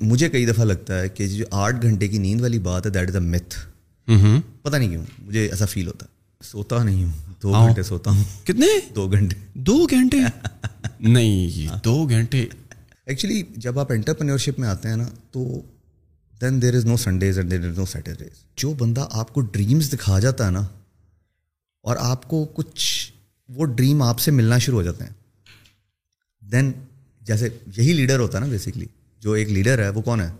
مجھے کئی دفعہ لگتا ہے کہ جو آٹھ گھنٹے کی نیند والی بات ہے دیٹ از اے متھ پتہ نہیں کیوں مجھے ایسا فیل ہوتا ہے۔ سوتا نہیں ہوں دو گھنٹے سوتا ہوں۔ کتنے؟ دو گھنٹے۔ دو گھنٹے؟ نہیں دو گھنٹے۔ ایکچولی جب آپ انٹرپرینورشپ میں آتے ہیں نا تو then there is no Sundays and there is no Saturdays جو بندہ آپ کو ڈریمز دکھا جاتا ہے نا اور آپ کو کچھ وہ ڈریم آپ سے ملنا شروع ہو جاتے ہیں۔ دین جیسے یہی لیڈر ہوتا ہے نا بیسکلی جو ایک لیڈر ہے، وہ کون ہے؟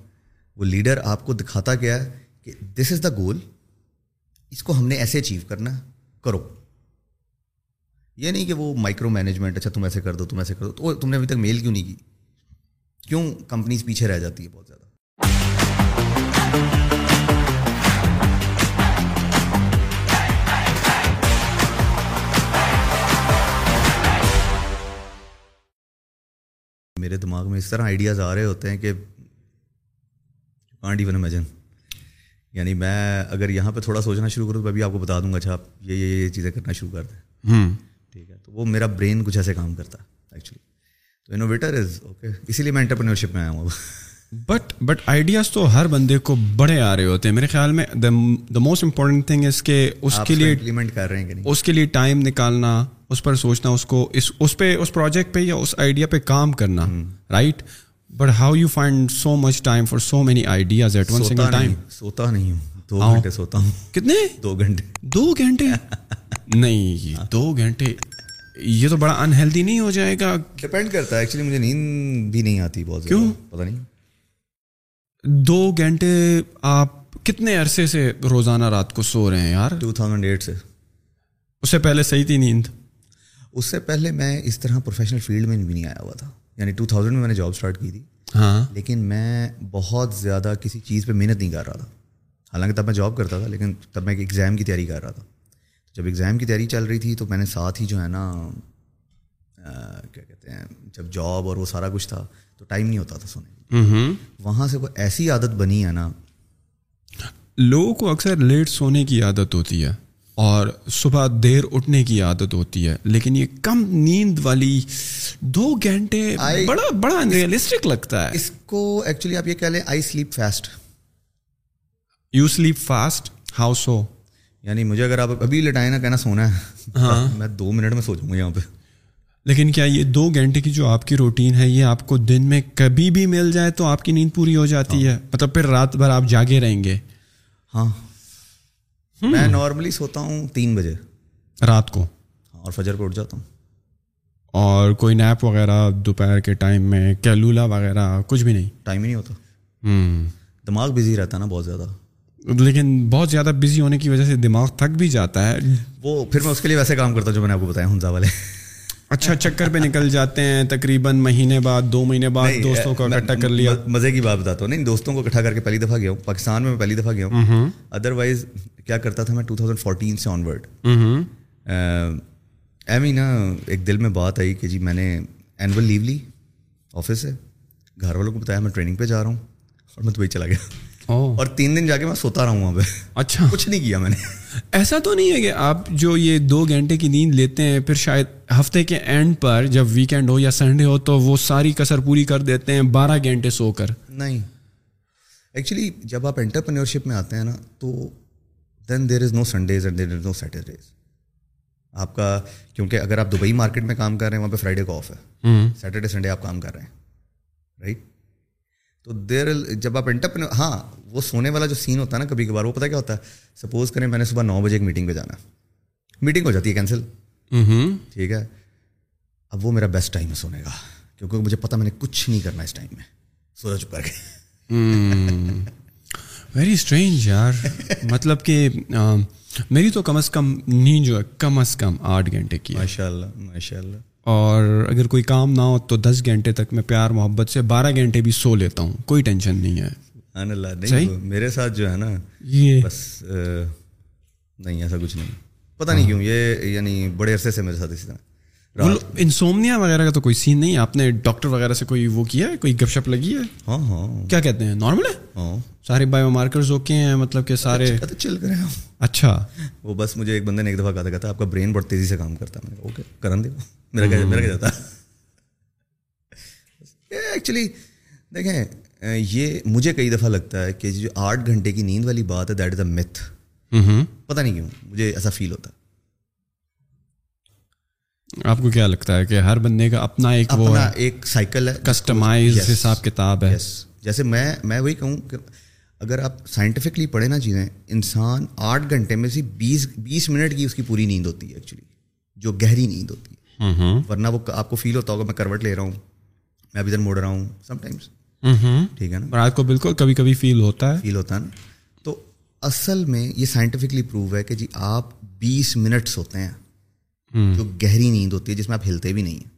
وہ لیڈر آپ کو دکھاتا کیا ہے کہ دس از دا گول اس کو ہم نے ایسے اچیو کرنا ہے کرو۔ یہ نہیں کہ وہ مائکرو مینجمنٹ اچھا تم ایسے کر دو، تم ایسے کر دو۔ تو تم نے ابھی تک میل کیوں نہیں کی؟ کیوں کمپنیز پیچھے رہ جاتی ہے بہت زیادہ؟ میرے دماغ میں اس طرح آئیڈیاز آ رہے ہوتے ہیں کہ کانٹ ایون امیجن یعنی میں اگر یہاں پہ تھوڑا سوچنا شروع کروں تو میں بھی آپ کو بتا دوں گا اچھا آپ یہ یہ یہ چیزیں کرنا شروع کر دیں۔ ٹھیک ہے تو وہ میرا برین کچھ ایسے کام کرتا ہے ایکچولی تو انوویٹر از اوکے اسی لیے میں انٹرپرینورشپ میں آیا ہوں بٹ بٹ آئیڈیاز تو ہر بندے کو بڑے آ رہے ہوتے ہیں۔ میرے خیال میں the most important thing is کہ اس کے لیے امپلیمنٹ کر رہے ہیں اس کے لیے ٹائم نکالنا اس پر سوچنا اس کو اس اس پہ اس پروجیکٹ پہ یا اس آئیڈیا پہ کام کرنا right but how you find so much time for so many ideas at one single time سوتا نہیں ہوں دو گھنٹے سوتا ہوں۔ کتنے؟ دو گھنٹے۔ دو گھنٹے؟ نہیں دو گھنٹے یہ تو بڑا انہیلدی نہیں ہو جائے گا۔ ڈپینڈ کرتا ہے ایکچولی مجھے نیند بھی نہیں آتی بہت کیوں؟ پتہ نہیں۔ دو گھنٹے آپ کتنے عرصے سے روزانہ رات کو سو رہے ہیں یار؟ ٹو تھاؤزینڈ ایٹ سے۔ اس سے پہلے صحیح تھی نیند۔ اس سے پہلے میں اس طرح پروفیشنل فیلڈ میں بھی نہیں آیا ہوا تھا۔ یعنی ٹو تھاؤزینڈ میں میں نے جاب اسٹارٹ کی تھی۔ ہاں۔ لیکن میں بہت زیادہ کسی چیز پہ محنت نہیں کر رہا تھا۔ حالانکہ تب میں جاب کرتا تھا لیکن تب میں ایک ایگزام کی تیاری کر رہا تھا۔ جب ایگزام کی تیاری چل رہی تھی تو میں نے ساتھ ہی جو ہے نا کیا کہتے ہیں جب جاب اور وہ سارا کچھ تھا تو ٹائم نہیں ہوتا تھا سونے وہاں سے وہ ایسی عادت بنی ہے نا۔ لوگوں کو اکثر لیٹ سونے کی عادت ہوتی ہے۔ اور صبح دیر اٹھنے کی عادت ہوتی ہے لیکن یہ کم نیند والی دو گھنٹے بڑا بڑا ریئلسٹک لگتا ہے۔ اس کو ایکچولی آپ یہ کہہ لیں I sleep fast you sleep fast how so یعنی مجھے اگر آپ ابھی لٹائیں نا کہنا سونا ہے۔ ہاں۔ میں دو منٹ میں سو جاؤں گا یہاں پہ۔ لیکن کیا یہ دو گھنٹے کی جو آپ کی روٹین ہے یہ آپ کو دن میں کبھی بھی مل جائے تو آپ کی نیند پوری ہو جاتی ہے؟ مطلب پھر رات بھر آپ جاگے رہیں گے۔ ہاں۔ میں نارملی سوتا ہوں تین بجے۔ رات کو۔ ہاں اور فجر پہ اٹھ جاتا ہوں۔ اور کوئی نیپ وغیرہ دوپہر کے ٹائم میں کیلولا وغیرہ کچھ بھی نہیں۔ ٹائم ہی نہیں ہوتا۔ ہوں دماغ بزی رہتا ہے نا بہت زیادہ۔ لیکن بہت زیادہ بزی ہونے کی وجہ سے دماغ تھک بھی جاتا ہے۔ وہ پھر میں اس کے لیے ویسے کام کرتا ہوں جو میں نے آپ کو بتایا ہنزا والے۔ اچھا چکر پہ نکل جاتے ہیں۔ تقریباً مہینے بعد دو مہینے بعد دوستوں کو اکٹھا کر لیا۔ مزے کی بات بتاتا ہوں۔ نہیں دوستوں کو اکٹھا کر کے پہلی دفعہ گیا ہوں پاکستان میں میں پہلی دفعہ گیا ہوں۔ ادر وائز کیا کرتا تھا میں ٹو تھاؤزینڈ فورٹین سے آن ورڈ ایم ہی نا ایک دل میں بات آئی کہ جی میں نے اینول لیو لی آفس سے گھر والوں کو بتایا میں ٹریننگ پہ جا رہا ہوں اور میں دبئی چلا گیا۔ اور تین دن جا کے میں سوتا رہا ہوں وہاں پہ۔ اچھا۔ کچھ نہیں کیا میں نے۔ ایسا تو نہیں ہے کہ آپ جو یہ دو گھنٹے کی نیند لیتے ہیں پھر شاید ہفتے کے اینڈ پر جب ویکینڈ ہو یا سنڈے ہو تو وہ ساری کسر پوری کر دیتے ہیں بارہ گھنٹے سو کر۔ نہیں۔ ایکچولی جب آپ انٹرپرینورشپ میں آتے ہیں نا تو then there is no Sundays and there is no Saturdays آپ کا کیونکہ اگر آپ دبئی مارکیٹ میں کام کر رہے ہیں وہاں پہ فرائیڈے کو آف ہے۔ سیٹرڈے سنڈے آپ کام کر رہے ہیں۔ رائٹ تو دیر جب آپ انٹرپرینور ہاں وہ سونے والا جو سین ہوتا ہے نا کبھی کبھار وہ پتہ کیا ہوتا ہے؟ سپوز کریں میں نے صبح نو بجے ایک میٹنگ پہ جانا میٹنگ ہو جاتی ہے کینسل ٹھیک ہے؟ اب وہ میرا بیسٹ ٹائم ہے سونے کا۔ کیونکہ مجھے پتا میں نے کچھ نہیں کرنا اس ٹائم میں۔ سو چپ کر کے ویری اسٹرینج یار مطلب کہ میری تو کم از کم نیند جو ہے کم از کم آٹھ گھنٹے کی ماشاء اللہ ماشاء اللہ اور اگر کوئی کام نہ ہو تو دس گھنٹے تک میں پیار محبت سے بارہ گھنٹے بھی سو لیتا ہوں. کوئی ٹینشن نہیں ہے. اللہ نہیں میرے ساتھ جو ہے نا یہ بس نہیں ایسا کچھ نہیں۔ پتہ نہیں کیوں یہ یعنی بڑے عرصے سے میرے ساتھ اسی طرح۔ انسومنیا وغیرہ کا تو کوئی سین نہیں آپ نے ڈاکٹر وغیرہ سے کوئی وہ کیا ہے؟ کوئی گپ شپ لگی ہے؟ ہاں ہاں۔ کیا کہتے ہیں؟ نارمل ہے؟ ہاں۔ سارے بایو مارکرز اوکے ہیں مطلب کہ سارے چل کریں اچھا۔ وہ بس مجھے ایک بندے نے ایک دفعہ کہا تھا آپ کا برین بہت تیزی سے کام کرتا ہے۔ میں اوکے کرن دے میرا کیا میرا کیا جاتا؟ ایکچولی دیکھیں یہ مجھے کئی دفعہ لگتا ہے کہ جو آٹھ گھنٹے کی نیند والی بات ہے دیٹ از اے متھ پتہ نہیں کیوں مجھے ایسا فیل ہوتا ہے۔ آپ کو کیا لگتا ہے کہ ہر بندے کا اپنا ایک وہ ایک سائیکل ہے کسٹمائز حساب کتاب ہے۔ جیسے میں میں وہی کہوں کہ اگر آپ سائنٹیفکلی پڑھیں نا چیزیں انسان آٹھ گھنٹے میں سے بیس بیس منٹ کی اس کی پوری نیند ہوتی ہے ایکچولی جو گہری نیند ہوتی ہے۔ ورنہ وہ آپ کو فیل ہوتا ہوگا میں کروٹ لے رہا ہوں میں اب ادھر موڑ رہا ہوں سم ٹائمس ٹھیک ہے نا؟ آپ کو بالکل کبھی کبھی فیل ہوتا ہے۔ فیل ہوتا ہے نا۔ تو اصل میں یہ سائنٹیفکلی پروو ہے کہ جی آپ بیس منٹس ہوتے ہیں۔ جو گہری نیند ہوتی ہے جس میں آپ ہلتے بھی نہیں ہیں۔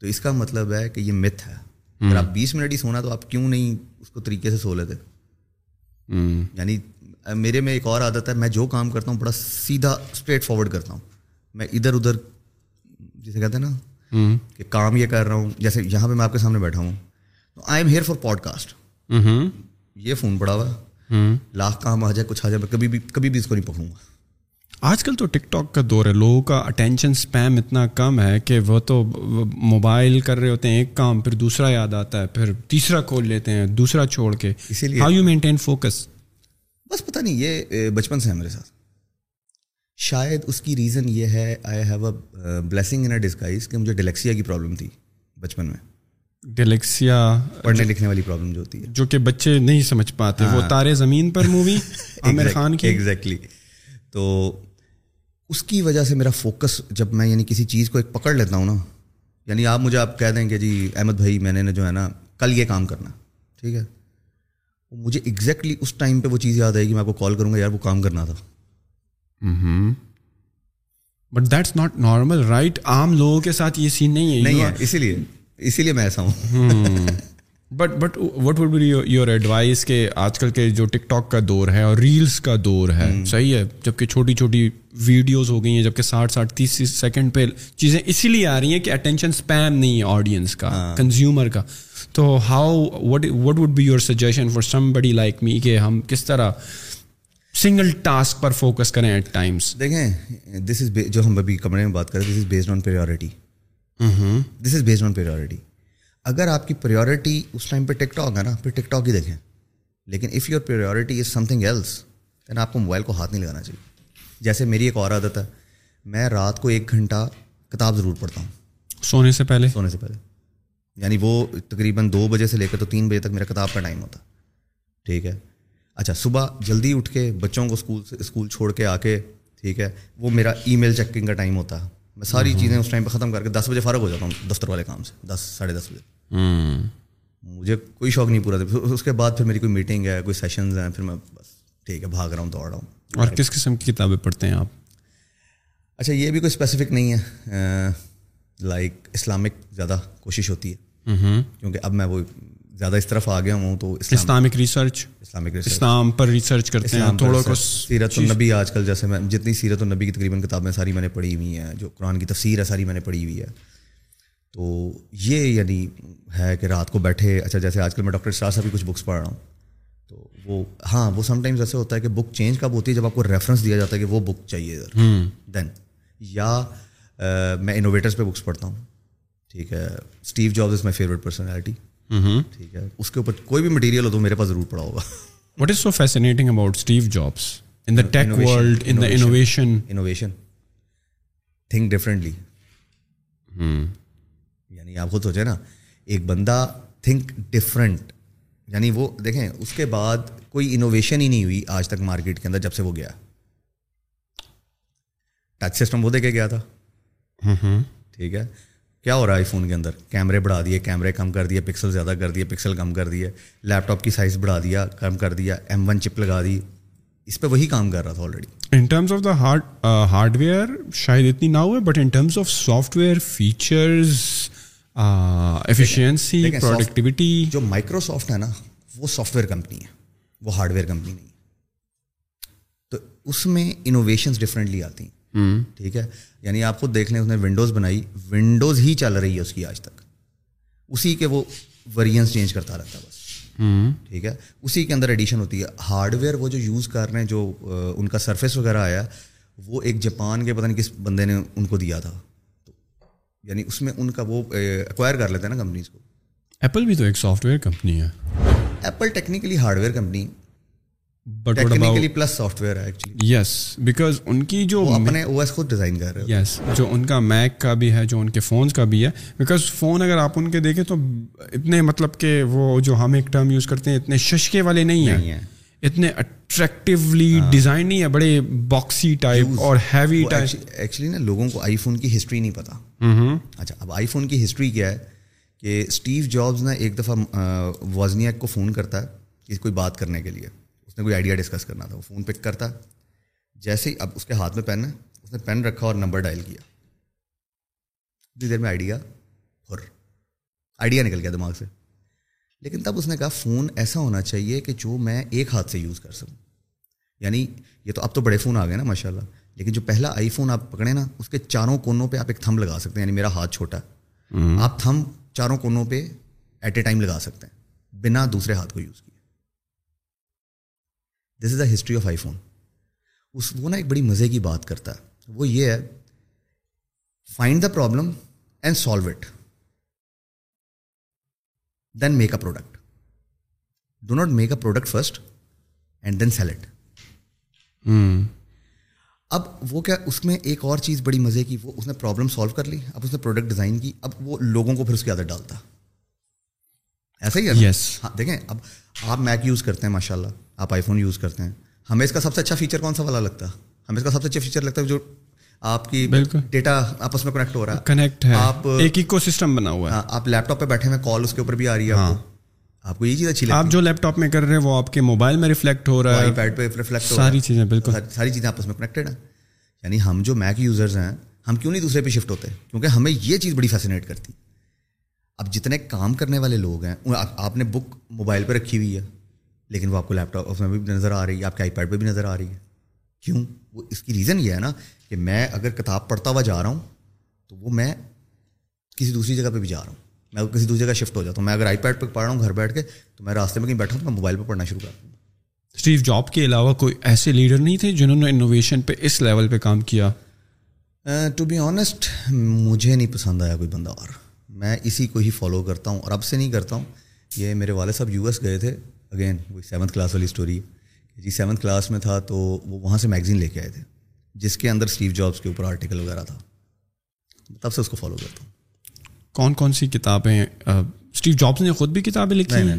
تو اس کا مطلب ہے کہ یہ متھ ہے۔ اگر آپ بیس منٹ ہی سونا تو آپ کیوں نہیں اس کو طریقے سے سو لیتے؟ یعنی میرے میں ایک اور عادت ہے میں جو کام کرتا ہوں بڑا سیدھا اسٹریٹ فارورڈ کرتا ہوں۔ میں ادھر ادھر جسے کہتے ہیں نا کہ کام یہ کر رہا ہوں جیسے یہاں پہ میں آپ کے سامنے بیٹھا ہوں۔ تو I am here for podcast یہ فون پڑا ہوا۔ لاکھ کام آ جائے کچھ آ جائے میں کبھی بھی کبھی بھی اس کو نہیں پکڑوں گا۔ آج کل تو ٹک ٹاک کا دور ہے لوگوں کا اٹینشن اسپیم اتنا کم ہے کہ وہ تو موبائل کر رہے ہوتے ہیں ایک کام پھر دوسرا یاد آتا ہے پھر تیسرا کھول لیتے ہیں دوسرا چھوڑ کے۔ اسی لیے ہاؤ یو مینٹین فوکس بس پتہ نہیں یہ بچپن سے ہے میرے ساتھ۔ شاید اس کی ریزن یہ ہے I have a blessing in a disguise کہ مجھے ڈلیکسیا کی پرابلم تھی بچپن میں۔ ڈلیکسیا پڑھنے لکھنے والی پرابلم جو ہوتی ہے۔ جو کہ بچے نہیں سمجھ پاتے وہ ہاں۔ تارے زمین پر مووی عامر خان کی۔ ایگزیکٹلی تو اس کی وجہ سے میرا فوکس جب میں یعنی کسی چیز کو ایک پکڑ لیتا ہوں نا یعنی آپ مجھے آپ کہہ دیں کہ جی احمد بھائی میں نے جو ہے نا کل یہ کام کرنا ٹھیک ہے؟ مجھے ایگزیکٹلی اس ٹائم پہ وہ چیز یاد آئے گی میں آپ کو کال کروں گا یار وہ کام کرنا تھا۔ But that's not normal right عام لوگوں کے ساتھ یہ سین نہیں ہے نہیں ہے اسی لیے اسی لیے میں ایسا ہوں۔ But but what would be your advice کہ آج کل کے جو ٹک ٹاک کا دور ہے اور ریلس کا دور ہے صحیح ہے جبکہ چھوٹی چھوٹی ویڈیوز ہو گئی ہیں جبکہ ساٹھ ساٹھ تیس سیکنڈ پہ چیزیں اسی لیے آ رہی ہیں کہ اٹینشن اسپیم نہیں ہے آڈینس کا کنزیومر۔ کا تو how what what would be your suggestion for somebody like me کہ ہم کس طرح سنگل ٹاسک پر فوکس کریں ایٹ ٹائمس دیکھیں دس از جو ہم ابھی کمرے میں بات کریں this is based on پیریورٹی this is based آن پیریورٹی اگر آپ کی پریورٹی اس ٹائم پہ ٹک ٹاک ہے نا پھر ٹک ٹاک ہی دیکھیں۔ لیکن if your priority is something else then آپ کو موبائل کو ہاتھ نہیں لگانا چاہیے۔ جیسے میری ایک اور عادت ہے میں رات کو ایک گھنٹہ کتاب ضرور پڑھتا ہوں۔ سونے سے پہلے؟ سونے سے پہلے۔ یعنی وہ تقریباً دو بجے سے لے کر تو تین بجے تک میرا کتاب کا ٹائم ہوتا۔ ٹھیک ہے۔ اچھا صبح جلدی اٹھ کے بچوں کو اسکول سے اسکول چھوڑ کے آ کے ٹھیک ہے وہ میرا ای میل چیکنگ کا ٹائم ہوتا۔ ہے میں ساری چیزیں اس ٹائم پہ ختم کر کے دس بجے فارغ ہو جاتا ہوں دفتر والے کام سے دس ساڑھے دس بجے۔ مجھے کوئی شوق نہیں پورا تھا۔ اس کے بعد پھر میری کوئی میٹنگ ہے کوئی سیشنز ہیں پھر میں بس ٹھیک ہے بھاگ رہا ہوں دوڑ رہا ہوں۔ اور کس قسم کی کتابیں پڑھتے ہیں آپ؟ اچھا یہ بھی کوئی اسپیسیفک نہیں ہے۔ لائک اسلامک زیادہ کوشش ہوتی ہے۔ کیونکہ اب میں وہ زیادہ اس طرف آ گیا ہوں تو اسلامک ریسرچ اسلامک اسلام پر ریسرچ کرتے ہیں۔ تھوڑا سیرت النبی آج کل جیسے میں جتنی سیرت النبی کی تقریباً کتابیں ساری میں نے پڑھی ہوئی ہیں جو قرآن کی تفسیر ہے ساری میں نے پڑھی ہوئی ہے۔ تو یہ یعنی ہے کہ رات کو بیٹھے اچھا جیسے آج کل میں ڈاکٹر شاہ صاحب کی کچھ بکس پڑھ رہا ہوں تو وہ ہاں وہ سم ٹائمز ایسے ہوتا ہے کہ بک چینج کب ہوتی ہے؟ جب آپ کو ریفرنس دیا جاتا ہے کہ وہ بک چاہیے ادھر۔ دین یا میں انوویٹرس پہ بکس پڑھتا ہوں۔ ٹھیک ہے Steve Jobs is my favourite personality ٹھیک ہے اس کے اوپر کوئی بھی مٹیریل ہو تو میرے پاس ضرور پڑا ہوگا۔ What is so fascinating about Steve Jobs in the tech world in the innovation innovation think differently یعنی آپ خود سوچیں نا ایک بندہ تھنک ڈفرینٹ یعنی وہ دیکھیں اس کے بعد کوئی انوویشن ہی نہیں ہوئی آج تک مارکیٹ کے اندر جب سے وہ گیا۔ ٹچ سسٹم وہ دے کے گیا تھا۔ ٹھیک ہے۔ کیا ہو رہا ہے آئی فون کے اندر؟ کیمرے بڑھا دیے کیمرے کم کر دیے پکسل زیادہ کر دیے پکسل کم کر دیے۔ لیپ ٹاپ کی سائز بڑھا دیا کم کر دیا ایم ون چپ لگا دی۔ اس پہ وہی کام کر رہا تھا already in terms of the hard hardware شاید اتنی نہ ہوئے but in terms of software features efficiency productivity جو مائکروسافٹ ہے نا وہ سافٹ ویئر کمپنی ہے وہ ہارڈ ویئر کمپنی نہیں تو اس میں انوویشنس ڈفرینٹلی آتی ہیں۔ ٹھیک ہے؟ یعنی آپ خود دیکھ لیں اس نے ونڈوز بنائی۔ ونڈوز ہی چل رہی ہے اس کی آج تک۔ اسی کے وہ ویریئنس چینج کرتا رہتا ہے بس۔ ٹھیک ہے؟ اسی کے اندر ایڈیشن ہوتی ہے۔ ہارڈ ویئر وہ جو یوز کر رہے ہیں جو ان کا سرفیس وغیرہ آیا وہ ایک جاپان کے پتہ نہیں کس بندے نے ان کو دیا تھا۔ یعنی اس میں ان کا وہ ایکوائر کر لیتے ہیں نا کمپنیز کو۔ ایپل بھی تو ایک سافٹ ویئر کمپنی ہے۔ Apple technically hardware company but technically plus software ہے ایکچولی یس بیکاز ان کی جو اپنے او ایس خود ڈیزائن کر رہے ہیں۔ یس جو ان کا میک کا بھی ہے جو ان کے فونس کا بھی ہے۔ بیکاز فون اگر آپ ان کے دیکھیں تو اتنے مطلب کہ وہ جو ہم ایک ٹرم یوز کرتے ہیں اتنے ششکے والے نہیں نہیں ہیں ہیں۔ اتنے اٹریکٹیولی ڈیزائن نہیں ہے بڑے باکسی ٹائپ اور ہیوی ٹائپ ایکچولی نا لوگوں کو آئی فون کی ہسٹری نہیں پتا۔ اچھا اب آئی فون کی ہسٹری کیا ہے کہ اسٹیو جابز نے ایک دفعہ وازنیا کو فون کرتا ہے کہ کوئی بات کرنے کے لیے۔ اس نے کوئی آئیڈیا ڈسکس کرنا تھا وہ فون پک کرتا۔ جیسے ہی اب اس کے ہاتھ میں پین ہے اس نے پین رکھا اور نمبر ڈائل کیا۔ اتنی دیر میں آئیڈیا اور آئیڈیا نکل گیا دماغ سے۔ لیکن تب اس نے کہا فون ایسا ہونا چاہیے کہ جو میں ایک ہاتھ سے یوز کر سکوں. یعنی یہ تو اب تو بڑے فون آ گئے نا ماشاء اللہ لیکن جو پہلا آئی فون آپ پکڑے نا اس کے چاروں کونوں پہ آپ ایک تھم لگا سکتے ہیں یعنی میرا ہاتھ چھوٹا۔ ہے آپ تھم چاروں کونوں پہ ایٹ اے ٹائم لگا سکتے ہیں بنا دوسرے ہاتھ کو یوز کیے۔ This is the history of iPhone اس وہ نا ایک بڑی مزے کی بات کرتا۔ ہے وہ یہ ہے find the problem and solve it then make a product do not make a product first and then sell it اب وہ کیا اس میں ایک اور چیز بڑی مزے کی وہ اس نے پرابلم سالو کر لی اب اس نے پروڈکٹ ڈیزائن کی اب وہ لوگوں کو پھر اس کی عادت ڈالتا۔ ایسا ہی ہے؟ Yes. ہاں دیکھیں اب آپ میک یوز کرتے ہیں ماشاء اللہ آپ آئی فون یوز کرتے ہیں۔ ہمیں اس کا سب سے اچھا فیچر کون سا والا لگتا؟ ہے ہمیں اس کا سب سے اچھا فیچر لگتا ہے جو آپ کی بالکل. ڈیٹا آپس میں کنیکٹ ہو رہا ہے۔ کنیکٹ ہے۔ آپ ایک ایکو سسٹم بنا ہوا ہے۔ ہاں، آپ لیپ ٹاپ پہ بیٹھے ہوئے کال اس کے اوپر بھی آ رہی ہے آپ کو۔ آپ کو یہ چیز اچھی آپ جو لیپ ٹاپ میں کر رہے ہیں وہ آپ کے موبائل میں ریفلیکٹ ہو رہا ہے۔ پیڈ پہ ریفلیکٹ ساری چیزیں بالکل۔ ساری چیزیں آپس میں کنیکٹیڈ ہیں۔ یعنی ہم جو میک یوزرز ہیں ہم کیوں نہیں دوسرے پہ شفٹ ہوتے؟ کیونکہ ہمیں یہ چیز بڑی فیسینیٹ کرتی۔ اب جتنے کام کرنے والے لوگ ہیں آپ آپ نے بک موبائل پہ رکھی ہوئی ہے لیکن وہ آپ کو لیپ ٹاپ اس میں بھی نظر آ رہی ہے آپ کے آئی پیڈ پہ بھی نظر آ رہی ہے۔ کیوں؟ وہ اس کی ریزن یہ ہے نا کہ میں اگر کتاب پڑھتا ہوا جا رہا ہوں تو وہ میں کسی دوسری جگہ پہ بھی جا رہا ہوں۔ میں کسی دوسری جگہ شفٹ ہو جاتا ہوں میں اگر آئی پیڈ پہ پڑھ رہا ہوں گھر بیٹھ کے تو میں راستے میں کہیں بیٹھا ہوں تو میں موبائل پہ پڑھنا شروع کر دوں۔ اسٹیو جاب کے علاوہ کوئی ایسے لیڈر نہیں تھے جنہوں نے انوویشن پہ اس لیول پہ کام کیا؟ ٹو بی آنیسٹ مجھے نہیں پسند آیا کوئی بندہ اور۔ میں اسی کو ہی فالو کرتا ہوں اور اب سے نہیں کرتا ہوں۔ یہ میرے والد صاحب یو ایس گئے تھے۔ اگین وہی سیونتھ کلاس والی اسٹوری ہے۔ جی سیونتھ کلاس میں تھا تو وہ وہاں سے میگزین لے کے آئے تھے۔ جس کے اندر اسٹیو جابس کے اوپر آرٹیکل وغیرہ تھا۔ تب سے اس کو فالو کرتا ہوں۔ کون کون سی کتابیں اسٹیو جابس نے خود بھی کتابیں لکھی ہیں؟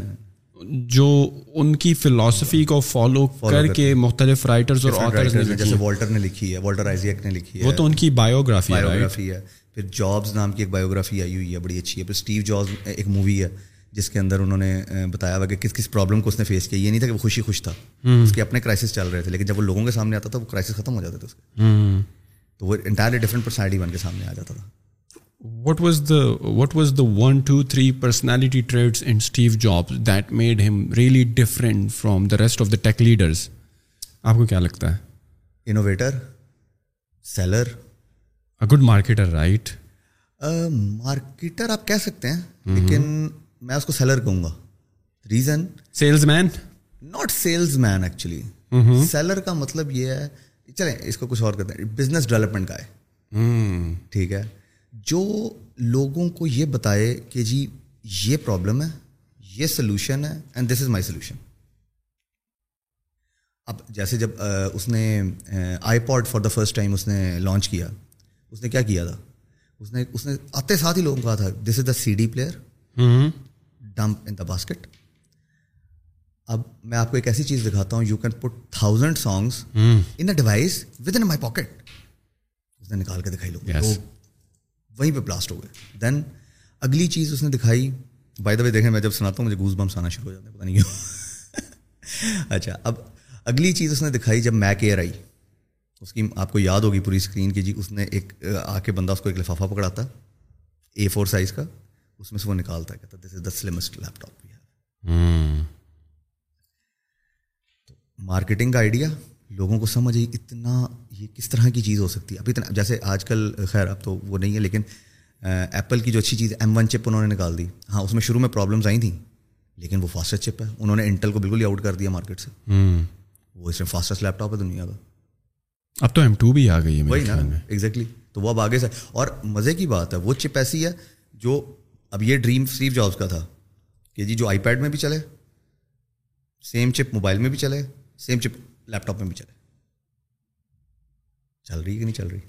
جو ان کی فلاسفی کو فالو کر کے مختلف رائٹرز اور آتھرز نے جیسے والٹر نے لکھی ہے والٹر آئزیک نے لکھی ہے۔ وہ تو ان کی بایوگرافی ہے؟ بایوگرافی ہے۔ پھر جابز نام کی ایک بایوگرافی آئی ہوئی ہے بڑی اچھی ہے۔ پھر اسٹیو جابز ایک مووی ہے۔ جس کے اندر انہوں نے بتایا ہوا کہ کس کس پرابلم کو اس نے فیس کیا۔ یہ نہیں تھا کہ وہ خوشی خوش تھا۔ اس کے اپنے کرائسس چل رہے تھے لیکن جب وہ لوگوں کے سامنے آتا تھا وہ کرائسس ختم ہو جاتے تھے اس کے۔ تو وہ انٹائرلی ڈفرنٹ پرسنالٹی بن کے سامنے آ جاتا تھا۔ What was the what was the one, two, three personality traits in Steve Jobs that made him really different from the rest of the tech leaders? آپ کو کیا لگتا ہے؟ Innovator seller good marketer, right? Marketer آپ کہہ سکتے ہیں لیکن میں اس کو سیلر کہوں گا. Reason Salesman? Not salesman actually seller کا مطلب یہ ہے چلیں اس کو کچھ اور کرتے ہیں. بزنس ڈیولپمنٹ کا ہے. Hmm. ٹھیک ہے؟ جو لوگوں کو یہ بتائے کہ جی یہ پرابلم ہے یہ سلوشن ہے and this is my solution اب جیسے جب اس نے iPod for the first time اس نے لانچ کیا اس نے کیا کیا تھا؟ اس نے اس نے آتے ساتھ ہی لوگوں کو کہا تھا this is the C D player. Dump in the basket اب میں آپ کو ایک ایسی چیز دکھاتا ہوں you can put thousand songs in a device within my pocket اس نے نکال کے دکھائی لوگ Yes. لوگ وہیں پہ بلاسٹ ہو گئے۔ دین اگلی چیز اس نے دکھائی۔ بائی دا وے دیکھیں میں جب سناتا ہوں مجھے گوز بمس آنا شروع ہو جاتے ہیں پتہ نہیں کیوں۔ اچھا اب اگلی چیز اس نے دکھائی جب میک ایئر آئی۔ اس کی آپ کو یاد ہوگی پوری اسکرین کی۔ جی اس نے ایک آ کے بندہ اس کو ایک لفافہ پکڑاتا اے فور سائز کا۔ اس میں سے وہ نکالتا ہے کہتا this is the slimmest laptop Hmm. Marketing کا آئیڈیا لوگوں کو سمجھ آئی اتنا یہ کس طرح کی چیز ہو سکتی ہے۔ اب اتنا جیسے آج کل خیر اب تو وہ نہیں ہے لیکن ایپل کی جو اچھی چیز ایم ون چپ انہوں نے نکال دی۔ ہاں اس میں شروع میں پرابلمس آئی تھیں لیکن وہ فاسٹسٹ چپ ہے۔ انہوں نے انٹل کو بالکل ہی آؤٹ کر دیا مارکیٹ سے. وہ اس میں فاسٹسٹ لیپ ٹاپ ہے دنیا کا۔ اب تو ایم ٹو بھی آ گئی ہے وہی نا ایگزیکٹلی تو وہ اب آگے سے اور مزے کی بات ہے وہ چپ ایسی ہے جو اب یہ ڈریم اسٹیو جابس کا تھا کہ جی جو آئی پیڈ میں بھی چلے سیم چپ موبائل میں بھی چلے سیم چپ لیپ ٹاپ میں بھی چلے۔ چل رہی کہ نہیں چل رہی؟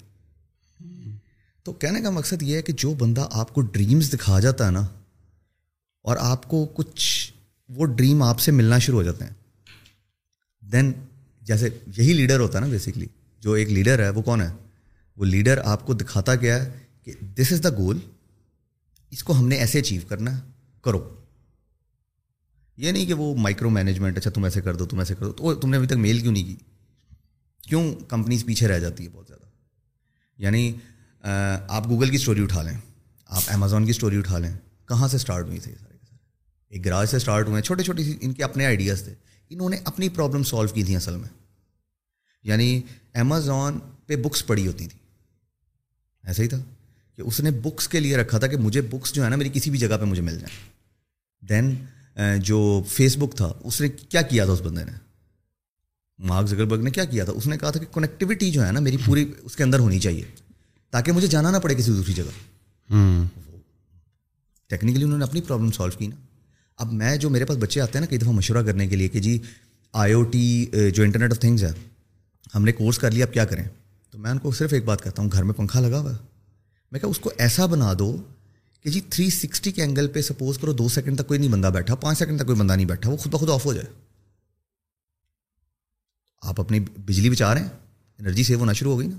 تو کہنے کا مقصد یہ ہے کہ جو بندہ آپ کو ڈریمز دکھا جاتا ہے نا، اور آپ کو کچھ وہ ڈریم آپ سے ملنا شروع ہو جاتے ہیں۔ دین جیسے یہی لیڈر ہوتا ہے نا بیسکلی جو ایک لیڈر ہے، وہ کون ہے؟ وہ لیڈر آپ کو دکھاتا کیا ہے کہ دس از دا گول اس کو ہم نے ایسے اچیو کرنا کرو۔ یہ نہیں کہ وہ مائکرو مینجمنٹ اچھا تم ایسے کر دو، تم ایسے کر دو۔ تو تم نے ابھی تک میل کیوں نہیں کی؟ کیوں کمپنیز پیچھے رہ جاتی ہے بہت زیادہ؟ یعنی آپ گوگل کی اسٹوری اٹھا لیں، آپ امیزون کی اسٹوری اٹھا لیں۔ کہاں سے اسٹارٹ ہوئی تھے سارے کے سارے ایک گراج سے اسٹارٹ ہوئے ہیں، چھوٹے چھوٹے ان کے اپنے آئیڈیاز تھے۔ انہوں نے اپنی پرابلم سالو کی تھیں اصل میں۔ یعنی امیزون پہ بکس پڑھی ہوتی تھیں ایسا ہی تھا۔ کہ اس نے بکس کے لیے رکھا تھا کہ مجھے بکس جو ہے نا میری کسی بھی جگہ پہ مجھے مل جائیں۔ دین جو فیس بک تھا اس نے کیا کیا تھا اس بندے نے؟ مارک زکربرگ نے کیا کیا تھا؟ اس نے کہا تھا کہ کنیکٹیوٹی جو ہے نا میری پوری اس کے اندر ہونی چاہیے تاکہ مجھے جانا نہ پڑے کسی دوسری جگہ۔ ٹیکنیکلی انہوں نے اپنی پرابلم سالو کی نا۔ اب میں جو میرے پاس بچے آتے ہیں نا کئی دفعہ مشورہ کرنے کے لیے کہ جی آئی او ٹی جو انٹرنیٹ آف تھنگز ہے ہم نے کورس کر لیا اب کیا کریں؟ تو میں ان کو صرف ایک بات کہتا ہوں گھر میں پنکھا لگا ہوا ہے۔ میں کہا، اس کو ایسا بنا دو کہ جی تھری سکسٹی کے اینگل پہ سپوز کرو، دو سیکنڈ تک کوئی نہیں بندہ بیٹھا، پانچ سیکنڈ تک کوئی بندہ نہیں بیٹھا، وہ خود بخود آف ہو جائے۔ آپ اپنی بجلی بچا رہے ہیں انرجی سیو ہونا شروع ہو گئی نا۔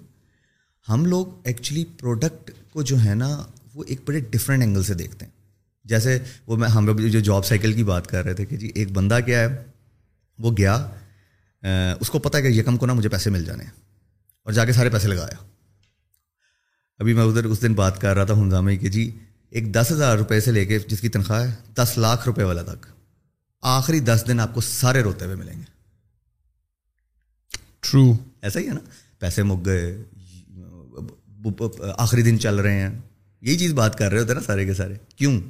ہم لوگ ایکچولی پروڈکٹ کو جو ہے نا، وہ ایک بڑے ڈفرینٹ اینگل سے دیکھتے ہیں۔ جیسے وہ میں، ہم لوگ جو جاب سائیکل کی بات کر رہے تھے کہ جی ایک بندہ کیا ہے، وہ گیا اس کو پتا کہ یکم کو نا مجھے پیسے مل جانے ہیں۔ اور جا کے سارے پیسے لگایا۔ ابھی میں ادھر اس دن بات کر رہا تھا ہنگامے کہ جی ایک دس ہزار روپے سے لے کے جس کی تنخواہ ہے دس لاکھ روپے والا تک۔ آخری دس دن آپ کو سارے روتے ہوئے ملیں گے۔ ٹرو ایسا ہی ہے نا؟ پیسے مک گئے آخری دن چل رہے ہیں۔ یہی چیز بات کر رہے ہوتے نا سارے کے سارے۔ کیوں؟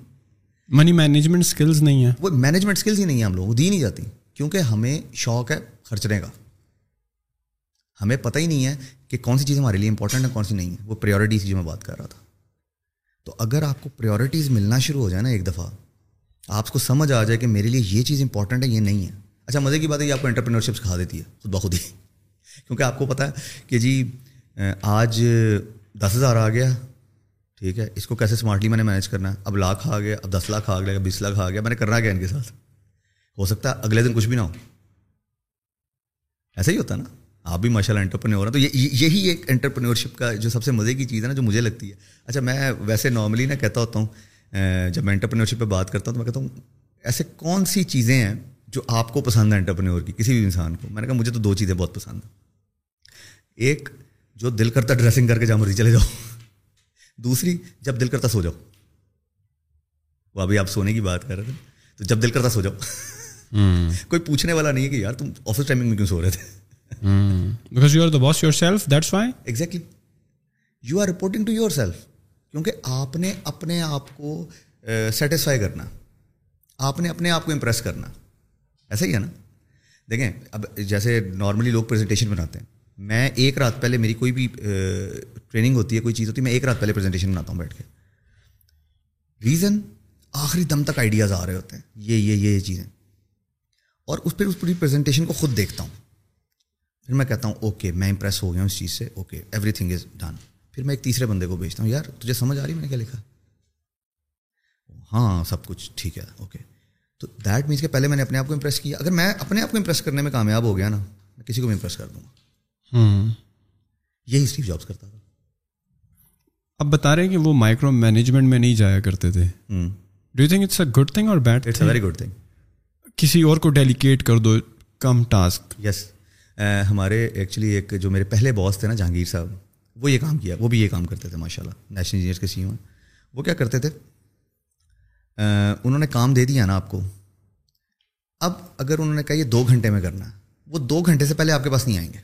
منی مینجمنٹ اسکلز نہیں ہے وہ مینجمنٹ اسکلز ہی نہیں ہیں ہم لوگ دی نہیں جاتی۔ کیونکہ ہمیں شوق ہے خرچنے کا۔ ہمیں پتہ ہی نہیں ہے کہ کون سی چیز ہمارے لیے امپورٹنٹ ہے، کون سی نہیں ہے۔ وہ پریورٹیز کی جو میں بات کر رہا تھا۔ تو اگر آپ کو پریورٹیز ملنا شروع ہو جائے نا ایک دفعہ، آپ کو سمجھ آ جائے کہ میرے لیے یہ چیز امپورٹنٹ ہے، یہ نہیں ہے۔ اچھا مزے کی بات ہے یہ آپ کو انٹرپرینورشپ سکھا دیتی ہے، خود بخود ہی۔ کیونکہ آپ کو پتہ ہے کہ جی آج دس ہزار آ گیا، ٹھیک ہے، اس کو کیسے اسمارٹلی میں نے مینیج کرنا ہے؟ اب لاکھ آ گیا، اب دس لاکھ آ گیا بیس لاکھ آ گیا، میں نے کرنا کیا ان کے ساتھ؟ ہو سکتا ہے اگلے دن کچھ بھی نہ ہو۔ ایسا ہی ہوتا ہے نا؟ آپ بھی ماشاء اللہ انٹرپرینور ہیں تو یہی ایک انٹرپرینورشپ کا جو سب سے مزے کی چیز ہے نا جو مجھے لگتی ہے۔ اچھا میں ویسے نارملی نا کہتا ہوتا ہوں جب میں انٹرپرینورشپ پہ بات کرتا ہوں تو میں کہتا ہوں ایسے کون سی چیزیں ہیں جو آپ کو پسند ہے انٹرپرینور کی کسی بھی انسان کو؟ میں نے کہا مجھے تو دو چیزیں بہت پسند ہیں۔ ایک جو دل کرتا ڈریسنگ کر کے مرضی چلے جاؤ۔ دوسری جب دل کرتا سو جاؤ۔ وہ ابھی آپ سونے کی بات کر رہے تھے تو جب دل کرتا سو جاؤ۔ کوئی پوچھنے والا نہیں ہے کہ یار تم آفس ٹائمنگ میں کیوں سو رہے تھے؟ Because you are the boss yourself that's why exactly you are reporting to yourself کیونکہ آپ نے اپنے آپ کو سیٹسفائی کرنا آپ نے اپنے آپ کو امپریس کرنا ایسا ہی ہے نا دیکھیں اب جیسے نارملی لوگ پریزنٹیشن بناتے ہیں میں ایک رات پہلے میری کوئی بھی ٹریننگ ہوتی ہے کوئی چیز ہوتی ہے میں ایک رات پہلے پریزنٹیشن بناتا ہوں بیٹھ کے ریزن آخری دم تک آئیڈیاز آ رہے ہوتے ہیں یہ یہ یہ چیزیں اور اس پہ اس پوری پریزنٹیشن کو خود دیکھتا ہوں پھر میں کہتا ہوں اوکے میں امپریس ہو گیا ہوں اس چیز سے okay everything is done پھر میں ایک تیسرے بندے کو بھیجتا ہوں یار تجھے سمجھ آ رہی میں نے کیا لکھا؟ ہاں سب کچھ ٹھیک ہے اوکے تو دیٹ مینس کہ پہلے میں نے اپنے آپ کو امپریس کیا۔ اگر میں اپنے آپ کو امپریس کرنے میں کامیاب ہو گیا نا میں کسی کو بھی امپریس کر دوں گا۔ یہی اسٹیو جابس کرتا تھا۔ اب بتا رہے ہیں کہ وہ مائکرو مینجمنٹ میں نہیں جایا کرتے تھے۔ Do you think it's a good thing اور bad it's a very good thing کسی اور کو ڈیلیکیٹ کر دو کم ٹاسک یس ہمارے ایکچولی ایک جو میرے پہلے باس تھے نا جہانگیر صاحب وہ یہ کام کیا وہ بھی یہ کام کرتے تھے ماشاء اللہ نیشنل انجینئر کے سی او وہ کیا کرتے تھے؟ انہوں نے کام دے دیا نا آپ کو۔ اب اگر انہوں نے کہا یہ دو گھنٹے میں کرنا ہے وہ دو گھنٹے سے پہلے آپ کے پاس نہیں آئیں گے۔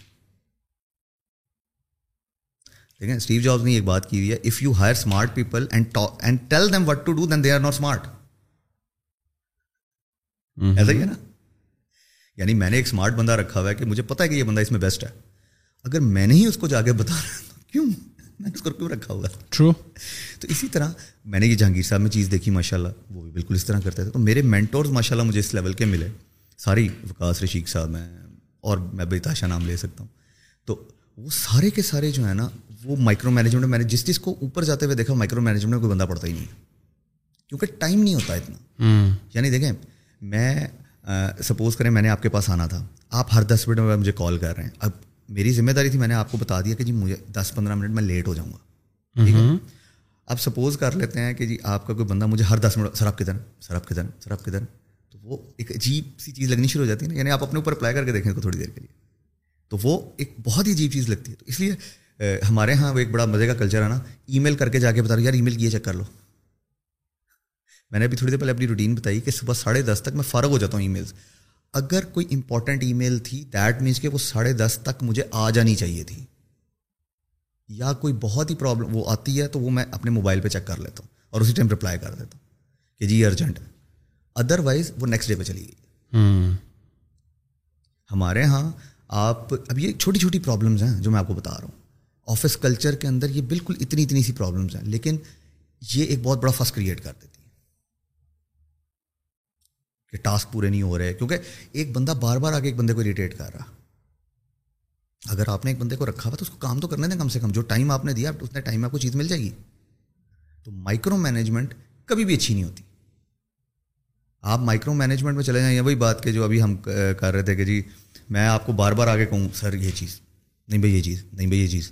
دیکھیں اسٹیو جابس نے ایک بات کی ہوئی ہے if you hire smart people and and tell them what to do then they are not smart ایسا ہی ہے نا؟ یعنی میں نے ایک اسمارٹ بندہ رکھا ہوا ہے کہ مجھے پتا ہے کہ یہ بندہ اس میں بیسٹ ہے۔ اگر میں نے ہی اس کو جا کے بتا رہا کیوں؟ میں نے اس کو کیوں رکھا ہوا ٹرو تو اسی طرح میں نے یہ جہانگیر صاحب میں چیز دیکھی ماشاء اللہ وہ بھی بالکل اس طرح کرتے تھے۔ تو میرے مینٹورز ماشاء اللہ مجھے اس لیول کے ملے۔ ساری وکاس رشیق صاحب ہیں اور میں بیتاشا نام لے سکتا ہوں۔ تو وہ سارے کے سارے جو ہیں نا وہ مائکرو مینجمنٹ میں نے جس چیز کو اوپر جاتے ہوئے دیکھا مائکرو مینجمنٹ میں کوئی بندہ پڑتا ہی نہیں کیونکہ ٹائم نہیں ہوتا اتنا۔ یعنی دیکھیں میں سپوز کریں میں نے آپ کے پاس آنا تھا۔ آپ ہر دس منٹ میں مجھے کال کر رہے ہیں۔ اب میری ذمہ داری تھی میں نے آپ کو بتا دیا کہ جی مجھے دس پندرہ منٹ میں لیٹ ہو جاؤں گا۔ ٹھیک ہے؟ اب سپوز کر لیتے ہیں کہ جی آپ کا کوئی بندہ مجھے ہر دس منٹ سر آپ کدھر سر آپ کدھر سر آپ کدھر تو وہ ایک عجیب سی چیز لگنی شروع ہو جاتی ہے نا یعنی آپ اپنے اوپر اپلائی کر کے دیکھیں کو تھوڑی دیر کے لیے۔ تو وہ ایک بہت ہی عجیب چیز لگتی ہے۔ تو اس لیے ہمارے یہاں وہ ایک بڑا مزے کا کلچر ہے نا۔ ای میل کر کے جا کے بتا رہا یار ای میل کیے چیک کر لو۔ میں نے ابھی تھوڑی دیر پہلے اپنی روٹین بتائی کہ صبح ساڑھے دس تک میں فارغ ہو جاتا ہوں ای میلس اگر کوئی امپورٹنٹ ای میل تھی دیٹ مینس کہ وہ ساڑھے دس تک مجھے آ جانی چاہیے تھی۔ یا کوئی بہت ہی پرابلم وہ آتی ہے تو وہ میں اپنے موبائل پہ چیک کر لیتا ہوں اور اسی ٹائم رپلائی کر دیتا ہوں کہ جی ارجنٹ ہے ادر وائز وہ نیکسٹ ڈے پہ چلی گئی۔ ہمارے یہاں آپ اب یہ چھوٹی چھوٹی پرابلمس ہیں جو میں آپ کو بتا رہا ہوں۔ آفس کلچر کے اندر یہ بالکل اتنی اتنی سی پرابلمس ہیں لیکن یہ ایک بہت بڑا فسٹ کریٹ کر دیتی ہے کہ ٹاسک پورے نہیں ہو رہے کیونکہ ایک بندہ بار بار آگے ایک بندے کو اریٹیٹ کر رہا۔ اگر آپ نے ایک بندے کو رکھا ہوا تو اس کو کام تو کرنے دیں کم سے کم جو ٹائم آپ نے دیا اتنے ٹائم میں آپ کو چیز مل جائے گی۔ تو مائکرو مینجمنٹ کبھی بھی اچھی نہیں ہوتی۔ آپ مائکرو مینجمنٹ میں چلے جائیں یہ وہی بات کہ جو ابھی ہم کر رہے تھے کہ جی میں آپ کو بار بار آگے کہوں سر یہ چیز نہیں بھائی یہ چیز نہیں بھائی یہ چیز۔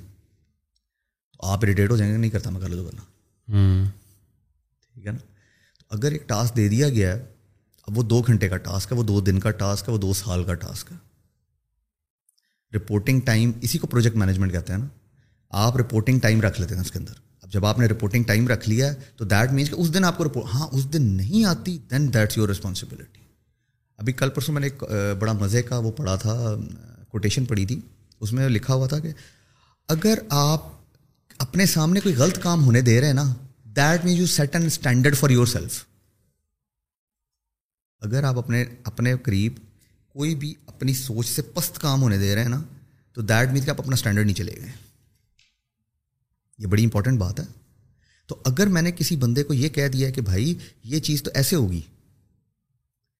تو آپ اریٹیٹ ہو جائیں گے نہیں کرتا میں کر لوں کرنا ٹھیک ہے نا؟ تو اگر ایک ٹاسک دے دیا گیا ہے اب وہ دو گھنٹے کا ٹاسک ہے، وہ دو دن کا ٹاسک ہے، وہ دو سال کا ٹاسک ہے۔ رپورٹنگ ٹائم اسی کو پروجیکٹ مینجمنٹ کہتے ہیں نا۔ آپ رپورٹنگ ٹائم رکھ لیتے ہیں اس کے اندر۔ اب جب آپ نے رپورٹنگ ٹائم رکھ لیا تو دیٹ مینس کہ اس دن آپ کو رپورٹ ہاں اس دن نہیں آتی دین دیٹس یور رسپانسبلٹی ابھی کل پرسوں میں نے ایک بڑا مزے کا وہ پڑھا تھا کوٹیشن پڑھی تھی۔ اس میں لکھا ہوا تھا کہ اگر آپ اپنے سامنے کوئی غلط کام ہونے دے رہے ہیں نا that means you set an standard for yourself اگر آپ اپنے اپنے قریب کوئی بھی اپنی سوچ سے پست کام ہونے دے رہے ہیں نا، تو دیٹ مینس کہ آپ اپنا اسٹینڈرڈ نہیں چلے گئے۔ یہ بڑی امپورٹنٹ بات ہے۔ تو اگر میں نے کسی بندے کو یہ کہہ دیا ہے کہ بھائی، یہ چیز تو ایسے ہوگی۔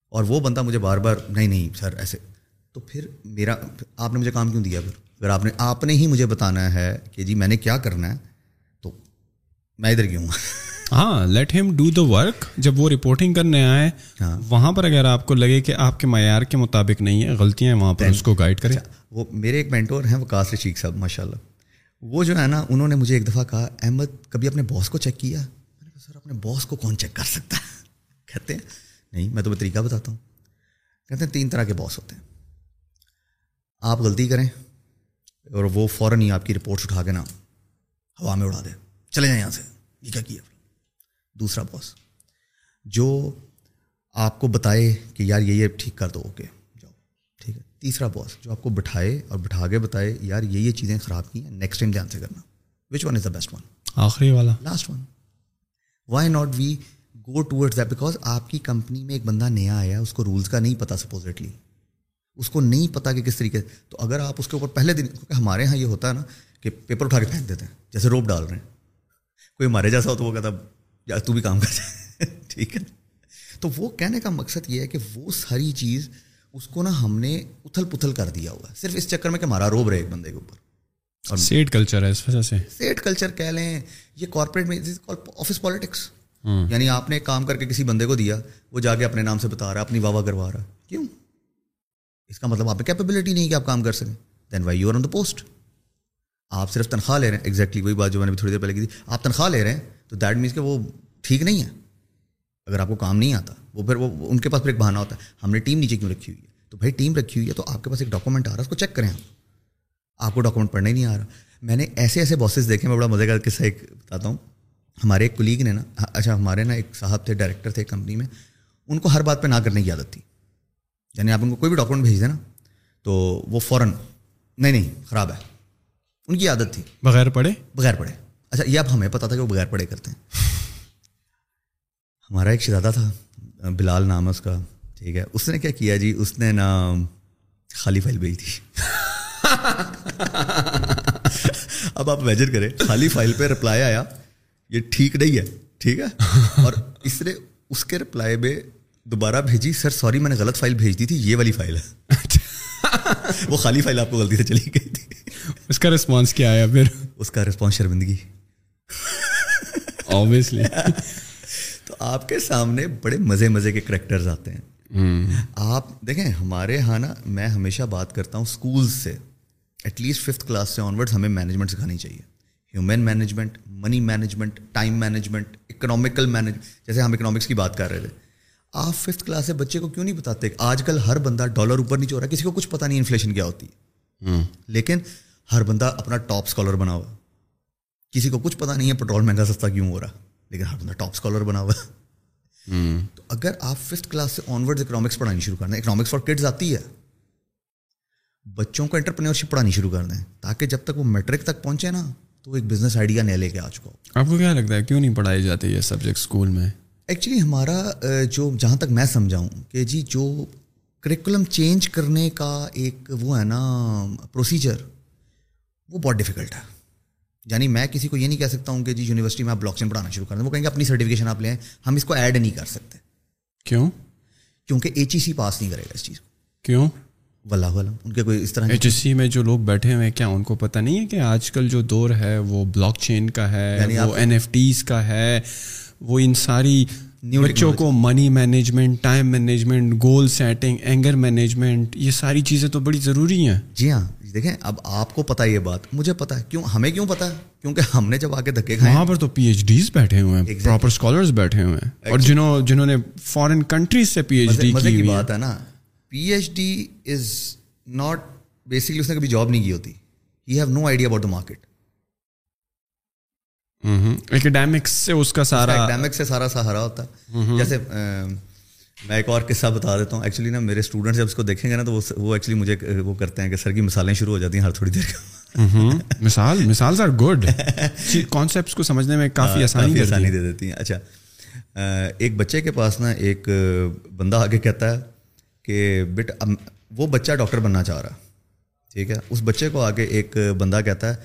اور وہ بندہ مجھے بار بار، نہیں نہیں، سر، ایسے۔ تو پھر میرا، آپ نے مجھے کام کیوں دیا پھر؟ اگر آپ نے آپ نے ہی مجھے بتانا ہے کہ جی میں نے کیا کرنا ہے، تو میں ادھر کیوں ہاں let him do the work جب وہ رپورٹنگ کرنے آئے ہاں۔ وہاں پر اگر آپ کو لگے کہ آپ کے معیار کے مطابق نہیں ہے غلطیاں وہاں پر اس کو گائڈ کریں۔ اچھا، وہ میرے ایک مینٹور ہیں وکاس رشیق صاحب ماشاء اللہ وہ جو ہے نا انہوں نے مجھے ایک دفعہ کہا احمد کبھی اپنے باس کو چیک کیا؟ میں نے کہا سر اپنے باس کو کون چیک کر سکتا ہے؟ کہتے ہیں نہیں میں تمہیں طریقہ بتاتا ہوں۔ کہتے ہیں تین طرح کے باس ہوتے ہیں۔ آپ غلطی کریں اور وہ فوراً ہی آپ کی رپورٹس اٹھا کے نا ہوا میں اڑا دے۔ چلے جائیں یہاں سے۔ یہ کیا کیا؟ دوسرا باس جو آپ کو بتائے کہ یار یہ یہ ٹھیک کر دو اوکے جاؤ ٹھیک ہے۔ تیسرا باس جو آپ کو بٹھائے اور بٹھا کے بتائے یار یہ یہ چیزیں خراب کی ہیں نیکسٹ ٹائم دھیان سے کرنا۔ Which one is the best one آخری والا۔ Last one why not we go towards that because آپ کی کمپنی میں ایک بندہ نیا آیا اس کو رولس کا نہیں پتا سپوزٹلی اس کو نہیں پتا کہ کس طریقے تو اگر آپ اس کے اوپر پہلے دن کیونکہ ہمارے یہاں یہ ہوتا ہے نا کہ پیپر اٹھا کے پھینک دیتے ہیں جیسے روپ ڈال رہے ہیں۔ کوئی ہمارے جیسا ہو تو وہ کہتا یا تو بھی کام کر جائے۔ ٹھیک ہے۔ تو وہ کہنے کا مقصد یہ ہے کہ وہ ساری چیز اس کو نا ہم نے اتھل پتھل کر دیا ہوا صرف اس چکر میں کہ ہمارا روب رہے ایک بندے کے اوپر۔ سیٹ کلچر ہے اس وجہ سے۔ سیٹ کلچر کہہ لیں یہ کارپوریٹ میں آفس پالیٹکس یعنی آپ نے کام کر کے کسی بندے کو دیا وہ جا کے اپنے نام سے بتا رہا ہے اپنی واہ واہ کروا رہا ہے۔ کیوں؟ اس کا مطلب آپ میں کیپیبلٹی نہیں کہ آپ کام کر سکیں۔ Then why you are on the post آپ صرف تنخواہ لے رہے ہیں۔ ایگزیکٹلی وہی بات جو میں نے تھوڑی دیر پہلے کی تھی۔ آپ تنخواہ لے رہے ہیں تو دیٹ مینس کہ وہ ٹھیک نہیں ہے۔ اگر آپ کو کام نہیں آتا وہ پھر وہ ان کے پاس پھر ایک بہانہ ہوتا ہے ہم نے ٹیم نیچے کیوں رکھی ہوئی ہے؟ تو بھائی ٹیم رکھی ہوئی ہے تو آپ کے پاس ایک ڈاکومنٹ آ رہا ہے اس کو چیک کریں آپ۔ آپ کو ڈاکومنٹ پڑھنا ہی نہیں آ رہا۔ میں نے ایسے ایسے باسز دیکھے میں بڑا مزے کا قصہ ایک بتاتا ہوں۔ ہمارے ایک کلیگ نے نا اچھا ہمارے نا ایک صاحب تھے ڈائریکٹر تھے کمپنی میں۔ ان کو ہر بات پہ نہ کرنے کی عادت تھی۔ یعنی آپ ان کو کوئی بھی ڈاکومنٹ بھیج دیں نا تو وہ فوراً نہیں نہیں خراب ہے۔ ان کی عادت تھی۔ بغیر پڑھے؟ بغیر پڑھے۔ اچھا یہ اب ہمیں پتا تھا کہ وہ بغیر پڑھے کرتے ہیں۔ ہمارا ایک شہزادہ تھا بلال نام ہے اس کا ٹھیک ہے۔ اس نے کیا کیا جی؟ اس نے نا خالی فائل بھیج تھی اب آپ میجر کریں خالی فائل پہ رپلائی آیا یہ ٹھیک نہیں ہے ٹھیک ہے؟ اور اس نے اس کے رپلائی میں دوبارہ بھیجی سر سوری میں نے غلط فائل بھیج دی تھی یہ والی فائل ہے۔ وہ خالی فائل آپ کو غلطی سے چلی گئی تھی۔ اس کا رسپانس کیا آیا پھر؟ اس کا رسپانس شرمندگی۔ اوبیسلی تو آپ کے سامنے بڑے مزے مزے کے کریکٹرز آتے ہیں. آپ دیکھیں ہمارے یہاں نا میں ہمیشہ بات کرتا ہوں اسکولس سے. ایٹ لیسٹ ففتھ کلاس سے آنورڈ ہمیں مینجمنٹ سکھانی چاہیے. Human management money management time management economical manage جیسے ہم اکنامکس کی بات کر رہے تھے. آپ ففتھ کلاس سے بچے کو کیوں نہیں بتاتے؟ آج کل ہر بندہ ڈالر اوپر نہیں چو رہا کسی کو کچھ پتا نہیں انفلیشن کیا ہوتی ہے. لیکن ہر بندہ اپنا ٹاپ اسکالر بنا ہوا کسی کو کچھ پتا نہیں ہے پیٹرول مہنگا سستا کیوں ہو رہا لیکن ہر بندہ ٹاپ اسکالر بنا ہوا۔ تو اگر آپ ففتھ کلاس سے آنورڈ اکنامکس پڑھانی شروع کر دیں اکنامکس فار کڈز آتی ہے۔ بچوں کو انٹرپرینورشپ پڑھانی شروع کر دیں تاکہ جب تک وہ میٹرک تک پہنچے نا تو ایک بزنس آئیڈیا نیا لے کے آ چکا آپ کو کیا لگتا ہے کیوں نہیں پڑھائی جاتی یہ سبجیکٹ اسکول میں؟ ایکچولی ہمارا جو جہاں تک میں سمجھاؤں کہ جی جو کریکولم چینج کرنے کا ایک وہ ہے نا پروسیجر وہ بہت ڈیفیکلٹ ہے۔ یعنی میں کسی کو یہ نہیں کہہ سکتا ہوں کہ جی یونیورسٹی میں آپ بلاک چین پڑھانا شروع کر دیں وہ کہیں گے اپنی سرٹیفکیشن آپ لیں ہم اس کو ایڈ نہیں کر سکتے۔ کیوں؟ کیونکہ ایچ ای سی پاس نہیں کرے گا اس چیز کو۔ کیوں؟ واللہ علم ان کے کوئی اس طرح ایچ سی میں جو لوگ بیٹھے ہوئے ہیں کیا ان کو پتہ نہیں ہے کہ آج کل جو دور ہے وہ بلاک چین کا ہے یعنی وہ این ایف ٹیز کا ہے وہ ان ساری بچوں کو money management time management goal setting anger management یہ ساری چیزیں تو بڑی ضروری ہیں۔ جی ہاں دیکھیں اب آپ کو پتا یہ بات مجھے پتا ہے کیوں ہمیں کیوں پتا؟ ہے کیونکہ ہم نے جب آ کے دھکے کھائے وہاں پر تو پی ایچ ڈیز بیٹھے ہوئے ہیں پراپر اسکالرز بیٹھے ہوئے ہیں۔ اور جنہوں جنہوں نے فارن کنٹریز سے پی ایچ ڈی کی بات ہے نا۔ P H D is not basically اس نے کبھی جاب نہیں کی ہوتی۔ He have no idea about the market academics سے اس کا سارا اکیڈیمک سے سارا سہارا ہوتا ہے. جیسے میں ایک اور قصہ بتا دیتا ہوں. ایکچولی نا میرے اسٹوڈنٹ جب اس کو دیکھیں گے نا تو وہ ایکچولی مجھے وہ کرتے ہیں کہ سر کی مثالیں شروع ہو جاتی ہیں ہر تھوڑی دیر مثال مثال آر گڈ کانسیپٹس کو سمجھنے میں کافی آسانی آسانی دے دیتی ہیں. اچھا. ایک بچے کے پاس نا ایک بندہ آگے کہتا ہے کہ بیٹ وہ بچہ ڈاکٹر بننا چاہ رہا. ٹھیک ہے؟ اس بچے کو آگے ایک بندہ کہتا ہے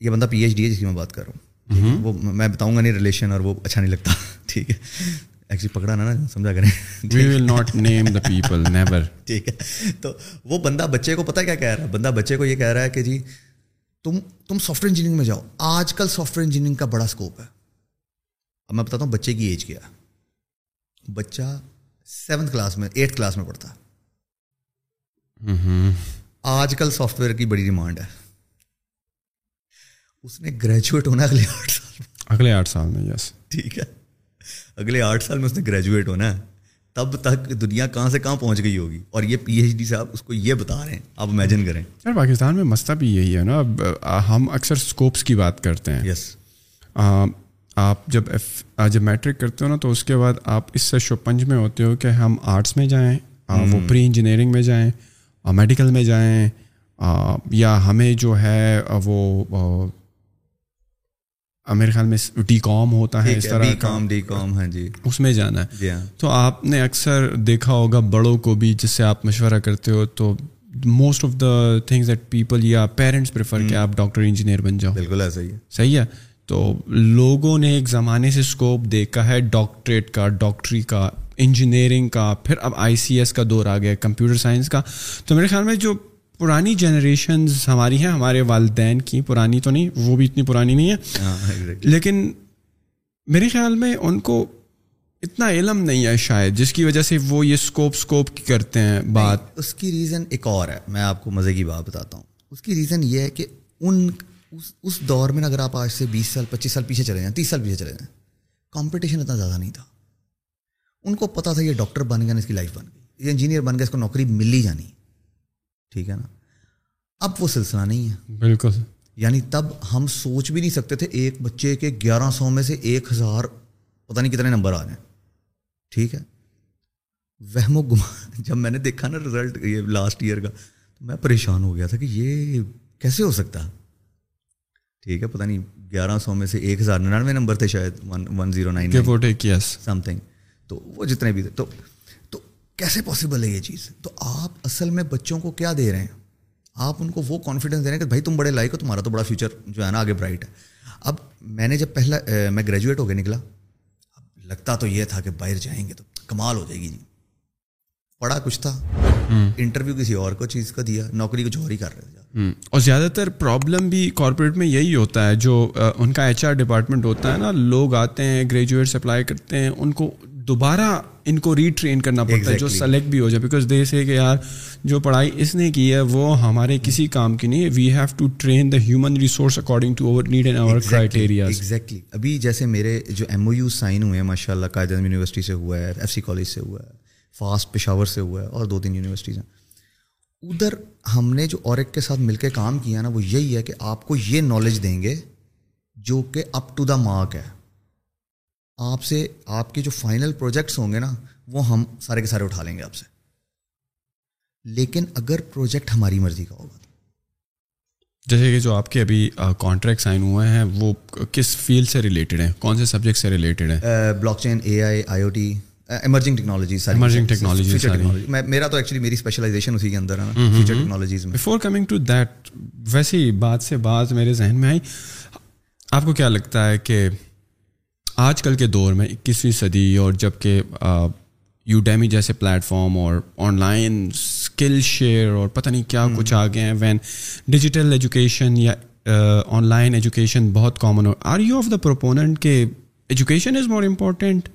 یہ بندہ پی ایچ ڈی ہے جس کی میں بات کر رہا ہوں. وہ میں بتاؤں گا نہیں ریلیشن اور وہ اچھا نہیں لگتا۔ ٹھیک ہے۔ ایکچولی پکڑا نا سمجھا کریں۔ We will not name the people never ٹھیک ہے۔ تو وہ بندہ بچے کو پتہ کیا کہہ رہا ہے؟ بندہ بچے کو یہ کہہ رہا ہے کہ جی تم تم سافٹ ویئر انجینئرنگ میں جاؤ۔ آج کل سافٹ ویئر انجینئرنگ کا بڑا اسکوپ ہے۔ اب میں بتاتا ہوں بچے کی ایج کیا بچہ سیونتھ کلاس میں ایٹھ کلاس میں پڑھتا۔ آج کل سافٹ ویئر کی بڑی ڈیمانڈ ہے۔ اس نے گریجویٹ ہونا اگلے آٹھ سال اگلے آٹھ سال میں یس ٹھیک ہے۔ اگلے آٹھ سال میں اس نے گریجویٹ ہونا ہے۔ تب تک دنیا کہاں سے کہاں پہنچ گئی ہوگی؟ اور یہ پی ایچ ڈی صاحب اس کو یہ بتا رہے ہیں آپ امیجن کریں۔ یار پاکستان میں مسئلہ بھی یہی ہے نا۔ اب ہم اکثر اسکوپس کی بات کرتے ہیں۔ یس آپ جب ایف جب میٹرک کرتے ہو نا تو اس کے بعد آپ اس سے شوپنج میں ہوتے ہو کہ ہم آرٹس میں جائیں وہ پری انجینئرنگ میں جائیں میڈیکل میں جائیں یا ہمیں جو ہے وہ میرے خیال میں ڈی کام ہوتا ہے اس طرح کام ڈی کام ہاں جی۔ اس میں جانا جی ہے ہاں۔ تو آپ نے اکثر دیکھا ہوگا بڑوں کو بھی جس سے آپ مشورہ کرتے ہو تو most of the things that people یا پیرنٹس پریفر کہ آپ ڈاکٹر انجینئر بن جاؤ۔ بالکل ایسا ہی ہے۔ صحیح ہے؟ تو لوگوں نے ایک زمانے سے اسکوپ دیکھا ہے ڈاکٹریٹ کا ڈاکٹری کا انجینئرنگ کا پھر اب آئی سی ایس کا دور آ گیا کمپیوٹر سائنس کا۔ تو میرے خیال میں جو پرانی جنریشنز ہماری ہیں ہمارے والدین کی پرانی تو نہیں وہ بھی اتنی پرانی نہیں ہے لیکن میرے خیال میں ان کو اتنا علم نہیں ہے شاید جس کی وجہ سے وہ یہ اسکوپ اسکوپ کی کرتے ہیں بات۔ اس کی ریزن ایک اور ہے میں آپ کو مزے کی بات بتاتا ہوں۔ اس کی ریزن یہ ہے کہ ان اس دور میں اگر آپ آج سے بیس سال پچیس سال پیچھے چلے جائیں تیس سال پیچھے چلے جائیں کمپٹیشن اتنا زیادہ نہیں تھا۔ ان کو پتا تھا یہ ڈاکٹر بن گیا نا اس کی لائف بن گئی یہ انجینئر بن گیا اس کو نوکری مل ہی جانی ٹھیک ہے نا؟ اب وہ سلسلہ نہیں ہے۔ بالکل۔ یعنی تب ہم سوچ بھی نہیں سکتے تھے ایک بچے کے گیارہ سو میں سے ایک ہزار پتہ نہیں کتنے نمبر آ ہیں ٹھیک ہے؟ وہم و گما جب میں نے دیکھا نا رزلٹ یہ لاسٹ ایئر کا تو میں پریشان ہو گیا تھا کہ یہ کیسے ہو سکتا؟ ٹھیک ہے پتہ نہیں گیارہ سو میں سے ایک ہزار ننانوے نمبر تھے شاید one one zero nine something تو وہ جتنے بھی تھے تو کیسے پاسبل ہے یہ چیز؟ تو آپ اصل میں بچوں کو کیا دے رہے ہیں؟ آپ ان کو وہ کانفیڈینس دیں کہ بھائی تم بڑے لائق ہو تمہارا تو بڑا فیوچر جو ہے نا آگے برائٹ ہے۔ اب میں نے جب پہلا میں گریجویٹ ہو کے نکلا اب لگتا تو یہ تھا کہ باہر جائیں گے تو کمال ہو جائے گی جی۔ پڑھا کچھ تھا انٹرویو کسی اور کو چیز کا دیا نوکری کچھ اور ہی کر رہے تھے۔ اور زیادہ تر پرابلم بھی کارپوریٹ میں یہی ہوتا ہے جو ان کا ایچ آر ڈپارٹمنٹ ہوتا ہے نا لوگ آتے ہیں گریجویٹس اپلائی کرتے ہیں ان کو دوبارہ ان کو ری ٹرین کرنا پڑتا ہے جو سلیکٹ بھی ہو جائے بیکاز دے سے کہ یار جو پڑھائی اس نے کی ہے وہ ہمارے کسی کام کی نہیں ہے۔ We have to train the human resource according to our need and our criteria exactly ابھی جیسے میرے جو ایم او یو سائن ہوئے ہیں ماشاء اللہ قائد اعظم یونیورسٹی سے ہوا ہے ایف سی کالج سے ہوا ہے فاسٹ پشاور سے ہوا ہے اور دو تین یونیورسٹیز ہیں۔ ادھر ہم نے جو اور ایک کے ساتھ مل کے کام کیا نا وہ یہی ہے کہ آپ کو یہ نالج دیں گے جو کہ اپ ٹو دا مارک ہے۔ آپ سے آپ کے جو فائنل پروجیکٹس ہوں گے نا وہ ہم سارے کے سارے اٹھا لیں گے آپ سے۔ لیکن اگر پروجیکٹ ہماری مرضی کا ہوگا جیسے کہ جو آپ کے ابھی کانٹریکٹ سائن ہوئے ہیں وہ کس فیلڈ سے ریلیٹڈ ہیں؟ کون سے سبجیکٹ سے ریلیٹڈ ہیں؟ Blockchain A I I O T emerging technology emerging technology میرا تو ایکچولی میری اسپیشلائزیشن اسی کے اندر ہے فیوچر ٹیکنالوجیز میں۔ بفور کمنگ ٹو دیٹ ویسی بات سے بات میرے ذہن میں آئی۔ آپ کو کیا لگتا ہے کہ آج کل کے دور میں اکیسویں صدی اور جبکہ یو ڈیمی جیسے پلیٹ فارم اور آن لائن اسکل شیئر اور پتہ نہیں کیا کچھ آ گئے ہیں وین ڈیجیٹل ایجوکیشن یا آن لائن ایجوکیشن بہت common who. Are you of the proponent کہ ایجوکیشن از مور امپورٹنٹ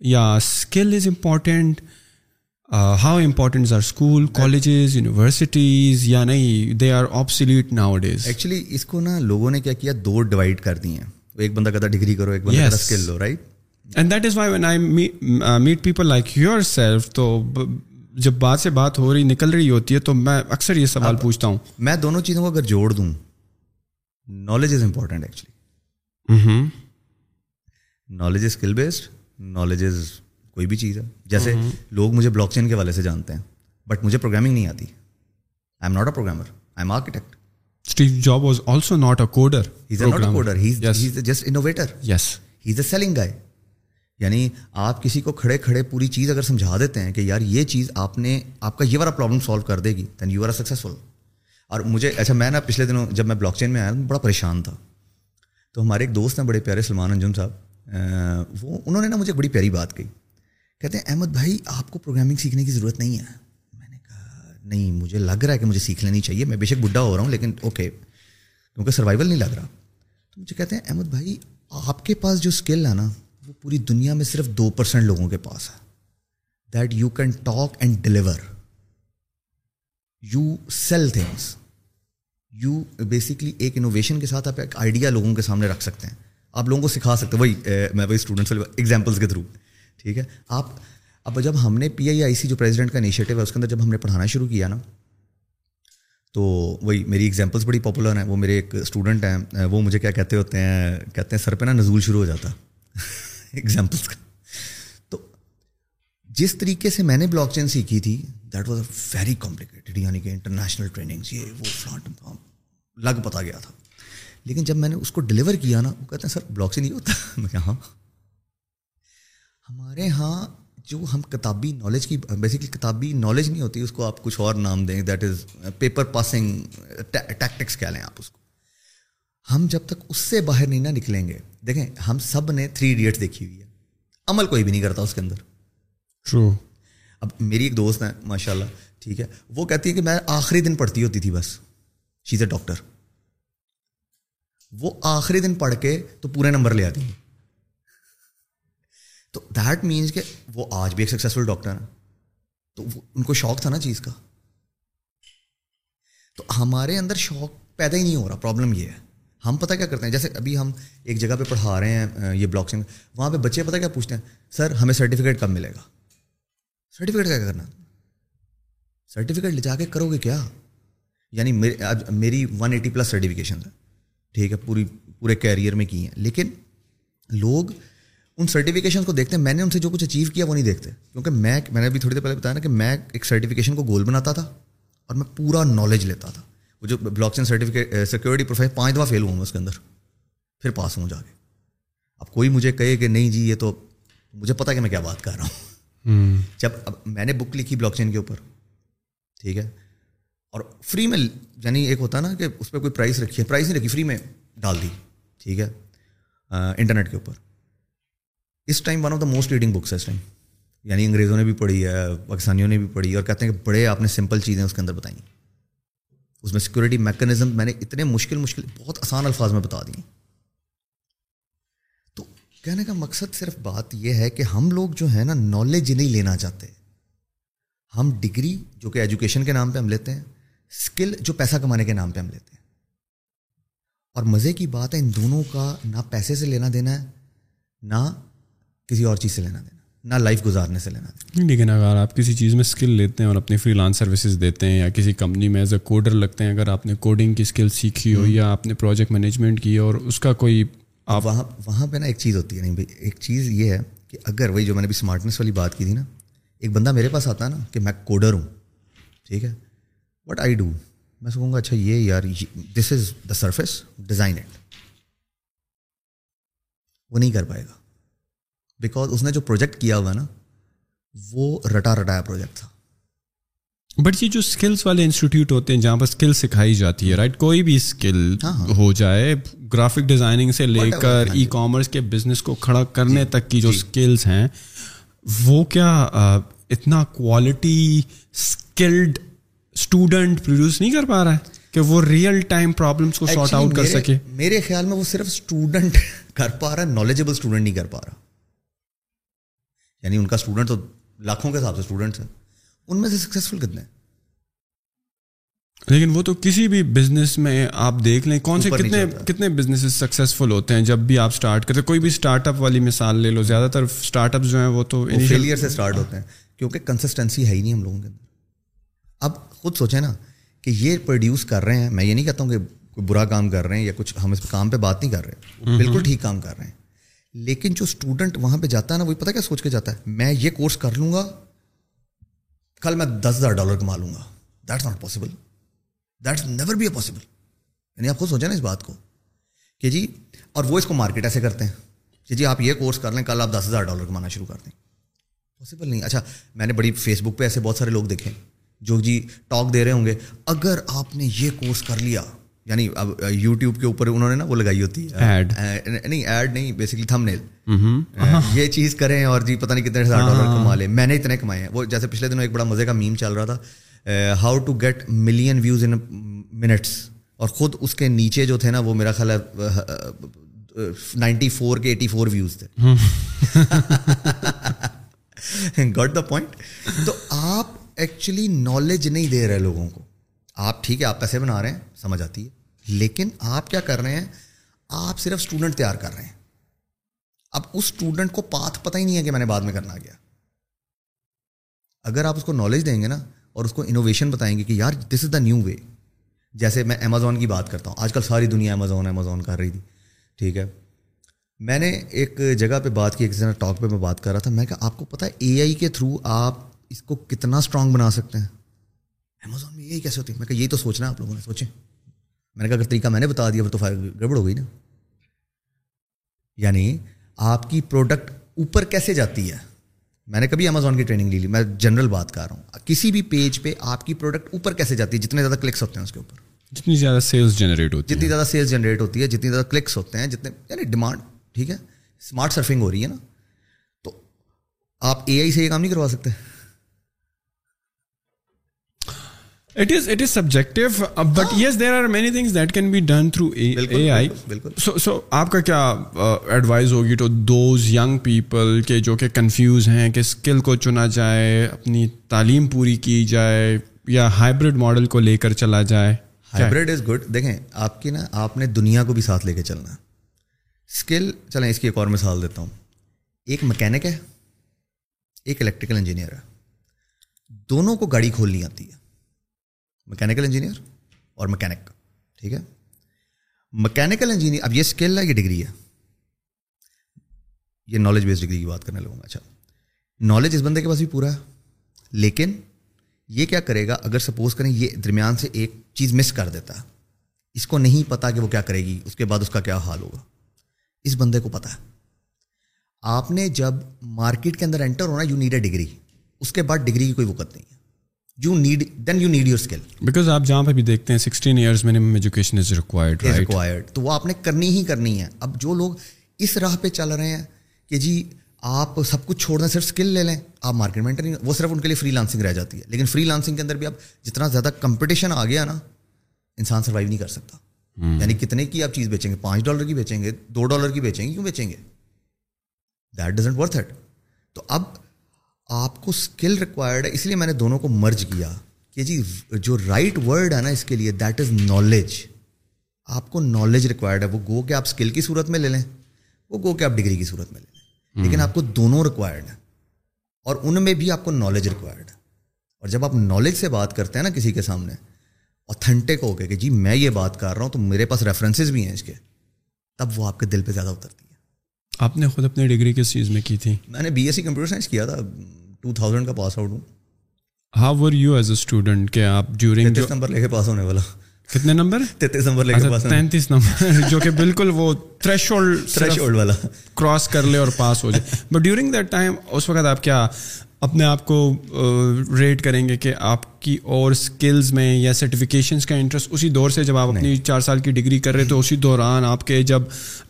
یا skill is important how important are school colleges universities یا نہیں؟ They are obsolete nowadays actually اس کو نا لوگوں نے کیا کیا؟ دو ڈیوائڈ کر دی ہیں۔ ایک بندہ کہتا ڈگری کرو ایک بندہ کہتا skill love right and that is why when I meet people like yourself تو جب بات سے بات ہو رہی نکل رہی ہوتی ہے تو میں اکثر یہ سوال پوچھتا ہوں میں دونوں چیزوں کو اگر جوڑ دوں knowledge is important actually knowledge is skill based knowledge is کوئی بھی چیز ہے جیسے لوگ مجھے بلاک چین کے والے سے جانتے ہیں بٹ مجھے پروگرامنگ نہیں آتی I am not a programmer I am architect selling guy یعنی آپ کسی کو کھڑے کھڑے پوری چیز اگر سمجھا دیتے ہیں کہ یار یہ چیز آپ نے آپ کا یہ والا پرابلم سالو کر دے گی then you are a successful اور مجھے اچھا میں نا پچھلے دنوں جب میں بلاک چین میں آیا بڑا پریشان تھا۔ تو ہمارے ایک دوست ہیں بڑے پیارے سلمان انجم صاحب وہ انہوں نے نا مجھے بڑی پیاری بات کہی۔ کہتے ہیں احمد بھائی آپ کو پروگرامنگ سیکھنے کی ضرورت نہیں ہے۔ نہیں، مجھے لگ رہا ہے کہ مجھے سیکھ لینی چاہیے۔ میں بے شک بڈھا ہو رہا ہوں، لیکن اوکے کیونکہ سروائول نہیں لگ رہا۔ تو مجھے کہتے ہیں، احمد بھائی، آپ کے پاس جو اسکل ہے نا، وہ پوری دنیا میں صرف دو پرسینٹ لوگوں کے پاس ہے۔ That you can talk and deliver you sell things you basically ایک انوویشن کے ساتھ آپ ایک آئیڈیا لوگوں کے سامنے رکھ سکتے ہیں۔ آپ لوگوں کو سکھا سکتے ہیں۔ وہی، میں وہی اسٹوڈنٹس ایگزامپلس کے تھرو ٹھیک ہے؟ آپ اب جب ہم نے پی آئی آئی سی جو پریزیڈنٹ کا انیشیٹو ہے، اس کے اندر جب ہم نے پڑھانا شروع کیا نا، تو وہی میری ایگزامپلس بڑی پاپولر ہیں، وہ میرے ایک اسٹوڈنٹ ہیں، وہ مجھے کیا کہتے ہوتے ہیں، کہتے ہیں سر پہ نا نزول شروع ہو جاتا۔ ایگزامپلس کا۔ تو جس طریقے سے میں نے بلاک چین سیکھی تھی that was a very complicated یعنی کہ انٹرنیشنل ٹریننگس یہ وہ فلانٹ لگ پتا گیا تھا۔ لیکن جب میں نے اس کو ڈلیور کیا نا، وہ کہتے ہیں، سر بلاک چین نہیں ہوتا؟ میں کہا ہاں۔ ہمارے یہاں جو ہم کتابی نالج کی بیسکلی کتابی نالج نہیں ہوتی اس کو آپ کچھ اور نام دیں that is paper passing tactics کہہ لیں آپ اس کو۔ ہم جب تک اس سے باہر نہیں نہ نکلیں گے دیکھیں ہم سب نے تھری ایڈیٹس دیکھی ہوئی ہے۔ عمل کوئی بھی نہیں کرتا اس کے اندر۔ ٹرو اب میری ایک دوست ہے ماشاء اللہ ٹھیک ہے وہ کہتی ہے کہ میں آخری دن پڑھتی ہوتی تھی بس۔ شیز اے ڈاکٹر وہ آخری دن پڑھ کے تو پورے نمبر لے آتی ہیں۔ تو دیٹ مینس کہ وہ آج بھی ایک سکسیزفل ڈاکٹر ہیں۔ تو ان کو شوق تھا نا چیز کا۔ تو ہمارے اندر شوق پیدا ہی نہیں ہو رہا۔ پرابلم یہ ہے۔ ہم پتہ کیا کرتے ہیں؟ جیسے ابھی ہم ایک جگہ پہ پڑھا رہے ہیں یہ بلاکسنگ وہاں پہ بچے پتہ کیا پوچھتے ہیں؟ سر ہمیں سرٹیفکیٹ کب ملے گا؟ سرٹیفکیٹ کیا کرنا؟ سرٹیفکیٹ لے جا کے کرو گے کیا؟ یعنی میری ون ایٹی پلس سرٹیفکیشن ہے ٹھیک ہے، پوری پورے کیریئر میں کی ہیں۔ لیکن لوگ ان سرٹیفکیشن کو دیکھتے ہیں۔ میں نے ان سے جو کچھ اچیو کیا وہ نہیں دیکھتے۔ کیونکہ میں میں نے ابھی تھوڑی دیر پہلے بتایا نا کہ میں ایک سرٹیفکیشن کو گول بناتا تھا اور میں پورا نالج لیتا تھا۔ وہ جو blockchain certificate security profile پانچ دفعہ فیل ہوں اس کے اندر۔ پھر پاس ہوں جا کے۔ اب کوئی مجھے کہے کہ نہیں جی یہ تو مجھے پتا کہ میں کیا بات کر رہا ہوں۔ جب اب میں نے بک لکھی بلاک چین کے اوپر۔ ٹھیک ہے۔ اور فری میں یعنی ایک ہوتا نا کہ اس پہ کوئی پرائز رکھی ہے۔ پرائز نہیں رکھی فری میں ڈال دی۔ ٹھیک ہے۔ انٹرنیٹ کے اوپر۔ اس time one of the most reading books ہے اس ٹائم۔ یعنی انگریزوں نے بھی پڑھی ہے، پاکستانیوں نے بھی پڑھی اور کہتے ہیں کہ بڑے آپ نے سمپل چیزیں اس کے اندر بتائیں اس میں سیکورٹی میکانزم میں نے اتنے مشکل مشکل، بہت آسان الفاظ میں بتا دی تو کہنے کا مقصد صرف بات یہ ہے کہ ہم لوگ جو ہے نا نالج نہیں لینا چاہتے۔ ہم ڈگری جو کہ ایجوکیشن کے نام پہ ہم لیتے ہیں اسکل جو پیسہ کمانے کے نام پہ ہم لیتے ہیں۔ اور مزے کی بات ہے، ان دونوں کا نہ پیسے سے لینا دینا ہے، نہ کسی اور چیز سے لینا دینا نہ لائف گزارنے سے لینا دینا۔ لیکن اگر آپ کسی چیز میں اسکل لیتے ہیں اور اپنی فری لانس سروسز دیتے ہیں یا کسی کمپنی میں ایز اے کوڈر لگتے ہیں اگر آپ نے کوڈنگ کی اسکل سیکھی ہو یا آپ نے پروجیکٹ مینجمنٹ کی اور اس کا کوئی آپ وہاں وہاں پہ نا ایک چیز ہوتی ہے نہیں بھائی ایک چیز یہ ہے کہ اگر وہی جو میں نے بھی اسمارٹنیس والی بات کی تھی نا ایک بندہ میرے پاس آتا ہے نا کہ میں کوڈر ہوں ٹھیک ہے وٹ آئی ڈو میں سکوں گا اچھا یہ یار this is the surface design it وہ نہیں کر پائے گا۔ بیکاز اس نے جو پروجیکٹ کیا ہوا نا وہ رٹا رٹایا پروجیکٹ تھا۔ بٹ یہ جو اسکلس والے انسٹیٹیوٹ ہوتے ہیں جہاں پر اسکل سکھائی جاتی ہے رائٹ کوئی بھی اسکل ہاں، ہاں۔ ہو جائے گرافک ڈیزائننگ سے لے کر ای کامرس کے بزنس کو کھڑا کرنے جی، تک کی جو اسکلس جی۔ ہیں وہ کیا اتنا کوالٹی اسکلڈ اسٹوڈنٹ پروڈیوس نہیں کر پا رہا ہے کہ وہ ریئل ٹائم پرابلمس کو سارٹ آؤٹ کر سکے؟ میرے خیال میں وہ صرف اسٹوڈنٹ کر پا رہا ہے نالجبل اسٹوڈنٹ نہیں کر پا رہا۔ یعنی ان کا اسٹوڈنٹ تو لاکھوں کے حساب سے اسٹوڈنٹس ہیں ان میں سے سکسیزفل کتنے ہیں؟ لیکن وہ تو کسی بھی بزنس میں آپ دیکھ لیں کون سے کتنے کتنے بزنس سکسیزفل ہوتے ہیں؟ جب بھی آپ اسٹارٹ کرتے کوئی بھی اسٹارٹ اپ والی مثال لے لو زیادہ تر اسٹارٹ اپ جو ہیں وہ تو فیلئر سے اسٹارٹ ہوتے ہیں کیونکہ کنسسٹنسی ہے ہی نہیں ہم لوگوں کے اندر۔ اب خود سوچیں نا کہ یہ پروڈیوس کر رہے ہیں میں یہ نہیں کہتا ہوں کہ کوئی برا کام کر رہے ہیں یا کچھ ہم اس کام پہ بات نہیں کر رہے بالکل ٹھیک کام کر رہے ہیں۔ لیکن جو اسٹوڈنٹ وہاں پہ جاتا ہے نا وہ پتا کیا سوچ کے جاتا ہے؟ میں یہ کورس کر لوں گا، کل میں دس ہزار ڈالر کما لوں گا۔ That's not possible that's never be a possible یعنی آپ خود سوچیں نا اس بات کو کہ جی اور وہ اس کو مارکیٹ ایسے کرتے ہیں کہ جی آپ یہ کورس کر لیں، کل آپ دس ہزار ڈالر کمانا شروع کر دیں۔ پاسبل نہیں۔ اچھا میں نے بڑی فیس بک پہ ایسے بہت سارے لوگ دیکھے جو جی ٹاک دے رہے ہوں گے۔ اگر آپ نے یہ کورس کر لیا یعنی اب یوٹیوب کے اوپر انہوں نے نا وہ لگائی ہوتی ہے ایڈ نہیں ایڈ نہیں بیسکلی تھم نیل یہ چیز کریں اور جی پتہ نہیں کتنے ہزار ڈالر کما لیں۔ میں نے اتنے کمائے ہیں۔ وہ جیسے پچھلے دنوں ایک بڑا مزے کا میم چل رہا تھا how to get million views in minutes اور خود اس کے نیچے جو تھے نا وہ میرا خیال ہے نائنٹی فور کے ایٹی فور ویوز تھے گٹ دا پوائنٹ تو آپ ایکچولی نالج نہیں دے رہے لوگوں کو۔ آپ ٹھیک ہے، آپ پیسے بنا رہے ہیں، سمجھ آتی ہے۔ لیکن آپ کیا کر رہے ہیں؟ آپ صرف اسٹوڈنٹ تیار کر رہے ہیں۔ اب اس اسٹوڈنٹ کو پاتھ پتہ ہی نہیں ہے کہ میں نے بعد میں کرنا گیا اگر آپ اس کو نالج دیں گے نا اور اس کو انوویشن بتائیں گے کہ یار this is the new way جیسے میں امیزون کی بات کرتا ہوں۔ آج کل ساری دنیا امیزون امیزون کر رہی تھی۔ ٹھیک ہے۔ میں نے ایک جگہ پہ بات کی، ایک ٹاک پہ میں بات کر رہا تھا۔ میں کہ آپ کو پتا ہے اے آئی کے تھرو آپ اس کو کتنا اسٹرانگ بنا سکتے ہیں؟ امیزون یہی کیسے ہوتی ہے؟ میں کہ یہی تو سوچنا آپ لوگوں نے سوچیں۔ میں نے کہا اگر طریقہ میں نے بتا دیا تو گڑبڑ ہو گئی نا۔ یعنی آپ کی پروڈکٹ اوپر کیسے جاتی ہے؟ میں نے کبھی امیزون کی ٹریننگ لی لی میں جنرل بات کر رہا ہوں۔ کسی بھی پیج پہ آپ کی پروڈکٹ اوپر کیسے جاتی ہے؟ جتنے زیادہ کلکس ہوتے ہیں اس کے اوپر۔ جتنی زیادہ سیلس جنریٹ ہوتی ہے۔ جتنی زیادہ سیلس جنریٹ ہوتی ہے جتنی زیادہ کلکس ہوتے ہیں جتنے یعنی ڈیمانڈ ٹھیک ہے؟ اسمارٹ سرفنگ ہو رہی ہے نا۔ تو آپ اے آئی سے یہ کام نہیں کروا سکتے؟ It is it is subjective but yes there are many things that can be done through A I so so آپ کا کیا ایڈوائز ہوگی ٹو دوز ینگ پیپل کے جو کہ کنفیوز ہیں کہ اسکل کو چنا جائے اپنی تعلیم پوری کی جائے یا ہائیبریڈ ماڈل کو لے کر چلا جائے ہائیبریڈ از گڈ دیکھیں آپ کی نا آپ نے دنیا کو بھی ساتھ لے کے چلنا ہے اسکل چلیں اس کی ایک اور مثال دیتا ہوں ایک مکینک ہے ایک الیکٹریکل انجینئر ہے دونوں کو گاڑی کھولنی آتی ہے مکینیکل انجینئر اور مکینک ٹھیک ہے؟ مکینیکل انجینئر اب یہ اسکل ہے، یہ ڈگری ہے۔ یہ نالج بیسڈ ڈگری کی بات کرنے لگوں گا۔ اچھا۔ نالج اس بندے کے پاس بھی پورا ہے۔ لیکن یہ کیا کرے گا؟ اگر سپوز کریں یہ درمیان سے ایک چیز مس کر دیتا ہے، اس کو نہیں پتا کہ وہ کیا کرے گی، اس کے بعد اس کا کیا حال ہوگا۔ اس بندے کو پتا ہے۔ آپ نے جب مارکیٹ کے اندر انٹر ہونا یو نیڈ اے ڈگری اس کے بعد ڈگری کی کوئی وقت نہیں ہے۔ You need then you need your skill because آپ جہاں پہ بھی دیکھتے ہیں sixteen years minimum education is required required تو وہ آپ نے کرنی ہی کرنی ہے. اب جو لوگ اس راہ پہ چل رہے ہیں کہ جی آپ سب کچھ چھوڑ دیں صرف اسکل لے لیں آپ مارکیٹ میں نہیں وہ صرف ان کے لیے فری لانسنگ رہ جاتی ہے. لیکن فری لانسنگ کے اندر بھی آپ جتنا زیادہ کمپٹیشن آ گیا نا انسان سروائیو نہیں کر سکتا. یعنی کتنے کی آپ چیز بیچیں گے؟ پانچ ڈالر کی بیچیں گے دو ڈالر کی بیچیں گے کیوں بیچیں گے؟ دیٹ ڈزنٹ ورتھ اٹ تو اب آپ کو اسکل ریکوائرڈ ہے، اس لیے میں نے دونوں کو مرج کیا کہ جی جو رائٹ ورڈ ہے نا اس کے لیے دیٹ از نالج آپ کو نالج ریکوائرڈ ہے، وہ گو کہ آپ اسکل کی صورت میں لے لیں، وہ گو کہ آپ ڈگری کی صورت میں لے لیں۔ لیکن آپ کو دونوں ریکوائرڈ ہیں، اور ان میں بھی آپ کو نالج ریکوائرڈ ہے۔ اور جب آپ نالج سے بات کرتے ہیں نا کسی کے سامنے اوتھینٹک ہو کے کہ جی میں یہ بات کر رہا ہوں تو میرے پاس ریفرنسز بھی ہیں اس کے، تب وہ آپ کے دل پہ زیادہ اترتی آپ نے خود اپنی ڈگری کس چیز میں کی تھی؟ میں نے B S C computer science کیا تھا ٹو تھاؤزینڈ کا پاس آؤٹ ہوں۔ How were you as a student کہ آپ ڈیورنگ نمبر لے کے پاس ہونے والا۔ کتنے نمبر؟ تینتیس نمبر لے کے پاس تینتیس نمبر جو کہ بالکل وہ تھریش ہولڈ تھریش ہولڈ والا۔ کراس کر لے اور پاس ہو جائے۔ بٹ ڈیورنگ دیٹ ٹائم اس وقت آپ کیا اپنے آپ کو ریٹ کریں گے کہ آپ کی اور اسکلز میں یا سرٹیفکیشنس کا انٹرسٹ اسی دور سے جب آپ اپنی چار سال کی ڈگری کر رہے تو اسی دوران آپ کے جب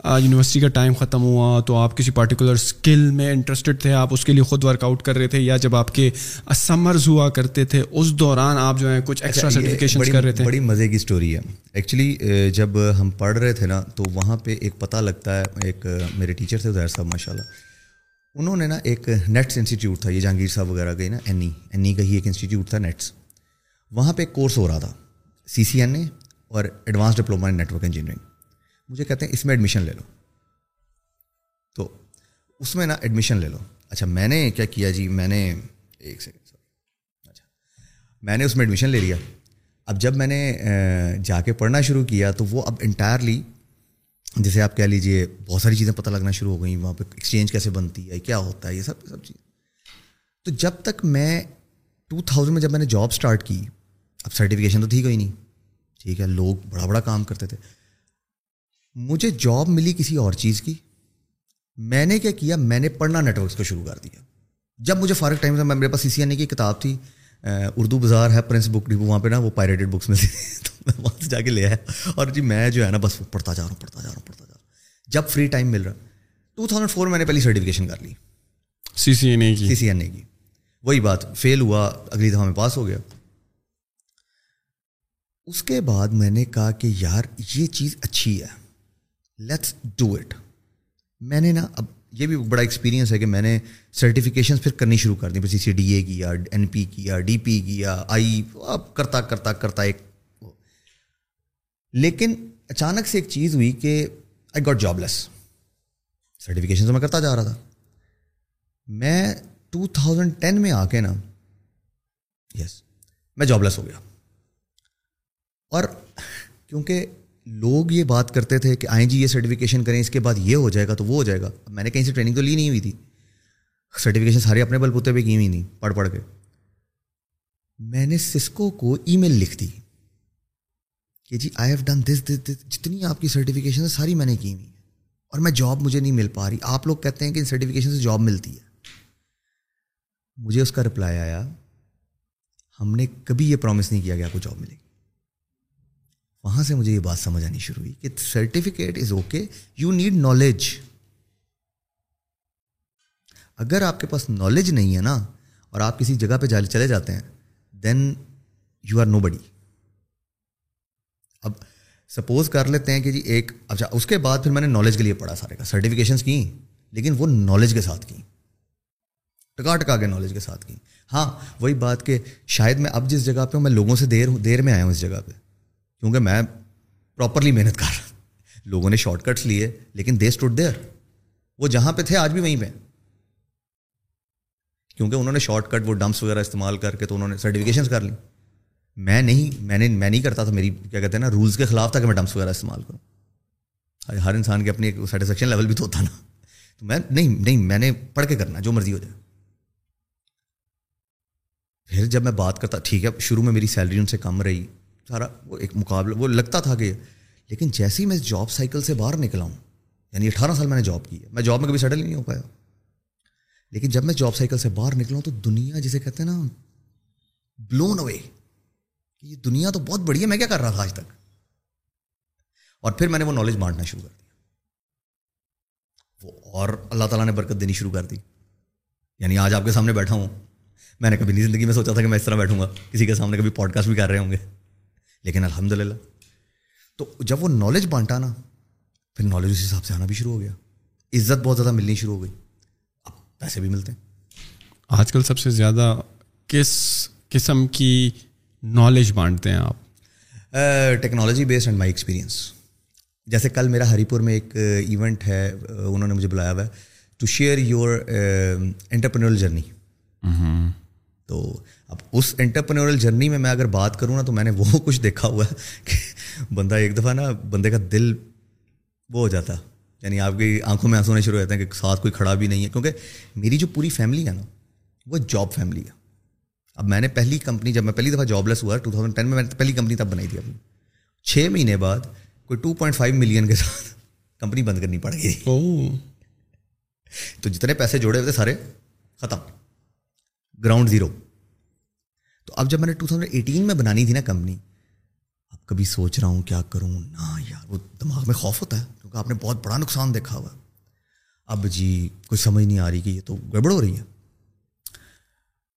یونیورسٹی کا ٹائم ختم ہوا تو آپ کسی پارٹیکولر اسکل میں انٹرسٹڈ تھے آپ اس کے لیے خود ورک آؤٹ کر رہے تھے یا جب آپ کے سمرز ہوا کرتے تھے اس دوران آپ جو ہیں کچھ ایکسٹرا سرٹیفکیشن کر رہے تھے۔ بڑی مزے کی اسٹوری ہے۔ ایکچولی جب ہم پڑھ رہے تھے نا تو وہاں پہ ایک پتہ لگتا ہے ایک میرے ٹیچر تھے ظاہر صاحب ماشاء اللہ انہوں نے نا ایک نیٹس انسٹیٹیوٹ تھا، یہ جہانگیر صاحب وغیرہ گئی نا این ای این ای کا ہی ایک انسٹیٹیوٹ تھا نیٹس۔ وہاں پہ ایک کورس ہو رہا تھا سی سی این اے اور advance diploma in network engineering مجھے کہتے ہیں، اس میں ایڈمیشن لے لو۔ تو اس میں نا ایڈمیشن لے لو۔ اچھا میں نے کیا کیا جی؟ میں نے، ایک سیکنڈ سوری اچھا میں نے اس میں ایڈمیشن لے لیا۔ اب جب میں نے جا کے پڑھنا شروع کیا تو وہ اب انٹائرلی جیسے آپ کہہ لیجیے بہت ساری چیزیں پتہ لگنا شروع ہو گئیں، وہاں پہ ایکسچینج کیسے بنتی ہے، کیا ہوتا ہے، یہ سب سب چیز۔ تو جب تک میں ٹو تھاؤزینڈ میں جب میں نے جاب اسٹارٹ کی، اب سرٹیفکیشن تو تھی کوئی نہیں۔ ٹھیک ہے، لوگ بڑا بڑا کام کرتے تھے۔ مجھے جاب ملی کسی اور چیز کی۔ میں نے کیا کیا؟ میں نے پڑھنا نیٹورکس کو شروع کر دیا۔ جب مجھے فارغ ٹائم تھا میرے پاس سی سی این اے کی کتاب تھی۔ اردو بازار ہے پرنس بک ڈپو وہاں پہ نا وہ پائریٹیڈ بکس میں تو میں وہاں سے جا کے لے آیا۔ اور جی میں جو ہے نا بس پڑھتا جا رہا ہوں پڑھتا جا رہا ہوں پڑھتا جا رہا ہوں۔ جب فری ٹائم مل رہا ٹو تھاؤزینڈ فور میں نے پہلی سرٹیفکیشن کر لی۔ سی سی این اے کی۔ سی سی این اے کی۔ وہی بات فیل ہوا اگلی دفعہ میں پاس ہو گیا۔ اس کے بعد میں نے کہا کہ یار یہ چیز اچھی ہے۔ لیٹس ڈو اٹ میں نے نا اب یہ بھی بڑا ایکسپیرینس ہے کہ میں نے سرٹیفکیشن پھر کرنی شروع کر دی، پھر سی سی ڈی اے کیا این پی کیا ڈی پی کیا آئی اب کرتا کرتا کرتا ایک لیکن اچانک سے ایک چیز ہوئی کہ I got job less certification تو میں کرتا جا رہا تھا۔ میں ٹو تھاؤزینڈ ٹین میں آ کے نا یس میں جاب لیس ہو گیا۔ اور کیونکہ لوگ یہ بات کرتے تھے کہ آئیں جی یہ سرٹیفکیشن کریں، اس کے بعد یہ ہو جائے گا تو وہ ہو جائے گا۔ میں نے کہیں سے ٹریننگ تو لی نہیں ہوئی تھی۔ سرٹیفکیشن سارے اپنے بل پوتے پہ کی ہوئی تھیں پڑھ پڑھ کے۔ میں نے سسکو کو ای میل لکھ دی کہ جی I have done this this دس جتنی آپ کی سرٹیفکیشن ساری میں نے کی ہوئی اور میں جاب مجھے نہیں مل پا رہی۔ آپ لوگ کہتے ہیں کہ ان سرٹیفکیشن سے جاب ملتی ہے۔ مجھے اس کا رپلائی آیا، ہم نے کبھی یہ پرومس نہیں کیا کہ آپ کو جاب ملے گی۔ وہاں سے مجھے یہ بات سمجھ آنی شروع ہوئی کہ certificate is okay you need knowledge اگر آپ کے پاس نالج نہیں ہے نا اور آپ کسی جگہ پہ چلے جاتے ہیں then you are no buddy اب سپوز کر لیتے ہیں کہ جی ایک اچھا اس کے بعد پھر میں نے نالج کے لیے پڑھا سارے کا سرٹیفکیشنس کی، لیکن وہ نالج کے ساتھ کی، ٹکا ٹکا کے نالج کے ساتھ کی۔ ہاں وہی بات کہ شاید میں اب جس جگہ پہ ہوں، میں لوگوں سے دیر دیر میں آیا ہوں اس جگہ پہ۔ کیونکہ میں پراپرلی محنت کر رہا لوگوں نے شارٹ کٹس لیے، لیکن دے اسٹوڈ دیئر وہ جہاں پہ تھے، آج بھی وہیں پہ۔ کیونکہ انہوں نے شارٹ کٹ وہ ڈمپس وغیرہ استعمال کر کے تو انہوں نے سرٹیفکیشنس کر لی میں نہیں، میں نے، میں نہیں کرتا تھا، میری کیا کہتے ہیں نا رولس کے خلاف تھا کہ میں ڈمپس وغیرہ استعمال کروں۔ ہر انسان کی اپنی ایک سیٹسفیکشن لیول بھی تو ہوتا نا۔ تو میں نہیں نہیں، میں نے پڑھ کے کرنا، جو مرضی ہو جائے۔ پھر جب میں بات کرتا، ٹھیک ہے، شروع میں میری سیلری ان سے کم رہی۔ سارا وہ ایک مقابلہ، وہ لگتا تھا کہ لیکن جیسے ہی میں جاب سائیکل سے باہر نکلا ہوں یعنی اٹھارہ سال میں نے جاب کی ہے، میں جاب میں کبھی سیٹل نہیں ہو پایا۔ لیکن جب میں جاب سائیکل سے باہر نکلا ہوں تو دنیا جسے کہتے ہیں نا بلون اوے کہ یہ دنیا تو بہت بڑی ہے، میں کیا کر رہا تھا آج تک؟ اور پھر میں نے وہ نالج بانٹنا شروع کر دیا۔ وہ اور اللہ تعالیٰ نے برکت دینی شروع کر دی۔ یعنی آج آپ کے سامنے بیٹھا ہوں، میں نے کبھی نہیں زندگی میں سوچا تھا کہ میں اس طرح بیٹھوں گا، کسی کے سامنے کبھی پوڈ کاسٹ بھی کر رہے ہوں گے۔ لیکن الحمد للہ تو جب وہ نالج بانٹا نا پھر نالج اس حساب سے آنا بھی شروع ہو گیا۔ عزت بہت زیادہ ملنی شروع ہو گئی۔ اب پیسے بھی ملتے ہیں۔ آج کل سب سے زیادہ کس قسم کی نالج بانٹتے ہیں آپ؟ Technology based and my experience جیسے کل میرا ہری پور میں ایک ایونٹ ہے انہوں نے مجھے بلایا ہوا ہے۔ To share your entrepreneurial journey تو اب اس انٹرپرینورل جرنی میں میں اگر بات کروں نا تو میں نے وہ کچھ دیکھا ہوا ہے کہ بندہ ایک دفعہ نا بندے کا دل وہ ہو جاتا یعنی آپ کی آنکھوں میں آنسو ہونے شروع ہوتے ہیں کہ ساتھ کوئی کھڑا بھی نہیں ہے کیونکہ میری جو پوری فیملی ہے نا وہ جاب فیملی ہے۔ اب میں نے پہلی کمپنی جب میں پہلی دفعہ جاب لیس ہوا ٹو تھاؤزینڈ ٹین میں میں نے پہلی کمپنی تب بنائی تھی اپنی۔ چھ مہینے بعد کوئی ٹو پوائنٹ فائیو ملین کے ساتھ کمپنی بند کرنی پڑ گئی۔ تو جتنے پیسے جوڑے ہوئے تھے سارے ختم۔ Ground zero. تو اب جب میں نے ٹو تھاؤزینڈ ایٹین میں بنانی تھی نا کمپنی، اب کبھی سوچ رہا ہوں کیا کروں؟ نہ یار، وہ دماغ میں خوف ہوتا ہے، کیونکہ آپ نے بہت بڑا نقصان دیکھا ہوا۔ اب جی کوئی سمجھ نہیں آ رہی کہ یہ تو گڑبڑ ہو رہی ہے۔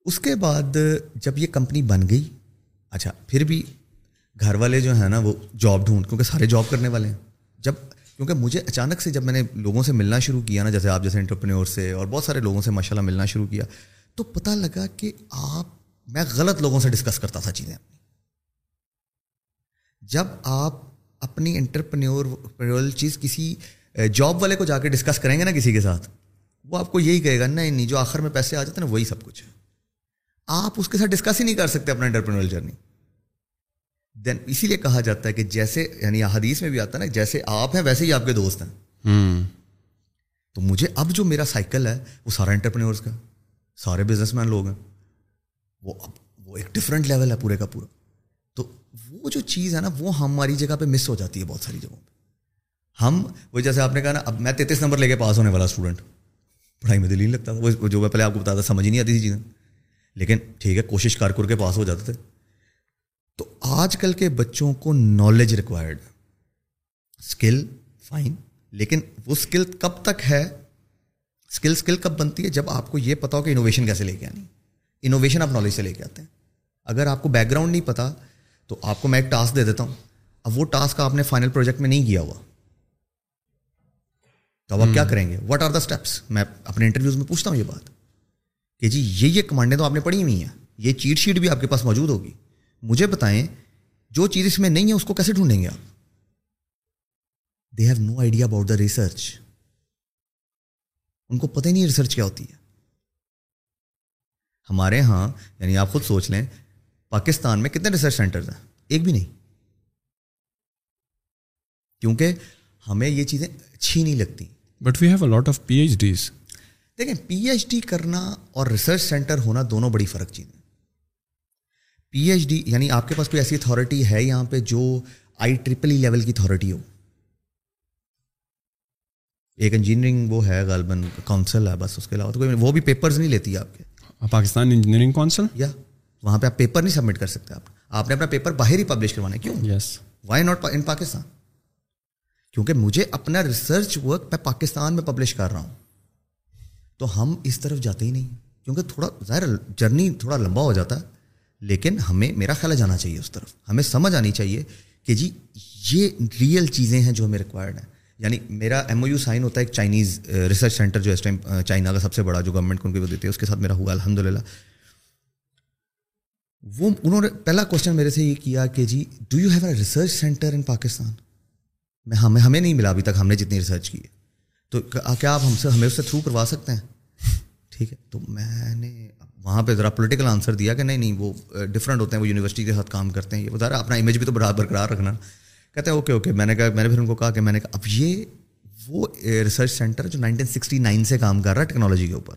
اس کے بعد جب یہ کمپنی بن گئی اچھا پھر بھی گھر والے جو ہیں نا، وہ جاب ڈھونڈ، کیونکہ سارے جاب کرنے والے ہیں۔ جب، کیونکہ مجھے اچانک سے جب میں نے لوگوں سے ملنا شروع کیا نا، جیسے آپ جیسے انٹرپرینور سے اور بہت سارے لوگوں سے ماشاء اللہ ملنا شروع کیا تو پتہ لگا کہ آپ میں غلط لوگوں سے ڈسکس کرتا تھا چیزیں اپنی۔ جب آپ اپنی انٹرپرینور چیز کسی جاب والے کو جا کے ڈسکس کریں گے نا کسی کے ساتھ وہ آپ کو یہی کہے گا نہیں نہیں جو آخر میں پیسے آ جاتے ہیں نا وہی سب کچھ ہے۔ آپ اس کے ساتھ ڈسکس ہی نہیں کر سکتے اپنا انٹرپرینور جرنی دین اسی لیے کہا جاتا ہے کہ جیسے یعنی حدیث میں بھی آتا ہے نا جیسے آپ ہیں ویسے ہی آپ کے دوست ہیں۔ تو مجھے اب جو میرا سائیکل ہے وہ سارا انٹرپرینورس کا۔ سارے بزنس مین لوگ ہیں۔ وہ اب وہ ایک ڈفرینٹ لیول ہے پورے کا پورا۔ تو وہ جو چیز ہے نا، وہ ہماری جگہ پہ مس ہو جاتی ہے بہت ساری جگہوں پہ۔ ہم، وہ جیسے آپ نے کہا نا، اب میں تینتیس نمبر لے کے پاس ہونے والا اسٹوڈنٹ پڑھائی میں دل نہیں لگتا۔ تھا وہ جو میں پہلے آپ کو بتاتا سمجھ ہی نہیں آتی تھی چیزیں۔ لیکن ٹھیک ہے، کوشش کر کر کے پاس ہو جاتے تھے۔ تو آج کل کے بچوں کو نالج ریکوائرڈ اسکل فائن لیکن وہ اسکل کب تک ہے؟ اسکل اسکل کب بنتی ہے جب آپ کو یہ پتا ہو کہ انوویشن کیسے لے کے آنی انوویشن آپ نالج سے لے کے آتے ہیں۔ اگر آپ کو بیک گراؤنڈ نہیں پتا تو آپ کو میں ایک ٹاسک دے دیتا ہوں۔ اب وہ ٹاسک آپ نے فائنل پروجیکٹ میں نہیں کیا ہوا۔ تو اب آپ کیا کریں گے؟ واٹ آر دا اسٹیپس میں اپنے انٹرویوز میں پوچھتا ہوں یہ بات کہ جی یہ یہ کمانڈیں تو آپ نے پڑھی ہوئی ہیں۔ یہ چیٹ شیٹ بھی آپ کے پاس موجود ہوگی۔ مجھے بتائیں جو چیز اس میں نہیں ہے اس کو کیسے ڈھونڈیں گے آپ؟ They have no idea about the research ان کو پتہ ہی نہیں ریسرچ کیا ہوتی ہے۔ ہمارے یہاں یعنی آپ خود سوچ لیں پاکستان میں کتنے ریسرچ سینٹرز ہیں؟ ایک بھی نہیں۔ کیونکہ ہمیں یہ چیزیں اچھی نہیں لگتی۔ But we have a lot of P H Ds دیکھیں پی ایچ ڈی کرنا اور ریسرچ سینٹر ہونا دونوں بڑی فرق چیزیں پی ایچ ڈی یعنی آپ کے پاس کوئی ایسی اتھارٹی ہے یہاں پہ جو آئی ٹریپل ای لیول کی اتھارٹی ہو؟ ایک انجینئرنگ وہ ہے غالباً کونسل ہے بس اس کے علاوہ تو کوئی وہ بھی پیپرز نہیں لیتی آپ کے۔ Pakistan engineering council? یا وہاں پہ آپ پیپر نہیں سبمٹ کر سکتے آپ۔ آپ نے اپنا پیپر باہر ہی پبلش کروانا ہے۔ کیوں؟ Yes why not in Pakistan کیونکہ مجھے اپنا ریسرچ ورک میں پاکستان میں پبلش کر رہا ہوں۔ تو ہم اس طرف جاتے ہی نہیں۔ کیونکہ تھوڑا ظاہر جرنی تھوڑا لمبا ہو جاتا ہے۔ لیکن ہمیں میرا خیال جانا چاہیے اس طرف۔ ہمیں سمجھ آنی چاہیے کہ جی یہ ریئل چیزیں ہیں جو ہمیں ریکوائرڈ ہیں۔ یعنی میرا ایم او یو سائن ہوتا ہے ایک چائنیز ریسرچ سینٹر جو اس ٹائم چائنا کا سب سے بڑا جو گورنمنٹ کو ان کو دیتے ہیں، اس کے ساتھ میرا ہوا الحمد للہ وہ انہوں نے پہلا کوشچن میرے سے یہ کیا کہ جی do you have a research centre in Pakistan میں ہمیں ہمیں نہیں ملا ابھی تک، ہم نے جتنی ریسرچ کی ہے۔ تو کیا آپ ہم سے، ہمیں اس سے تھرو کروا سکتے ہیں؟ ٹھیک ہے۔ تو میں نے وہاں پہ ذرا پولیٹیکل آنسر دیا کہ نہیں نہیں، وہ ڈفرینٹ ہوتے ہیں، وہ یونیورسٹی کے ساتھ کام کرتے ہیں۔ یہ بتا رہا اپنا امیج بھی تو برابر برقرار رکھنا۔ کہتے ہیں اوکے اوکے میں نے کہا میں نے پھر ان کو کہا کہ میں نے کہا، اب یہ وہ ریسرچ سینٹر جو نائنٹین سکسٹی نائن سے کام کر رہا ہے ٹیکنالوجی کے اوپر.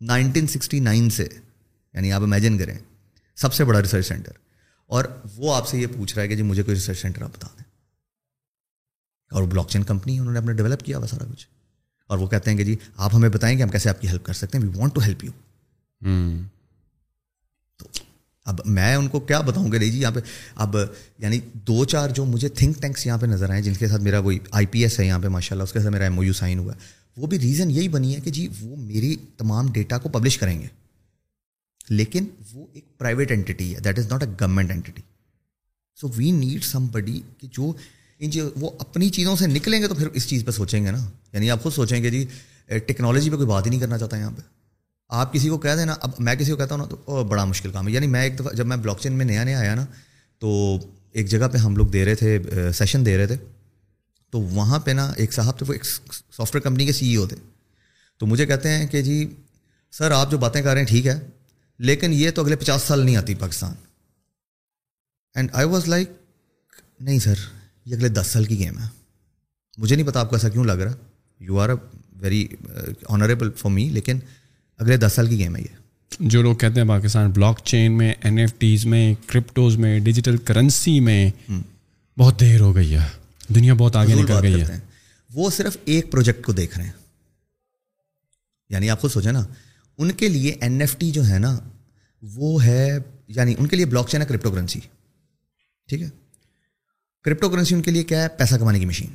نائنٹین سکسٹی نائن سے یعنی آپ امیجن کریں، سب سے بڑا ریسرچ سینٹر اور وہ آپ سے یہ پوچھ رہا ہے کہ جی مجھے کوئی ریسرچ سینٹر آپ بتا دیں۔ اور بلاک چین کمپنی انہوں نے اپنے ڈیولپ کیا ہوا سارا کچھ۔ اور وہ کہتے ہیں کہ جی آپ ہمیں بتائیں کہ ہم کیسے آپ کی ہیلپ کر سکتے ہیں we want to help you اب میں ان کو کیا بتاؤں گا نہیں جی یہاں پہ۔ اب یعنی دو چار جو مجھے تھنک ٹینکس یہاں پہ نظر آئے جن کے ساتھ میرا کوئی آئی پی ایس ہے یہاں پہ ماشاء اللہ اس کے ساتھ میرا ایم او یو سائن ہوا ہے۔ وہ بھی ریزن یہی بنی ہے کہ جی وہ میری تمام ڈیٹا کو پبلش کریں گے۔ لیکن وہ ایک پرائیویٹ اینٹی ہے that is not a government entity so we need somebody کہ جو ان چیز وہ اپنی چیزوں سے نکلیں گے تو پھر اس چیز پہ سوچیں گے نا۔ یعنی آپ خود سوچیں گے جی ٹیکنالوجی پہ کوئی بات ہی نہیں کرنا چاہتا یہاں پہ۔ آپ کسی کو کہہ دیں نا اب میں کسی کو کہتا ہوں نا تو بڑا مشکل کام ہے۔ یعنی میں ایک دفعہ جب میں بلاک چین میں نیا نیا آیا نا، تو ایک جگہ پہ ہم لوگ دے رہے تھے سیشن دے رہے تھے۔ تو وہاں پہ نا ایک صاحب تھے، وہ ایک سافٹ ویئر کمپنی کے سی ای او تھے۔ تو مجھے کہتے ہیں کہ جی سر، آپ جو باتیں کر رہے ہیں، ٹھیک ہے، لیکن یہ تو اگلے پچاس سال نہیں آتی Pakistan. And I was like نہیں سر، یہ اگلے دس سال کی گیم ہے۔ مجھے نہیں پتا آپ کو ایسا کیوں لگ رہا۔ You are a very honourable for me لیکن اگلے دس سال کی گیم ہے یہ۔ جو لوگ کہتے ہیں پاکستان بلاک چین میں این ایف ٹیز میں کرپٹوز میں ڈیجیٹل کرنسی میں بہت دیر ہو گئی ہے۔ دنیا بہت آگے نکل گئی ہے۔ وہ صرف ایک پروجیکٹ کو دیکھ رہے ہیں۔ یعنی آپ خود سوچیں نا ان کے لیے این ایف ٹی جو ہے نا وہ ہے یعنی ان کے لیے بلاک چین ہے کرپٹو کرنسی ٹھیک ہے۔ کرپٹو کرنسی ان کے لیے کیا ہے؟ پیسہ کمانے کی مشین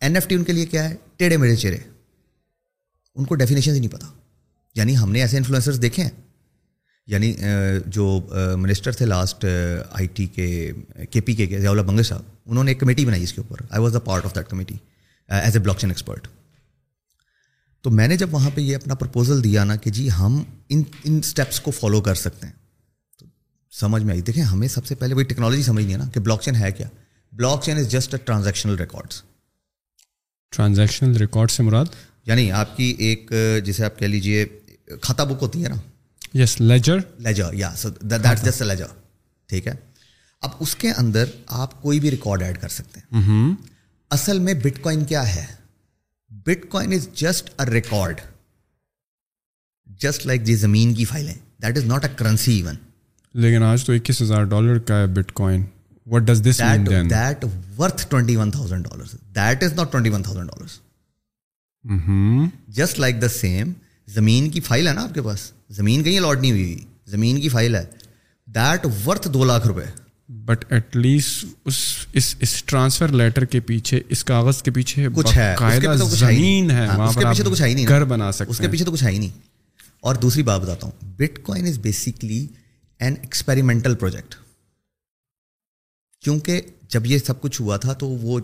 این ایف ٹی ان کے لیے کیا ہے؟ ٹیڑھے میڑے چہرے۔ ان کو ڈیفینیشن ہی نہیں پتا۔ یعنی ہم نے ایسے انفلوئنسرز دیکھے ہیں؟ یعنی جو منسٹر تھے لاسٹ آئی ٹی کے کے پی کے ضیاء اللہ بنگے صاحب انہوں نے ایک کمیٹی بنائی اس کے اوپر۔ I was the part of that committee as a blockchain expert تو میں نے جب وہاں پہ یہ اپنا پرپوزل دیا نا کہ جی ہم ان ان اسٹیپس کو فالو کر سکتے ہیں۔ تو سمجھ میں آئی۔ دیکھیں ہمیں سب سے پہلے وہی ٹیکنالوجی سمجھنی ہے نا کہ بلاک چین ہے کیا۔ Blockchain is just a transactional records transactional record سے مراد؟ یعنی آپ کی ایک جسے آپ کہہ لیجیے کھاتا بک ہوتی ہے نا؟ یس لیجر لیجر یا سو دیٹ جسٹ لیجر ٹھیک ہے؟ اب اس کے اندر آپ کوئی بھی ریکارڈ ایڈ کر سکتے ہیں. اصل میں بٹ کوائن کیا ہے؟ Bitcoin is just a record just like جی زمین کی فائلیں. That is not a currency even لیکن آج تو اکیس ہزار ڈالر کا ہے bitcoin what does this that worth twenty one thousand dollar that is not twenty one thousand dollar just like the same زمین کی فائل ہے نا آپ کے پاس؟ زمین کہیں الاٹ نہیں ہوئی زمین کی فائل ہے۔ دیٹ ورتھ دو لاکھ روپے۔ بٹ ایٹ لیسٹ اس اس اس ٹرانسفر لیٹر کے پیچھے اس کاغذ کے پیچھے کچھ ہے۔ زمین ہے ہاں، اس کے پیچھے تو کچھ ہے ہی نہیں گھر بنا سکتے اس کے پیچھے تو کچھ ہے ہی نہیں۔ اور دوسری بات بتاتا ہوں۔ Bitcoin is basically an experimental project کیونکہ جب یہ سب کچھ ہوا تھا تو وہ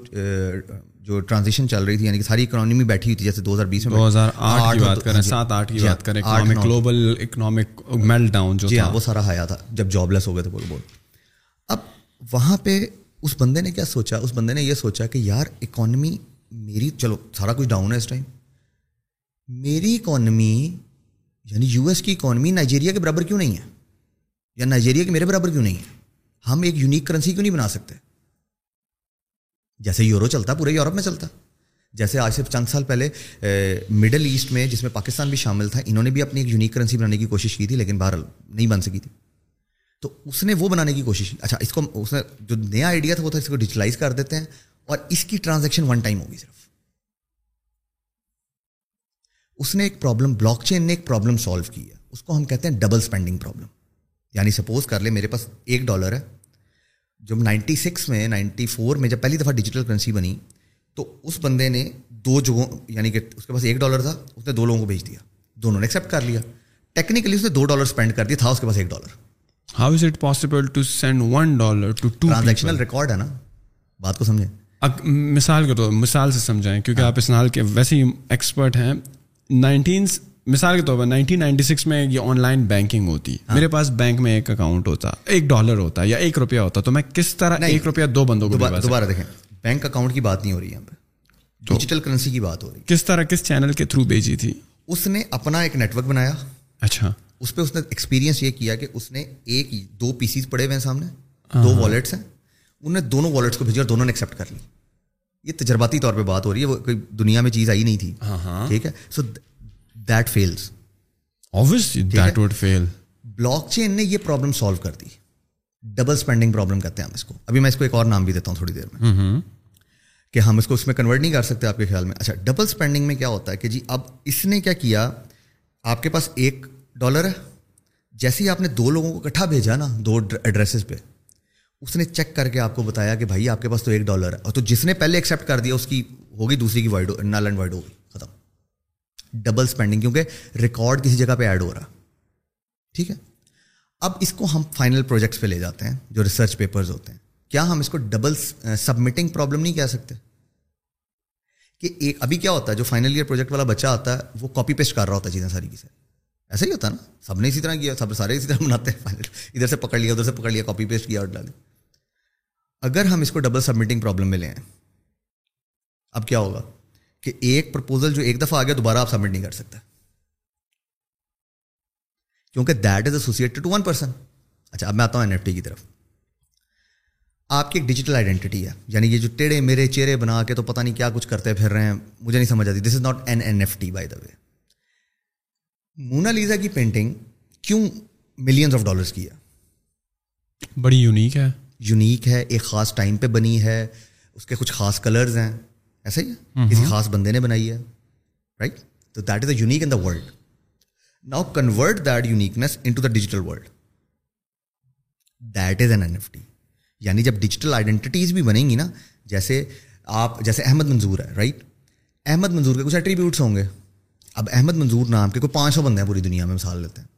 جو ٹرانزیشن چل رہی تھی یعنی کہ ساری اکانومی بیٹھی ہوئی تھی جیسے دو ہزار بیس میں دو ہزار آٹھ کی بات کریں سات آٹھ کی بات کریں گلوبل اکنامک میل ڈاؤن جو جی ہاں وہ سارا آیا تھا جب جاب لیس ہو گئے تھے بول بول۔ اب وہاں پہ اس بندے نے کیا سوچا؟ اس بندے نے یہ سوچا کہ یار اکانومی میری چلو سارا کچھ ڈاؤن ہے اس ٹائم میری اکانومی یعنی یو ایس کی اکانومی نائجیریا کے برابر کیوں نہیں ہے؟ یا نائجیریا کے میرے برابر کیوں نہیں ہے؟ ہم ایک یونیک کرنسی کیوں نہیں بنا سکتے؟ جیسے یورو چلتا، پورے یورپ میں چلتا۔ جیسے آج سے چند سال پہلے مڈل ایسٹ میں، جس میں پاکستان بھی شامل تھا، انہوں نے بھی اپنی ایک یونیک کرنسی بنانے کی کوشش کی تھی، لیکن باہر نہیں بن سکی تھی۔ تو اس نے وہ بنانے کی کوشش کی۔ اچھا اس کو، اس نے جو نیا آئیڈیا تھا، وہ تھا اس کو ڈیجیٹلائز کر دیتے ہیں، اور اس کی ٹرانزیکشن ون ٹائم ہوگی صرف۔ اس نے ایک پرابلم بلاک چین نے ایک پرابلم سالو کی ہے۔ اس کو ہم کہتے ہیں ڈبل اسپینڈنگ پرابلم یعنی سپوز کر لے، میرے پاس ایک ڈالر ہے جب نائنٹی سکس میں نائنٹی فور میں جب پہلی دفعہ ڈیجیٹل کرنسی بنی تو اس بندے نے دو جگہوں یعنی کہ اس کے پاس ایک ڈالر تھا اس نے دو لوگوں کو بھیج دیا۔ دونوں نے ایکسیپٹ کر لیا۔ ٹیکنیکلی اس نے دو ڈالر اسپینڈ کر دیا تھا اس کے پاس ایک dollar how is it possible to send one dollar to transactional record ہے نا؟ بات کو سمجھیں۔ مثال کے طور مثال سے سمجھائیں کیونکہ۔ آپ اس نال کے ویسے ہی ایکسپرٹ ہیں۔ نائنٹین مثال کے طور پر نائنٹین نائنٹی سکس میں یہ آن لائن بینکنگ ہوتی. ہاں۔ میرے پاس بینک میں ایک اکاؤنٹ ہوتا ایک ڈالر ہوتا یا ایک روپیہ ہوتا تو میں کس طرح ایک روپیہ دو بندوں کو دوبارہ دیکھیں بینک اکاؤنٹ کی بات نہیں ہو رہی یہاں پہ۔ ڈیجیٹل کرنسی کی بات ہو رہی۔ کس طرح کس چینل کے تھرو بھیجی تھی؟ اس نے اپنا ایک نیٹ ورک بنایا۔ اچھا۔ اس پہ اس نے ایکسپیرینس یہ کیا کہ اس نے ایک دو پیسیز پڑے ہوئے ہیں سامنے دو والیٹس ہیں۔ انہوں نے دونوں والٹس کو بھیجا اور دونوں نے ایکسیپٹ کر لی۔ یہ تجرباتی طور پہ بات ہو رہی ہے وہ کوئی دنیا میں چیز آئی نہیں تھی۔ ہاں، ہاں۔ ٹھیک ہے؟ So that fails fail blockchain نے یہ پرابلم سالو کر دی. ڈبل اسپینڈنگ پرابلم کہتے ہیں ہم اس کو. ابھی میں اس کو ایک اور نام بھی دیتا ہوں تھوڑی دیر میں. کہ ہم اس کو اس میں کنورٹ نہیں کر سکتے آپ کے خیال میں. اچھا ڈبل اسپینڈنگ میں کیا ہوتا ہے کہ جی اب اس نے کیا کیا؟ آپ کے پاس ایک ڈالر ہے. جیسے ہی آپ نے دو لوگوں کو اکٹھا بھیجا نا دو ایڈریسز پہ اس نے چیک کر کے آپ کو بتایا کہ بھائی آپ کے پاس تو ایک ڈالر ہے۔ اور تو جس نے پہلے ایکسیپٹ کر دیا اس کی ہوگی دوسری کی وائڈ نل اینڈ وائڈ ہوگی۔ ڈبل اسپینڈنگ کیونکہ ریکارڈ کسی جگہ پہ ایڈ ہو رہا۔ ٹھیک ہے؟ اب اس کو ہم فائنل پروجیکٹس پہ لے جاتے ہیں، جو ریسرچ پیپرز ہوتے ہیں۔ کیا ہم اس کو ڈبل سبمٹنگ پرابلم نہیں کہہ سکتے؟ کہ ایک ابھی کیا ہوتا ہے، جو فائنل ایئر پروجیکٹ والا بچہ آتا ہے، وہ کاپی پیسٹ کر رہا ہوتا ہے چیزیں ساری کی سے ایسا ہی ہوتا ہے نا؟ سب نے اسی طرح کیا، سب سارے اسی طرح بناتے ہیں فائنل ادھر سے پکڑ لیا، ادھر سے پکڑ لیا، کاپی پیسٹ کیا اور ڈال اگر ہم اس کو ڈبل سبمٹنگ پرابلم میں لیں اب کیا ہوگا؟ کہ ایک پرپوزل جو ایک دفعہ آ گیا دوبارہ آپ سبمٹ نہیں کر سکتے۔ کیونکہ that is associated to one person اچھا اب میں آتا ہوں این ایف ٹی کی طرف۔ آپ کی ایک ڈیجیٹل آئیڈینٹی ہے۔ یعنی یہ جو ٹیڑے میرے چہرے بنا کے تو پتہ نہیں کیا کچھ کرتے پھر رہے ہیں مجھے نہیں سمجھ آتی۔ This is not an N F T by the way Mona Lisa کی پینٹنگ کیوں ملینز آف ڈالرس کی ہے؟ بڑی یونیک ہے۔ یونیک ہے ایک خاص ٹائم پہ بنی ہے اس کے کچھ خاص کلرز ہیں۔ ایسا ہی ہے۔ کسی خاص بندے نے بنائی ہے رائٹ تو that is a unique in the world now convert that uniqueness into the digital world that is an N F T یعنی جب ڈیجیٹل آئیڈینٹیز بھی بنیں گی نا جیسے آپ جیسے احمد منظور ہے رائٹ احمد منظور کے کچھ ایٹریبیوٹس ہوں گے۔ اب احمد منظور نام کے کوئی پانچ سو بندے ہیں پوری دنیا میں مثال لیتے ہیں۔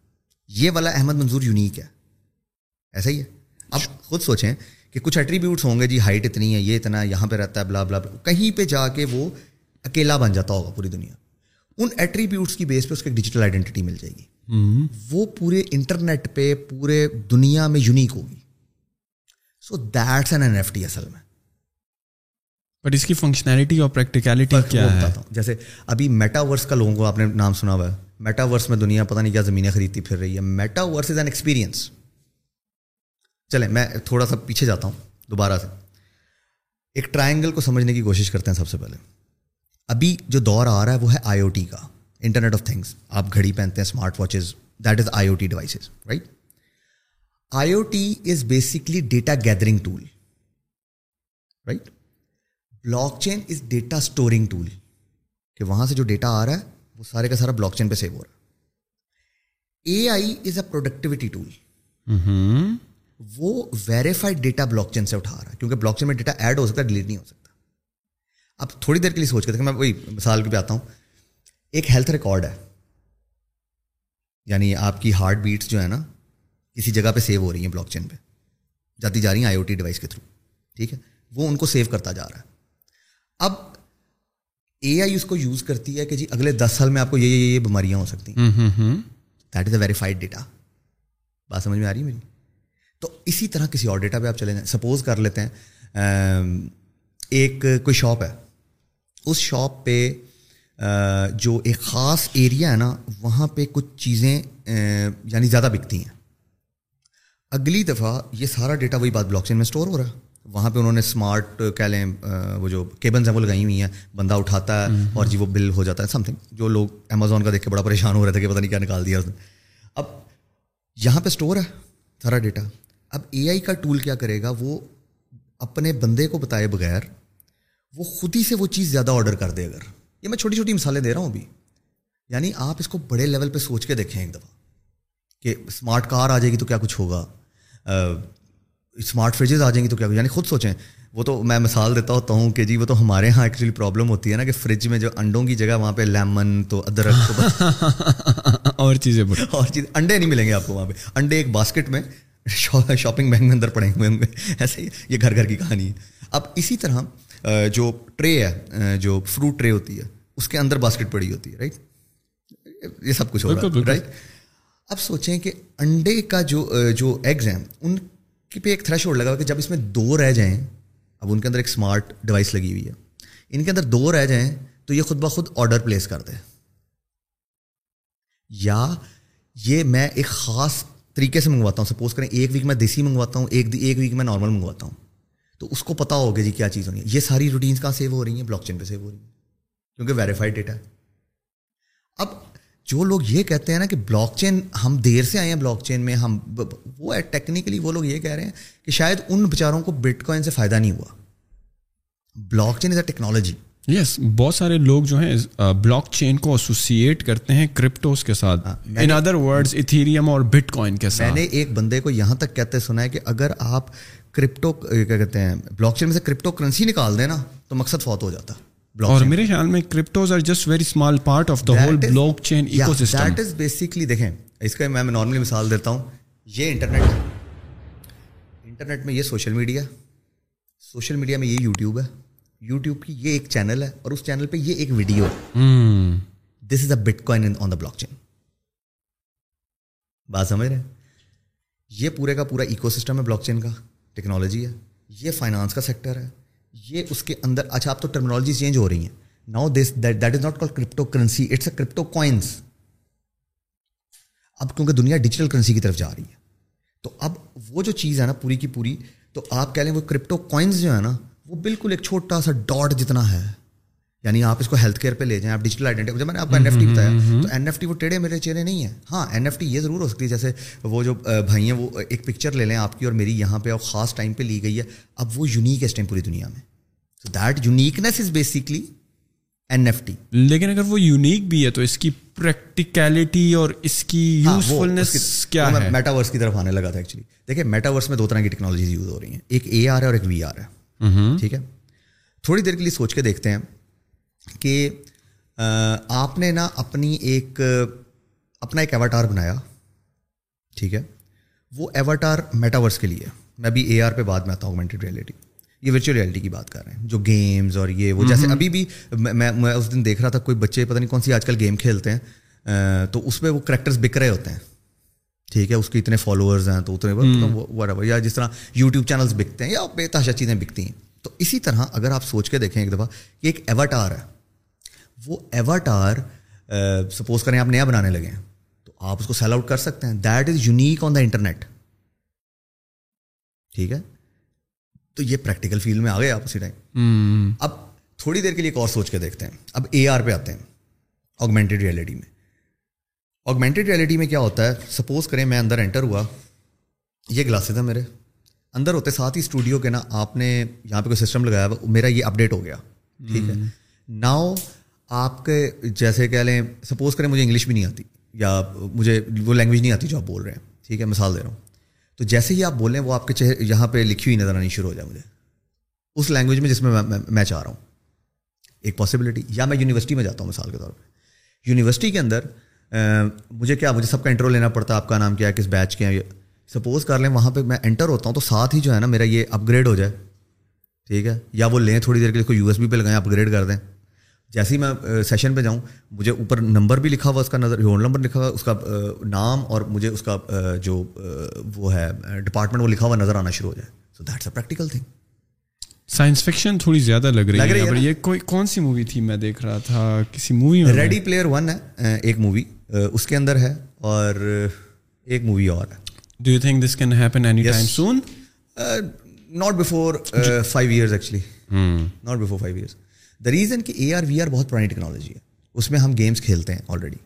یہ والا احمد منظور یونیک ہے۔ ایسا ہی ہے۔ اب خود سوچیں کہ کچھ ایٹریبیوٹس ہوں گے جی ہائٹ اتنی ہے یہ اتنا یہاں پہ رہتا ہے بلا بلا کہیں پہ جا کے وہ اکیلا بن جاتا ہوگا پوری دنیا۔ ان ایٹریبیوٹس کی بیس پہ اس کو ایک ڈیجیٹل آئیڈینٹی مل جائے گی۔ وہ پورے انٹرنیٹ پہ پورے دنیا میں یونیک ہوگی۔ So that's an N F T اصل میں۔ بٹ اس کی فنکشنالٹی اور پریکٹیکلٹی کیا ہے؟ جیسے ابھی میٹا ورس کا لوگوں کو آپ نے نام سنا ہوا ہے۔ میٹا ورس میں دنیا پتہ نہیں کیا زمینیں خریدتی پھر رہی ہے۔ Metaverse is an experience چلیں، میں تھوڑا سا پیچھے جاتا ہوں دوبارہ سے۔ ایک ٹرائنگل کو سمجھنے کی کوشش کرتے ہیں سب سے پہلے۔ ابھی جو دور آ رہا ہے وہ ہے آئی او ٹی کا انٹرنیٹ آف تھنگس آپ گھڑی پہنتے ہیں smart watches that is I O T devices right I O T is basically data gathering tool right blockchain is data storing tool کہ وہاں سے جو ڈیٹا آ رہا ہے، وہ سارے کا سارا بلاک چین پہ سیو ہو رہا ہے۔ A I is a productivity tool وہ ویریفائڈ ڈیٹا بلاک چین سے اٹھا رہا ہے کیونکہ بلاک چین میں ڈیٹا ایڈ ہو سکتا ہے ڈیلیٹ نہیں ہو سکتا۔ اب تھوڑی دیر کے لیے سوچ کے دیکھیں میں وہی مثال کے پہ آتا ہوں۔ ایک ہیلتھ ریکارڈ ہے۔ یعنی آپ کی ہارٹ بیٹس جو ہے نا کسی جگہ پہ سیو ہو رہی ہیں بلاک چین پہ۔ جاتی جا رہی ہیں آئی او ٹی ڈیوائس کے تھرو ٹھیک ہے؟ وہ ان کو سیو کرتا جا رہا ہے۔ اب اے آئی اس کو یوز کرتی ہے کہ جی اگلے دس سال میں آپ کو یہ یہ بیماریاں ہو سکتی ہیں۔ That is a verified data بات سمجھ میں آ رہی ہے میری؟ تو اسی طرح کسی اور ڈیٹا پہ آپ چلے جائیں۔ سپوز کر لیتے ہیں ایک کوئی شاپ ہے۔ اس شاپ پہ جو ایک خاص ایریا ہے نا وہاں پہ کچھ چیزیں یعنی زیادہ بکتی ہیں۔ اگلی دفعہ یہ سارا ڈیٹا وہی بات بلاک چین میں اسٹور ہو رہا ہے۔ وہاں پہ انہوں نے اسمارٹ کہہ لیں وہ جو کیبلز ہیں وہ لگائی ہوئی ہیں۔ بندہ اٹھاتا ہے اور جی وہ بل ہو جاتا ہے سم تھنگ جو لوگ امیزون کا دیکھ کے بڑا پریشان ہو رہے تھے کہ پتہ نہیں کیا نکال دیا اس نے۔ اب یہاں پہ اسٹور ہے سارا ڈیٹا اب اے آئی کا ٹول کیا کرے گا؟ وہ اپنے بندے کو بتائے بغیر وہ خود ہی سے وہ چیز زیادہ آڈر کر دے اگر۔ یہ میں چھوٹی چھوٹی مثالیں دے رہا ہوں ابھی۔ یعنی آپ اس کو بڑے لیول پہ سوچ کے دیکھیں ایک دفعہ کہ اسمارٹ کار آ جائے گی تو کیا کچھ ہوگا؟ اسمارٹ فریجز آ جائیں گی تو کیا یعنی خود سوچیں۔ وہ تو میں مثال دیتا ہوتا ہوں کہ جی وہ تو ہمارے یہاں ایکچولی پرابلم ہوتی ہے نا کہ فریج میں جو انڈوں کی جگہ وہاں پہ لیمن تو ادرک تو اور چیزیں اور چیز انڈے نہیں ملیں گے آپ کو وہاں پہ۔ انڈے ایک باسکٹ میں شاپنگ بینک میں اندر پڑے ہوئے ہوں گے۔ ایسے ہی یہ گھر گھر کی کہانی۔ ہے اب اسی طرح جو ٹرے ہے جو فروٹ ٹرے ہوتی ہے اس کے اندر باسکٹ پڑی ہوتی ہے رائٹ یہ سب کچھ ہو رہا ہے رائٹ اب سوچیں کہ انڈے کا جو جو ایگز ہیں ان کے پہ ایک تھریش ہولڈ لگا کہ جب اس میں دو رہ جائیں اب ان کے اندر ایک اسمارٹ ڈیوائس لگی ہوئی ہے۔ ان کے اندر دو رہ جائیں تو یہ خود بخود آڈر پلیس کر دے یا یہ میں ایک خاص طریقے سے منگواتا ہوں سپوز کریں ایک ویک میں دیسی منگواتا ہوں، ایک ایک ویک میں نارمل منگواتا ہوں۔ تو اس کو پتا ہوگا جی کیا چیز ہونی ہے۔ یہ ساری روٹینس کہاں سیو ہو رہی ہیں؟ بلاک چین پہ سیو ہو رہی ہیں۔ کیونکہ ویریفائڈ ڈیٹا ہے۔ اب جو لوگ یہ کہتے ہیں نا کہ بلاک چین ہم دیر سے آئے ہیں بلاک چین میں، ہم وہ ٹیکنیکلی وہ لوگ یہ کہہ رہے ہیں کہ شاید ان بیچاروں کو بٹ کوائن سے فائدہ نہیں ہوا۔ Blockchain is a technology yes بہت سارے لوگ جو ہیں بلاک چین کو ایسوسیٹ کرتے ہیں کرپٹوز کے ساتھ. ان ادر ورڈز ایتھیریم اور بٹ کوائن کے ساتھ میں نے ایک بندے کو یہاں تک کہتے سنا ہے کہ اگر آپ کرپٹو کیا کہتے ہیں بلاک چین میں سے کرپٹو کرنسی نکال دیں نا تو مقصد فوت ہو جاتا اور میرے خیال میں cryptos are just very small part of the whole blockchain ecosystem that is basically دیکھیں اس کا میں نارملی مثال دیتا ہوں یہ انٹرنیٹ انٹرنیٹ میں یہ سوشل میڈیا سوشل میڈیا میں یہ یوٹیوب ہے۔ یوٹیوب کی یہ ایک چینل ہے اور اس چینل پہ یہ ایک ویڈیو ہے. This is a bitcoin on the blockchain بات سمجھ رہے ہیں؟ یہ پورے کا پورا ایکو سسٹم ہے بلاک چین کا ٹیکنالوجی ہے یہ فائنانس کا سیکٹر ہے یہ اس کے اندر اچھا آپ تو ٹرمنالوجی چینج ہو رہی ہیں۔ Now this that is not call cryptocurrency it's a crypto coins اب کیونکہ دنیا ڈیجیٹل کرنسی کی طرف جا رہی ہے تو اب وہ جو چیز ہے نا پوری کی پوری تو آپ کہہ لیں وہ کرپٹو کوائنس جو ہے نا وہ بالکل ایک چھوٹا سا ڈاٹ جتنا ہے یعنی آپ اس کو ہیلتھ کیئر پہ لے جائیں آپ ڈیجیٹل آئیڈینٹی جب میں نے آپ کو این ایف ٹی بتایا۔ تو این ایف ٹی وہ ٹیڑھے میرے چہرے نہیں ہیں۔ ہاں این ایف ٹی یہ ضرور ہو سکتی ہے جیسے وہ جو بھائی ہیں وہ ایک پکچر لے لیں آپ کی اور میری یہاں پہ اور خاص ٹائم پہ لی گئی ہے۔ اب وہ یونیک ہے اس ٹائم پوری دنیا میں۔ تو that uniqueness is basically N F T لیکن اگر وہ یونیک بھی ہے تو اس کی پریکٹیکلٹی اور اس کی یوزفلنس ہاں، کیا ہے؟ میٹاورس کی طرف آنے لگا تھا ایکچولی دیکھیں میٹاورس میں دو طرح کی ٹیکنالوجیز یوز ہو رہی ہیں۔ ایک اے آر ہے اور ایک وی آر ہے۔ ٹھیک ہے؟ تھوڑی دیر کے لیے سوچ کے دیکھتے ہیں کہ آپ نے نا اپنی ایک اپنا ایک ایواٹار بنایا ٹھیک ہے؟ وہ ایواٹار میٹاورس کے لیے میں ابھی اے آر پہ بعد میں آتا ہوں اوگمنٹڈ ریئلٹی یہ ورچوئل ریئلٹی کی بات کر رہے ہیں جو گیمز اور یہ وہ جیسے ابھی بھی میں میں اس دن دیکھ رہا تھا کوئی بچے پتہ نہیں کون سی آج کل گیم کھیلتے ہیں تو اس پہ وہ کریکٹرز بک رہے ہوتے ہیں۔ ٹھیک ہے اس کے اتنے فالوورز ہیں تو اتنے یا جس طرح یوٹیوب چینلس بکتے ہیں یا بے تحاشا چیزیں بکتی ہیں۔ تو اسی طرح اگر آپ سوچ کے دیکھیں ایک دفعہ کہ ایک ایواٹار ہے وہ ایواٹار سپوز کریں آپ نیا بنانے لگے ہیں تو آپ اس کو سیل آؤٹ کر سکتے ہیں۔ That is unique on the internet ٹھیک ہے؟ تو یہ پریکٹیکل فیلڈ میں آ گئے آپ اسی ٹائم اب تھوڑی دیر کے لیے ایک اور سوچ کے دیکھتے ہیں۔ اب اے آر پہ آتے ہیں آگمنٹڈ ریئلٹی میں۔ آگمنٹڈ ریئلٹی میں کیا ہوتا ہے? سپوز کریں میں اندر انٹر ہوا. یہ گلاسز ہیں میرے. اندر ہوتے ساتھ ہی اسٹوڈیو کے نا آپ نے یہاں پہ کوئی سسٹم لگایا میرا یہ اپڈیٹ ہو گیا. ٹھیک ہے؟ ناؤ آپ کے جیسے کہہ لیں سپوز کریں مجھے انگلش بھی نہیں آتی یا مجھے وہ لینگویج نہیں آتی جو آپ بول رہے ہیں. ٹھیک ہے؟ مثال دے رہا ہوں۔ تو جیسے ہی آپ بولیں وہ آپ کے چہرے یہاں پہ لکھی ہوئی نظر آنی شروع ہو جائے مجھے۔ اس لینگویج میں جس میں میں چاہ رہا ہوں۔ ایک پاسبلٹی یا میں یونیورسٹی میں جاتا ہوں مثال کے طور پہ۔ یونیورسٹی کے اندر مجھے کیا مجھے سب کا انٹرو لینا پڑتا ہے آپ کا نام کیا ہے کس بیچ کے ہیں؟ سپوز کر لیں وہاں پہ میں انٹر ہوتا ہوں تو ساتھ ہی جو ہے نا میرا یہ اپ گریڈ ہو جائے۔ ٹھیک ہے؟ یا وہ لیں تھوڑی دیر کے لیے کوئی یو ایس بی پہ لگائیں اپ گریڈ کر دیں۔ جیسے ہی میں سیشن پہ جاؤں مجھے اوپر نمبر بھی لکھا ہوا اس کا نظر رول نمبر لکھا ہوا اس کا نام اور مجھے اس کا جو وہ ہے ڈپارٹمنٹ وہ لکھا ہوا نظر آنا شروع ہو جائے۔ So that's a practical thing science fiction تھوڑی زیادہ لگ رہی ہے ہے یہ کوئی کون سی مووی تھی میں دیکھ رہا تھا؟ کسی مووی میں ریڈی پلیئر ون ہے ایک مووی اس کے اندر ہے اور ایک مووی اور ہے۔ Do you think this can happen any time soon not before five years actually not before five years the reason کہ اے آر وی آر بہت پرانی ٹیکنالوجی ہے۔ اس میں ہم گیمس کھیلتے ہیں آلریڈی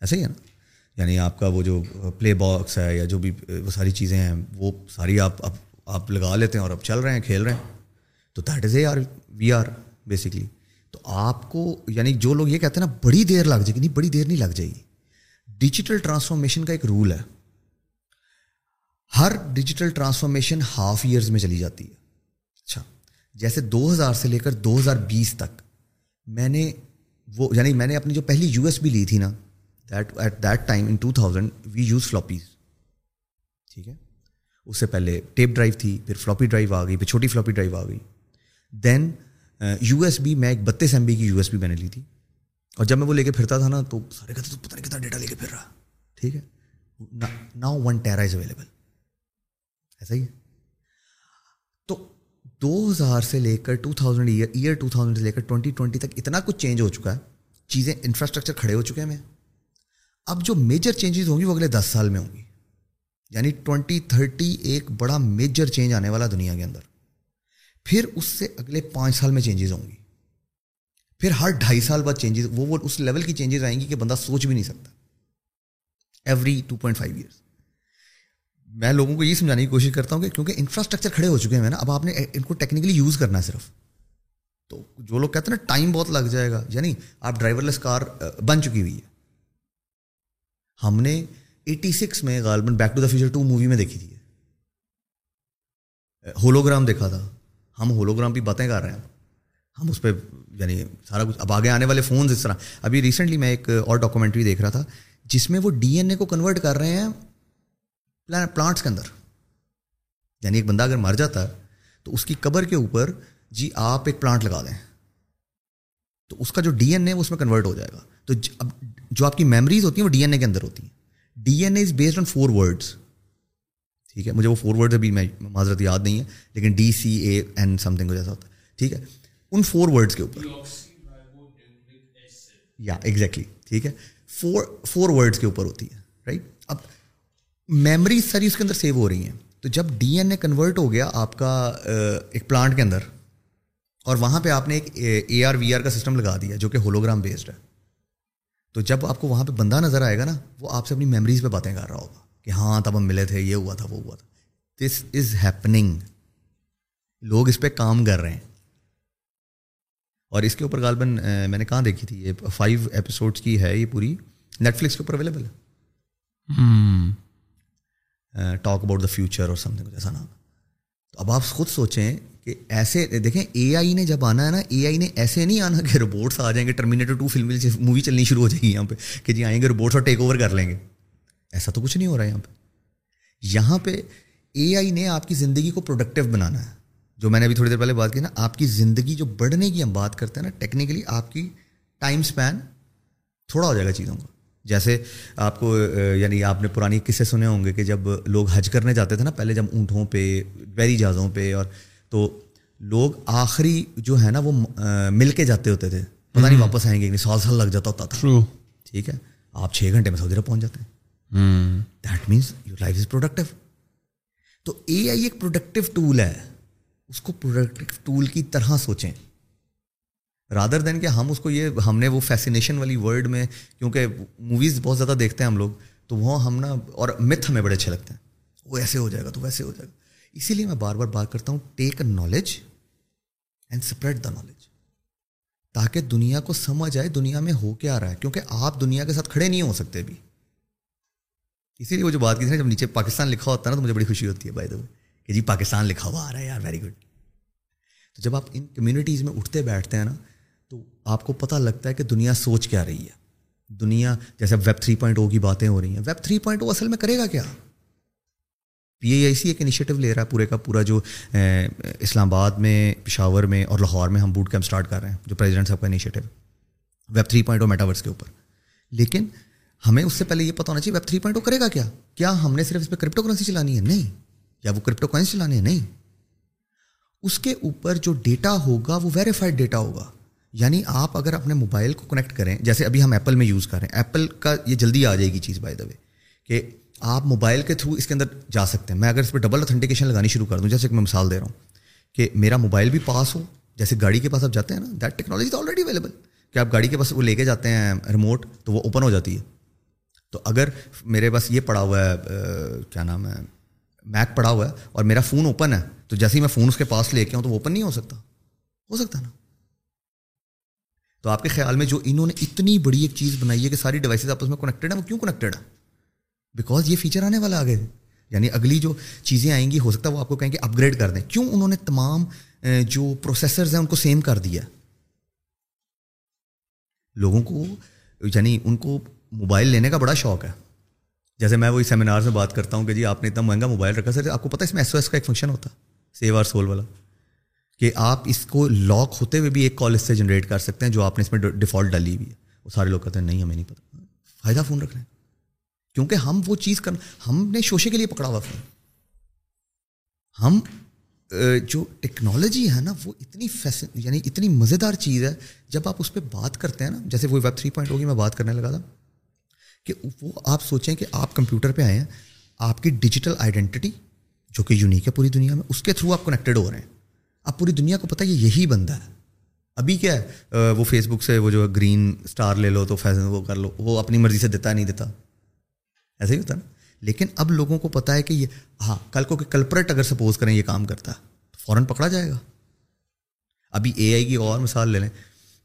ایسا ہی ہے نا؟ یعنی آپ کا وہ جو پلے باکس ہے یا جو بھی وہ ساری چیزیں ہیں وہ ساری آپ آپ لگا لیتے ہیں اور اب چل رہے ہیں کھیل رہے ہیں۔ تو that is A R V R basically آپ کو یعنی جو لوگ یہ کہتے ہیں نا، بڑی دیر لگ جائے گی، نہیں، بڑی دیر نہیں لگ جائے گی۔ ڈیجیٹل ٹرانسفارمیشن کا ایک رول ہے۔ ہر ڈیجیٹل ٹرانسفارمیشن ہاف ایئرز میں چلی جاتی ہے۔ اچھا۔ جیسے دو ہزار سے لے کر دو ہزار بیس تک میں نے وہ یعنی میں نے اپنی جو پہلی یو ایس بی لی تھی نا that at that time in two thousand we use floppies ٹھیک ہے۔ اس سے پہلے ٹیپ ڈرائیو تھی، پھر فلاپی ڈرائیو آ گئی، پھر چھوٹی فلاپی ڈرائیو آ گئی۔ دین یو ایس بی میں ایک بتیس ایم بی کی یو ایس بی میں نے لی تھی۔ اور جب میں وہ لے کے پھرتا تھا نا، تو سارے کہتے تو پتہ نہیں کتنا ڈیٹا لے کے پھر رہا ٹھیک ہے؟ Now one tera is available ایسا ہی ہے۔ تو دو ہزار سے لے کر two thousand year year two thousand سے لے کر ٹوئنٹی ٹوئنٹی تک اتنا کچھ چینج ہو چکا ہے۔ چیزیں انفراسٹرکچر کھڑے ہو چکے ہیں۔ میں اب جو میجر چینجز ہوں گی، وہ اگلے دس سال میں ہوں گی۔ یعنی ٹوئنٹی تھرٹی ایک بڑا میجر چینج آنے والا دنیا کے اندر۔ پھر اس سے اگلے پانچ سال میں چینجز ہوں گی۔ پھر ہر ڈھائی سال بعد چینجز وہ وہ اس لیول کی چینجز آئیں گی کہ بندہ سوچ بھی نہیں سکتا۔ Every two point five years میں لوگوں کو یہ سمجھانے کی کوشش کرتا ہوں کہ کیونکہ انفراسٹرکچر کھڑے ہو چکے ہیں نا، اب آپ نے ان کو ٹیکنیکلی یوز کرنا ہے صرف۔ تو جو لوگ کہتے ہیں نا ٹائم بہت لگ جائے گا۔ یعنی آپ ڈرائیور لیس کار بن چکی ہوئی ہے۔ ہم نے ایٹی سکس میں غالباً back to the future two movie میں دیکھی تھی۔ ہولوگرام دیکھا تھا۔ ہم ہولوگرام بھی باتیں کر رہے ہیں۔ ہم اس پہ یعنی سارا کچھ اب آگے آنے والے فونز اس طرح۔ ابھی ریسنٹلی میں ایک اور ڈاکومنٹری دیکھ رہا تھا جس میں وہ ڈی این اے کو کنورٹ کر رہے ہیں پلانٹس کے اندر۔ یعنی ایک بندہ اگر مر جاتا ہے تو اس کی قبر کے اوپر جی آپ ایک پلانٹ لگا دیں۔ تو اس کا جو ڈی این اے اس میں کنورٹ ہو جائے گا۔ تو اب جو آپ کی میموریز ہوتی ہیں وہ ڈی این اے کے اندر ہوتی ہیں۔ D N A is based on four words ٹھیک ہے؟ مجھے وہ فور ورڈ ابھی میں معذرت یاد نہیں ہے، لیکن D C A N something جیسا ہوتا ہے، ٹھیک ہے؟ ان فور ورڈس کے اوپر۔ یا ایگزیکٹلی ٹھیک ہے؟ فور فور ورڈس کے اوپر ہوتی ہے رائٹ اب میموری ساری اس کے اندر سیو ہو رہی ہیں۔ تو جب ڈی این اے کنورٹ ہو گیا آپ کا ایک پلانٹ کے اندر، اور وہاں پہ آپ نے ایک اے آر وی آر کا سسٹم لگا دیا جو کہ ہولوگرام بیسڈ ہے، تو جب آپ کو وہاں پہ بندہ نظر آئے گا نا، وہ آپ سے اپنی میموریز پہ باتیں کر رہا ہوگا۔ کہ ہاں تب ہم ملے تھے یہ ہوا تھا وہ ہوا تھا۔ دس از ہیپننگ لوگ اس پہ کام کر رہے ہیں۔ اور اس کے اوپر غالباً میں نے کہاں دیکھی تھی؟ یہ فائیو ایپیسوڈس کی ہے یہ پوری۔ نیٹ فلکس کے اوپر اویلیبل ہے۔ ٹاک اباؤٹ دا فیوچر اور سم تھنگ جیسا نام۔ تو اب آپ خود سوچیں کہ ایسے دیکھیں اے آئی نے جب آنا ہے نا اے آئی نے ایسے نہیں آنا کہ روبوٹس آ جائیں گے ٹرمینیٹر ٹو فلم مووی چلنی شروع ہو جائے گی یہاں پہ کہ جی آئیں گے روبوٹس اور ٹیک اوور کر لیں گے۔ ایسا تو کچھ نہیں ہو رہا ہے یہاں پہ۔ یہاں پہ اے آئی نے آپ کی زندگی کو پروڈکٹیو بنانا ہے۔ جو میں نے ابھی تھوڑی دیر پہلے بات کی نا آپ کی زندگی جو بڑھنے کی ہم بات کرتے ہیں نا ٹیکنیکلی آپ کی ٹائم اسپین تھوڑا ہو جائے گا چیزوں کا جیسے آپ کو یعنی آپ نے پرانی قصے سنے ہوں گے کہ جب لوگ حج کرنے جاتے تھے نا پہلے جب اونٹوں پہ بیری جہازوں پہ اور تو لوگ آخری جو ہے نا وہ مل کے جاتے ہوتے تھے۔ پتہ نہیں واپس آئیں گے سال سال لگ جاتا ہوتا تھا۔ ٹھیک ہے؟ آپ چھ گھنٹے میں سعودی عرب پہنچ جاتے ہیں۔ That means your life is productive تو اے آئی ایک پروڈکٹیو ٹول ہے. اس کو پروڈکٹیو ٹول کی طرح سوچیں. رادر دین کہ ہم اس کو یہ ہم نے وہ فیسینیشن والی ورڈ میں کیونکہ موویز بہت زیادہ دیکھتے ہیں ہم لوگ، تو وہ ہم نا اور متھ ہمیں بڑے اچھے لگتے ہیں. وہ ایسے ہو جائے گا تو ویسے ہو جائے گا. اسی لیے میں بار بار بات کرتا ہوں take a knowledge and spread the knowledge تاکہ دنیا کو سمجھ آئے، دنیا میں ہو کیا رہا ہے. کیونکہ آپ دنیا کے ساتھ کھڑے نہیں ہو سکتے ابھی. اسی لیے وہ جو بات کی تھی نا، جب نیچے پاکستان لکھا ہوتا ہے نا، تو مجھے بڑی خوشی ہوتی ہے بائی دا کہ جی پاکستان لکھا ہوا آ رہا ہے، یار ویری گڈ تو جب آپ ان کمیونٹیز میں اٹھتے بیٹھتے ہیں نا، تو آپ کو پتہ لگتا ہے کہ دنیا سوچ کیا رہی ہے۔ دنیا، جیسے ویب تھری پوائنٹ او کی باتیں ہو رہی ہیں۔ ویب تھری پوائنٹ او اصل میں کرے گا کیا؟ پی اے آئی سی ایک انیشیٹو لے رہا ہے پورے کا پورا جو اسلام آباد میں، پشاور میں اور لاہور میں ہم بوٹ کیمپ اسٹارٹ کر رہے ہیں، جو پریزیڈنٹ صاحب کا initiative web three point O metaverse کے اوپر۔ لیکن ہمیں اس سے پہلے یہ پتا ہونا چاہیے ویب تھری پوائنٹ کرے گا کیا؟ کیا ہم نے صرف اس پہ کرپٹو کرنسی چلانی ہے؟ نہیں۔ یا وہ کرپٹو کوائنس چلانے ہیں؟ نہیں۔ اس کے اوپر جو ڈیٹا ہوگا، وہ ویریفائڈ ڈیٹا ہوگا۔ یعنی آپ اگر اپنے موبائل کو کنیکٹ کریں، جیسے ابھی ہم ایپل میں یوز کر رہے ہیں۔ ایپل کا یہ جلدی آ جائے گی چیز بائی دا وے کہ آپ موبائل کے تھرو اس کے اندر جا سکتے ہیں۔ میں اگر اس پہ ڈبل اتھنٹیکیشن لگانی شروع کر دوں، جیسے کہ میں مثال دے رہا ہوں کہ میرا موبائل بھی پاس ہو، جیسے گاڑی کے پاس آپ جاتے ہیں نا دیٹ ٹیکنالوجی آلریڈی اویلیبل کہ آپ گاڑی کے پاس وہ لے کے جاتے ہیں ریموٹ تو وہ اوپن ہو جاتی ہے۔ تو اگر میرے پاس یہ پڑا ہوا ہے کیا نام ہے، میک پڑا ہوا ہے اور میرا فون اوپن ہے، تو جیسے ہی میں فون اس کے پاس لے کے آؤں تو وہ اوپن نہیں ہو سکتا؟ ہو سکتا نا؟ تو آپ کے خیال میں جو انہوں نے اتنی بڑی ایک چیز بنائی ہے کہ ساری ڈیوائسز آپس میں کنیکٹڈ ہیں، وہ کیوں کنیکٹڈ ہے بیکاز یہ فیچر آنے والا آگے یعنی اگلی جو چیزیں آئیں گی، ہو سکتا ہے وہ آپ کو کہیں کہ اپ گریڈ کر دیں۔ کیوں انہوں نے تمام جو پروسیسرز ہیں، ان کو سیم کر دیا؟ لوگوں کو یعنی ان کو موبائل لینے کا بڑا شوق ہے۔ جیسے میں وہی سیمینار میں بات کرتا ہوں کہ جی آپ نے اتنا مہنگا موبائل رکھا، سر آپ کو پتا ہے اس میں ایس او ایس کا ایک فنکشن ہوتا سیو آر سول والا۔ کہ آپ اس کو لاک ہوتے ہوئے بھی ایک کال اس سے جنریٹ کر سکتے ہیں جو آپ نے اس میں ڈیفالٹ ڈالی ہوئی ہے۔ وہ سارے لوگ کہتے ہیں، نہیں، ہمیں نہیں پتا۔ فائدہ فون رکھ رہے ہیں کیونکہ ہم وہ چیز کرنا، ہم نے شوشے کے لیے پکڑا ہوا فون ہم جو ٹیکنالوجی ہے نا، وہ اتنی فیسن یعنی اتنی مزیدار چیز ہے۔ جب آپ اس پہ بات کرتے ہیں نا، جیسے وہ ویب تھری پوائنٹ ہوگی، میں بات کرنے لگا تھا۔ کہ وہ آپ سوچیں کہ آپ کمپیوٹر پہ آئے ہیں، آپ کی ڈیجیٹل آئیڈینٹی جو کہ یونیک ہے پوری دنیا میں، اس کے تھرو آپ کنیکٹیڈ ہو رہے ہیں۔ اب پوری دنیا کو پتہ ہے یہی بندہ ہے۔ ابھی کیا ہے وہ فیس بک سے وہ جو گرین اسٹار لے لو تو فیضن وہ کر لو، وہ اپنی مرضی سے دیتا نہیں دیتا۔ ایسا ہی ہوتا نا۔ لیکن اب لوگوں کو پتا ہے کہ یہ ہاں کل کو کہ کلپریٹ اگر سپوز کریں یہ کام کرتا ہے، تو فوراً پکڑا جائے گا۔ ابھی اے آئی کی اور مثال لے لیں۔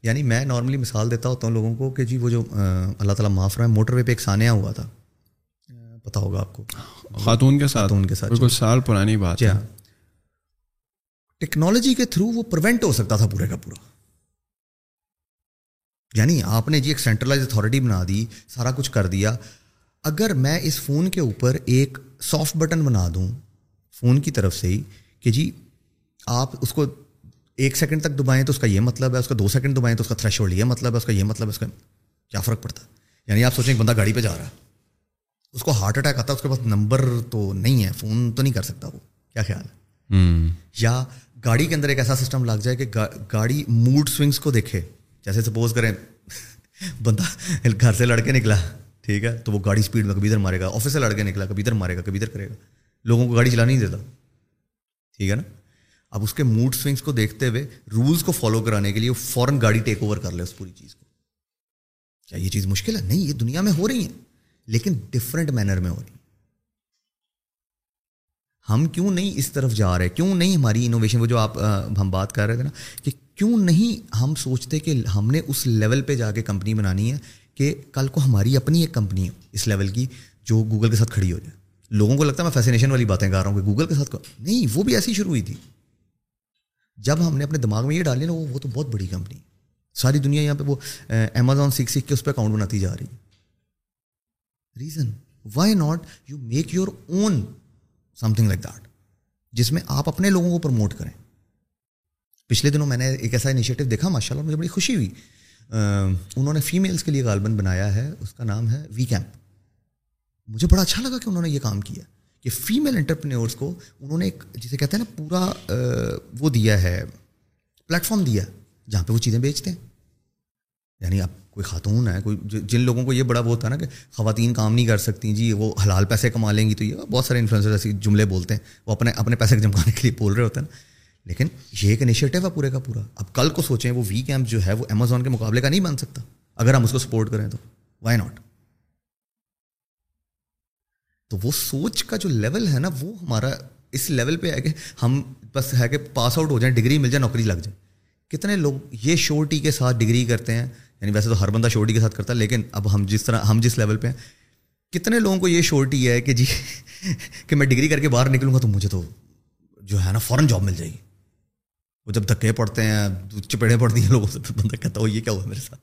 یعنی میں نارملی مثال دیتا ہوتا ہوں لوگوں کو کہ جی وہ جو اللہ تعالیٰ معاف رہا ہے موٹر وے پہ ایک سانیہ ہوا تھا۔ پتا ہوگا آپ کو۔ خاتون کے ساتھ۔ خاتون کے ساتھ بالکل سال پرانی بات جی ہاں۔ ٹیکنالوجی کے تھرو وہ پروینٹ ہو سکتا تھا پورے کا پورا۔ یعنی آپ نے جی ایک سینٹرلائز اتھارٹی بنا دی سارا کچھ کر دیا۔ اگر میں اس فون کے اوپر ایک سافٹ بٹن بنا دوں فون کی طرف سے ہی کہ جی آپ اس کو ایک سیکنڈ تک دبائیں تو اس کا یہ مطلب ہے اس کا دو سیکنڈ دبائیں تو اس کا تھریش ہولڈ یہ مطلب ہے اس کا یہ مطلب ہے اس کا کیا فرق پڑتا؟ ہے یعنی آپ سوچیں ایک بندہ گاڑی پہ جا رہا ہے اس کو ہارٹ اٹیک آتا ہے اس کے پاس نمبر تو نہیں ہے فون تو نہیں کر سکتا وہ کیا خیال ہے؟ یا گاڑی کے اندر ایک ایسا سسٹم لگ جائے کہ گاڑی موڈ سوئنگس کو دیکھے۔ جیسے سپوز کریں بندہ گھر سے لڑکے نکلا ٹھیک ہے تو وہ گاڑی اسپیڈ میں کبھی ادھر مارے گا آفس سے لڑکے نکلا کبھی ادھر مارے گا کبھی ادھر کرے گا۔ لوگوں کو گاڑی چلانے نہیں دیتا ٹھیک ہے نا؟ اب اس کے موڈ سوئنگس کو دیکھتے ہوئے رولس کو فالو کرانے کے لیے فوراً گاڑی ٹیک اوور کر لے اس پوری چیز کو۔ کیا یہ چیز مشکل ہے؟ نہیں، یہ دنیا میں ہو رہی ہیں، لیکن ڈفرینٹ مینر میں ہو رہی ہم کیوں نہیں اس طرف جا رہے؟ کیوں نہیں ہماری انوویشن وہ جو آپ ہم بات کر رہے تھے نا کہ کیوں نہیں ہم سوچتے کہ ہم نے اس لیول پہ جا کے کمپنی بنانی ہے کہ کل کو ہماری اپنی ایک کمپنی ہو اس لیول کی جو گوگل کے ساتھ کھڑی ہو جائے۔ لوگوں کو لگتا ہے میں فیسینیشن والی باتیں کر رہا ہوں کہ گوگل کے ساتھ نہیں، وہ بھی ایسی شروع ہوئی تھی۔ جب ہم نے اپنے دماغ میں یہ ڈالی نا وہ تو بہت بڑی کمپنی ساری دنیا یہاں پہ وہ امیزون سیکھ سیکھ کے اس پہ اکاؤنٹ بناتی جا رہی ہے۔ Reason why not you make your own something like that جس میں آپ اپنے لوگوں کو پروموٹ کریں۔ پچھلے دنوں میں نے ایک ایسا انیشیٹو دیکھا ماشاء اللہ مجھے بڑی خوشی ہوئی۔ انہوں نے فیمیلس کے لیے غالباً بنایا ہے، اس کا نام ہے وی کیمپ مجھے بڑا اچھا لگا کہ انہوں نے یہ کام کیا۔ کہ فیمیل انٹرپرینورس کو انہوں نے ایک جسے کہتے ہیں نا پورا وہ دیا ہے پلیٹفارم دیا جہاں پہ وہ چیزیں بیچتے ہیں۔ یعنی آپ کوئی خاتون ہے، کوئی جن لوگوں کو یہ بڑا وہ ہوتا ہے نا کہ خواتین کام نہیں کر سکتی جی وہ حلال پیسے کما لیں گی تو یہ بہت سارے انفلوئنسر ایسی جملے بولتے ہیں۔ وہ اپنے اپنے پیسے جمکانے کے لیے بول رہے ہوتے ہیں نا۔ لیکن یہ ایک انیشیٹو ہے پورے کا پورا۔ اب کل کو سوچیں وہ وی کیمپ جو ہے وہ امیزون کے مقابلے کا نہیں بن سکتا۔ اگر ہم اس کو سپورٹ کریں تو۔ وائی ناٹ تو وہ سوچ کا جو لیول ہے نا، وہ ہمارا اس لیول پہ ہے کہ ہم بس ہے کہ پاس آؤٹ ہو جائیں ڈگری مل جائے، نوکری لگ جائے۔ کتنے لوگ یہ شورٹی کے ساتھ ڈگری کرتے ہیں یعنی ویسے تو ہر بندہ شورٹی کے ساتھ کرتا ہے، لیکن اب ہم جس طرح، ہم جس لیول پہ ہیں، کتنے لوگوں کو یہ شورٹی ہے کہ جی کہ میں ڈگری کر کے باہر نکلوں گا تو مجھے تو جو ہے نا فوراً جاب مل جائے گی۔ وہ جب دھکے پڑتے ہیں، چپیڑیں پڑتی ہیں لوگوں سے، تو بندہ کہتا ہو یہ کیا ہوا میرے ساتھ؟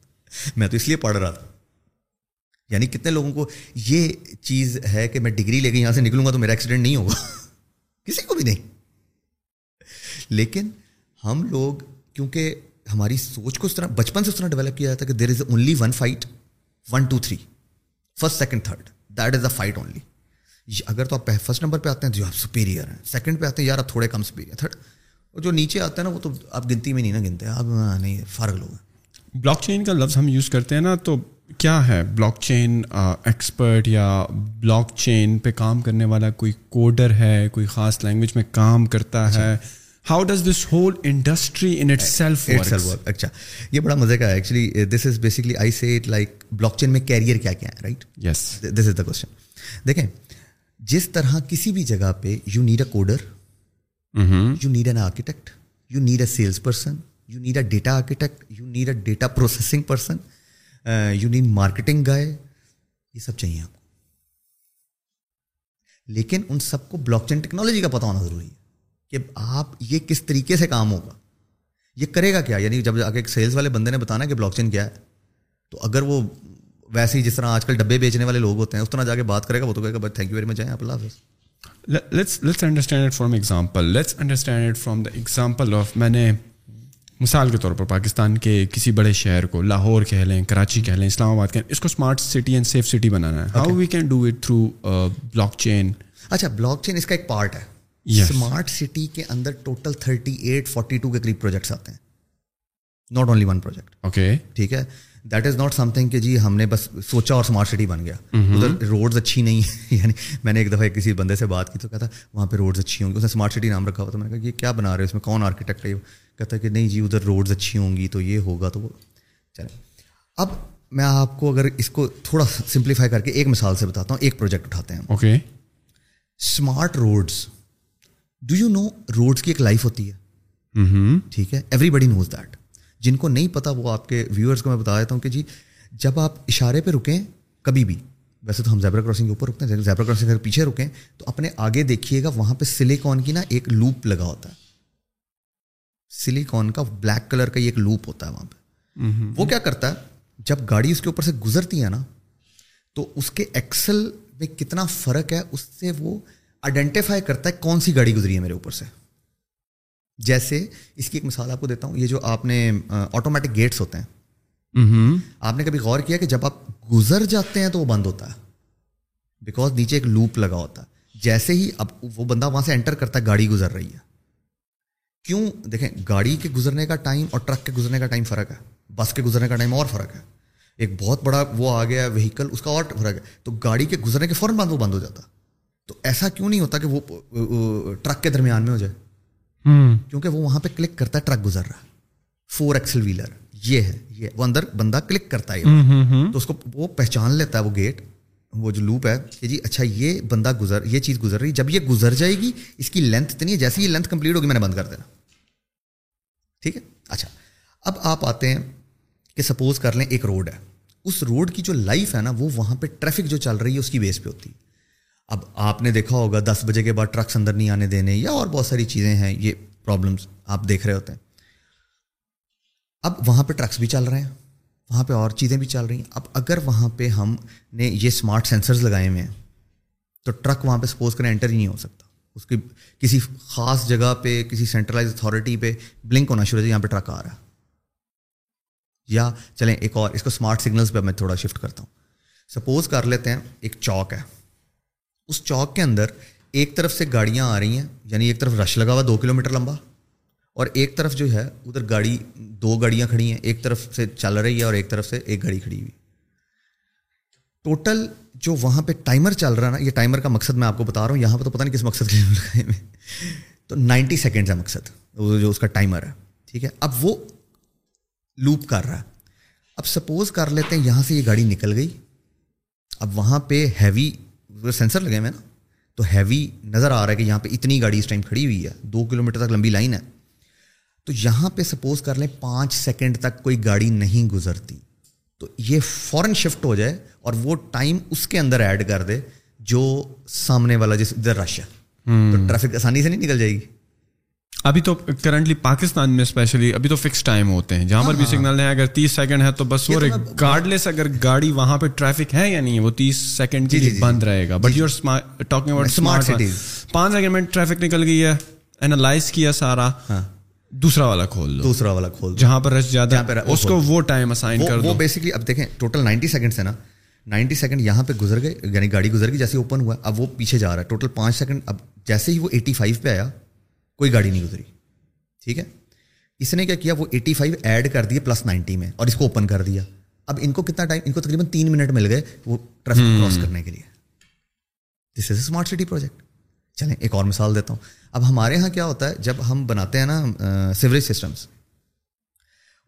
میں تو اس لیے پڑھ رہا تھا۔ یعنی کتنے لوگوں کو یہ چیز ہے کہ میں ڈگری لے کے یہاں سے نکلوں گا تو میرا ایکسیڈنٹ نہیں ہوگا۔ کسی کو بھی نہیں۔ لیکن ہم لوگ، کیونکہ ہماری سوچ کو اس طرح، بچپن سے اس طرح ڈیولپ کیا جاتا ہے کہ there is only one fight one two three first second third that is a fight only اگر تو آپ فرسٹ نمبر پہ آتے ہیں جو آپ سپیریئر ہیں۔ سیکنڈ پہ آتے ہیں، یار آپ تھوڑے کم سپیریئر تھرڈ اور جو نیچے آتا ہے نا، وہ تو آپ گنتی میں نہیں نا گنتے۔ آپ نہیں، فارغ لوگ ہیں۔ بلاک چین کا لفظ ہم یوز کرتے ہیں نا، تو کیا ہے بلاک چین ایکسپرٹ یا بلاک چین پہ کام کرنے والا کوئی کوڈر ہے کوئی خاص لینگویج میں کام کرتا ہے؟ How does this whole industry in itself اچھا۔ یہ بڑا مزے کا ہے۔ Actually this is basically I see it like blockchain میں کیریئر کیا کیا ہے right yes this is the question دیکھیں جس طرح کسی بھی جگہ پہ you need a coder you need an architect you need a sales person you need a data architect you need a data processing person you need marketing guy یہ سب چاہیے آپ کو۔ لیکن ان سب کو بلاک چین ٹیکنالوجی کا پتہ ہونا ضروری ہے کہ آپ یہ کس طریقے سے کام ہوگا۔ یہ کرے گا کیا؟ یعنی جب آگے ایک سیلس والے بندے نے بتانا کہ بلاک چین کیا ہے، تو اگر وہ ویسے ہی جس طرح آج کل ڈبے بیچنے والے لوگ ہوتے ہیں، اس طرح جا کے بات کرے گا، وہ تو کہے گا، بھائی تھینک یو ویری مچ جائیں آپ، اللہ حافظ۔ Let's let's understand it from example let's understand it from the example of میں نے مثال کے طور پر پاکستان کے کسی بڑے شہر کو لاہور کہہ لیں کراچی کہہ لیں اسلام آباد کہہ لیں اس کو smart city and safe city بنانا ہے۔ How we can do it through blockchain اچھا بلاک چین اس کا ایک پارٹ ہے۔ اسمارٹ سٹی کے اندر total thirty eight forty two کے قریب پروجیکٹس آتے ہیں۔ Not only one project okay ٹھیک ہے؟ That is not something کہ جی ہم نے بس سوچا اور اسمارٹ سٹی بن گیا۔ ادھر روڈز اچھی نہیں یعنی میں نے ایک دفعہ کسی بندے سے بات کی تو کہتا وہاں پہ روڈز اچھی ہوں گی۔ اس نے اسمارٹ سٹی نام رکھا ہوا تو میں نے کہا یہ کیا بنا رہے ہیں اس میں کون آرکیٹیکٹ ہے؟ کہتا کہ نہیں جی ادھر روڈز اچھی ہوں گی تو یہ ہوگا تو وہ۔ چلے اب میں آپ کو اگر اس کو تھوڑا سمپلیفائی کر کے ایک مثال سے بتاتا ہوں ایک پروجیکٹ اٹھاتے ہیں okay smart roads do you know roads کی ایک لائف ہوتی ہے؟ ٹھیک ہے؟ ایوری بڈی نوز دیٹ جن کو نہیں پتا وہ آپ کے ویورس کو میں بتا دیتا ہوں کہ جی جب آپ اشارے پہ رکیں کبھی بھی ویسے تو ہم زیبرا کراسنگ کے اوپر رکتے ہیں زیبرا کراسنگ اگر پیچھے رکیں تو اپنے آگے دیکھیے گا وہاں پہ سلیکون کی نا ایک لوپ لگا ہوتا ہے۔ سلیکون کا بلیک کلر کا ایک لوپ ہوتا ہے وہاں پہ۔ وہ کیا کرتا ہے؟ جب گاڑی اس کے اوپر سے گزرتی ہے نا تو اس کے ایکسل میں کتنا فرق ہے اس سے وہ آئیڈینٹیفائی کرتا ہے کون سی گاڑی گزری ہے میرے اوپر سے۔ جیسے اس کی ایک مثال آپ کو دیتا ہوں یہ جو آپ نے آٹومیٹک گیٹس ہوتے ہیں۔ آپ نے کبھی غور کیا کہ جب آپ گزر جاتے ہیں تو وہ بند ہوتا ہے؟ بیکاز نیچے ایک لوپ لگا ہوتا ہے۔ جیسے ہی اب وہ بندہ وہاں سے انٹر کرتا ہے گاڑی گزر رہی ہے۔ کیوں؟ دیکھیں گاڑی کے گزرنے کا ٹائم اور ٹرک کے گزرنے کا ٹائم فرق ہے۔ بس کے گزرنے کا ٹائم اور فرق ہے۔ ایک بہت بڑا وہ آ گیا وہیکل اس کا اور فرق ہے۔ تو گاڑی کے گزرنے کے فوراً بعد وہ بند ہو جاتا۔ تو ایسا کیوں نہیں ہوتا کہ وہ ٹرک کے درمیان میں ہو جائے؟ کیونکہ وہ وہاں پہ کلک کرتا ہے ٹرک گزر رہا۔ فور ایکسل ویلر یہ ہے یہ وہ اندر بندہ کلک کرتا ہے۔ تو اس کو وہ پہچان لیتا ہے وہ گیٹ وہ جو لوپ ہے کہ جی اچھا یہ بندہ گزر یہ چیز گزر رہی جب یہ گزر جائے گی اس کی لینتھ اتنی ہے جیسے یہ لینتھ کمپلیٹ ہوگی میں نے بند کر دینا۔ ٹھیک ہے؟ اچھا۔ اب آپ آتے ہیں کہ سپوز کر لیں ایک روڈ ہے۔ اس روڈ کی جو لائف ہے نا وہ وہاں پہ ٹریفک جو چل رہی ہے اس کی بیس پہ ہوتی ہے۔ اب آپ نے دیکھا ہوگا دس بجے کے بعد ٹرکس اندر نہیں آنے دینے، یا اور بہت ساری چیزیں ہیں، یہ پرابلمس آپ دیکھ رہے ہوتے ہیں۔ اب وہاں پہ ٹرکس بھی چل رہے ہیں، وہاں پہ اور چیزیں بھی چل رہی ہیں۔ اب اگر وہاں پہ ہم نے یہ اسمارٹ سینسرز لگائے ہوئے ہیں، تو ٹرک وہاں پہ سپوز کریں انٹر ہی نہیں ہو سکتا۔ اس کی کسی خاص جگہ پہ، کسی سینٹرلائز اتھارٹی پہ بلنک ہونا شروع ہو یہاں پہ ٹرک آ رہا ہے۔ یا چلیں ایک اور، اس کو اسمارٹ سگنلس پہ میں تھوڑا شفٹ کرتا ہوں۔ سپوز کر لیتے ہیں، ایک چوک ہے۔ اس چوک کے اندر ایک طرف سے گاڑیاں آ رہی ہیں یعنی ایک طرف رش لگا ہوا دو کلو میٹر لمبا، اور ایک طرف جو ہے ادھر گاڑی، دو گاڑیاں کھڑی ہیں، ایک طرف سے چل رہی ہے اور ایک طرف سے ایک گاڑی کھڑی ہوئی۔ ٹوٹل جو وہاں پہ ٹائمر چل رہا ہے نا، یہ ٹائمر کا مقصد میں آپ کو بتا رہا ہوں، یہاں پہ تو پتہ نہیں کس مقصد کے لیے۔ میں تو نائنٹی سیکنڈ ہے مقصد جو اس کا ٹائمر ہے، ٹھیک ہے؟ اب وہ لوپ کر رہا ہے۔ اب سپوز کر لیتے ہیں یہاں سے یہ گاڑی نکل گئی، اب وہاں پہ ہیوی سینسر لگے ہوئے نا تو ہیوی نظر آ رہا ہے کہ یہاں پہ اتنی گاڑی اس ٹائم کھڑی ہوئی ہے دو کلو میٹر تک لمبی لائن ہے۔ تو یہاں پہ سپوز کر لیں پانچ سیکنڈ تک کوئی گاڑی نہیں گزرتی۔ تو یہ فوراً شفٹ ہو جائے اور وہ ٹائم اس کے اندر ایڈ کر دے جو سامنے والا جس ادھر رش ہے۔ تو ٹریفک آسانی سے نہیں نکل جائے گی؟ ابھی تو کرنٹلی پاکستان میں اسپیشلی ابھی تو فکس ٹائم ہوتے ہیں۔ جہاں پر بھی سگنل ہے اگر تیس سیکنڈ ہے تو بس وہ گارڈ لیس اگر گاڑی وہاں پہ ٹریفک ہے یا نہیں ہے وہ تیس سیکنڈ کے لیے بند رہے گا۔ But your talking about smart پانچ سیکنڈ میں ٹریفک نکل گئی ہے اینالائز کیا سارا۔ دوسرا والا کھول دو۔ دوسرا والا کھول جہاں پر رش زیادہ اس کو وہ ٹائم اسائن کر دو۔ بیسکلی اب دیکھیں ٹوٹل نائنٹی سیکنڈ ہے نا۔ نائنٹی سیکنڈ یہاں پہ گزر گئے یعنی گاڑی گزر گئی جیسے اوپن ہوا اب وہ پیچھے جا رہا ہے۔ ٹوٹل پانچ سیکنڈ اب جیسے ہی وہ ایٹی فائیو پہ آیا کوئی گاڑی نہیں گزری۔ ٹھیک ہے؟ اس نے کیا کیا؟ وہ ایٹی فائیو ایڈ کر دیا پلس نائنٹی میں اور اس کو اوپن کر دیا۔ اب ان کو کتنا ٹائم ان کو تقریباً تین منٹ مل گئے وہ ٹریفک کراس کرنے کے لیے۔ This is a smart city project چلیں ایک اور مثال دیتا ہوں۔ اب ہمارے یہاں کیا ہوتا ہے؟ جب ہم بناتے ہیں نا سیوریج سسٹمس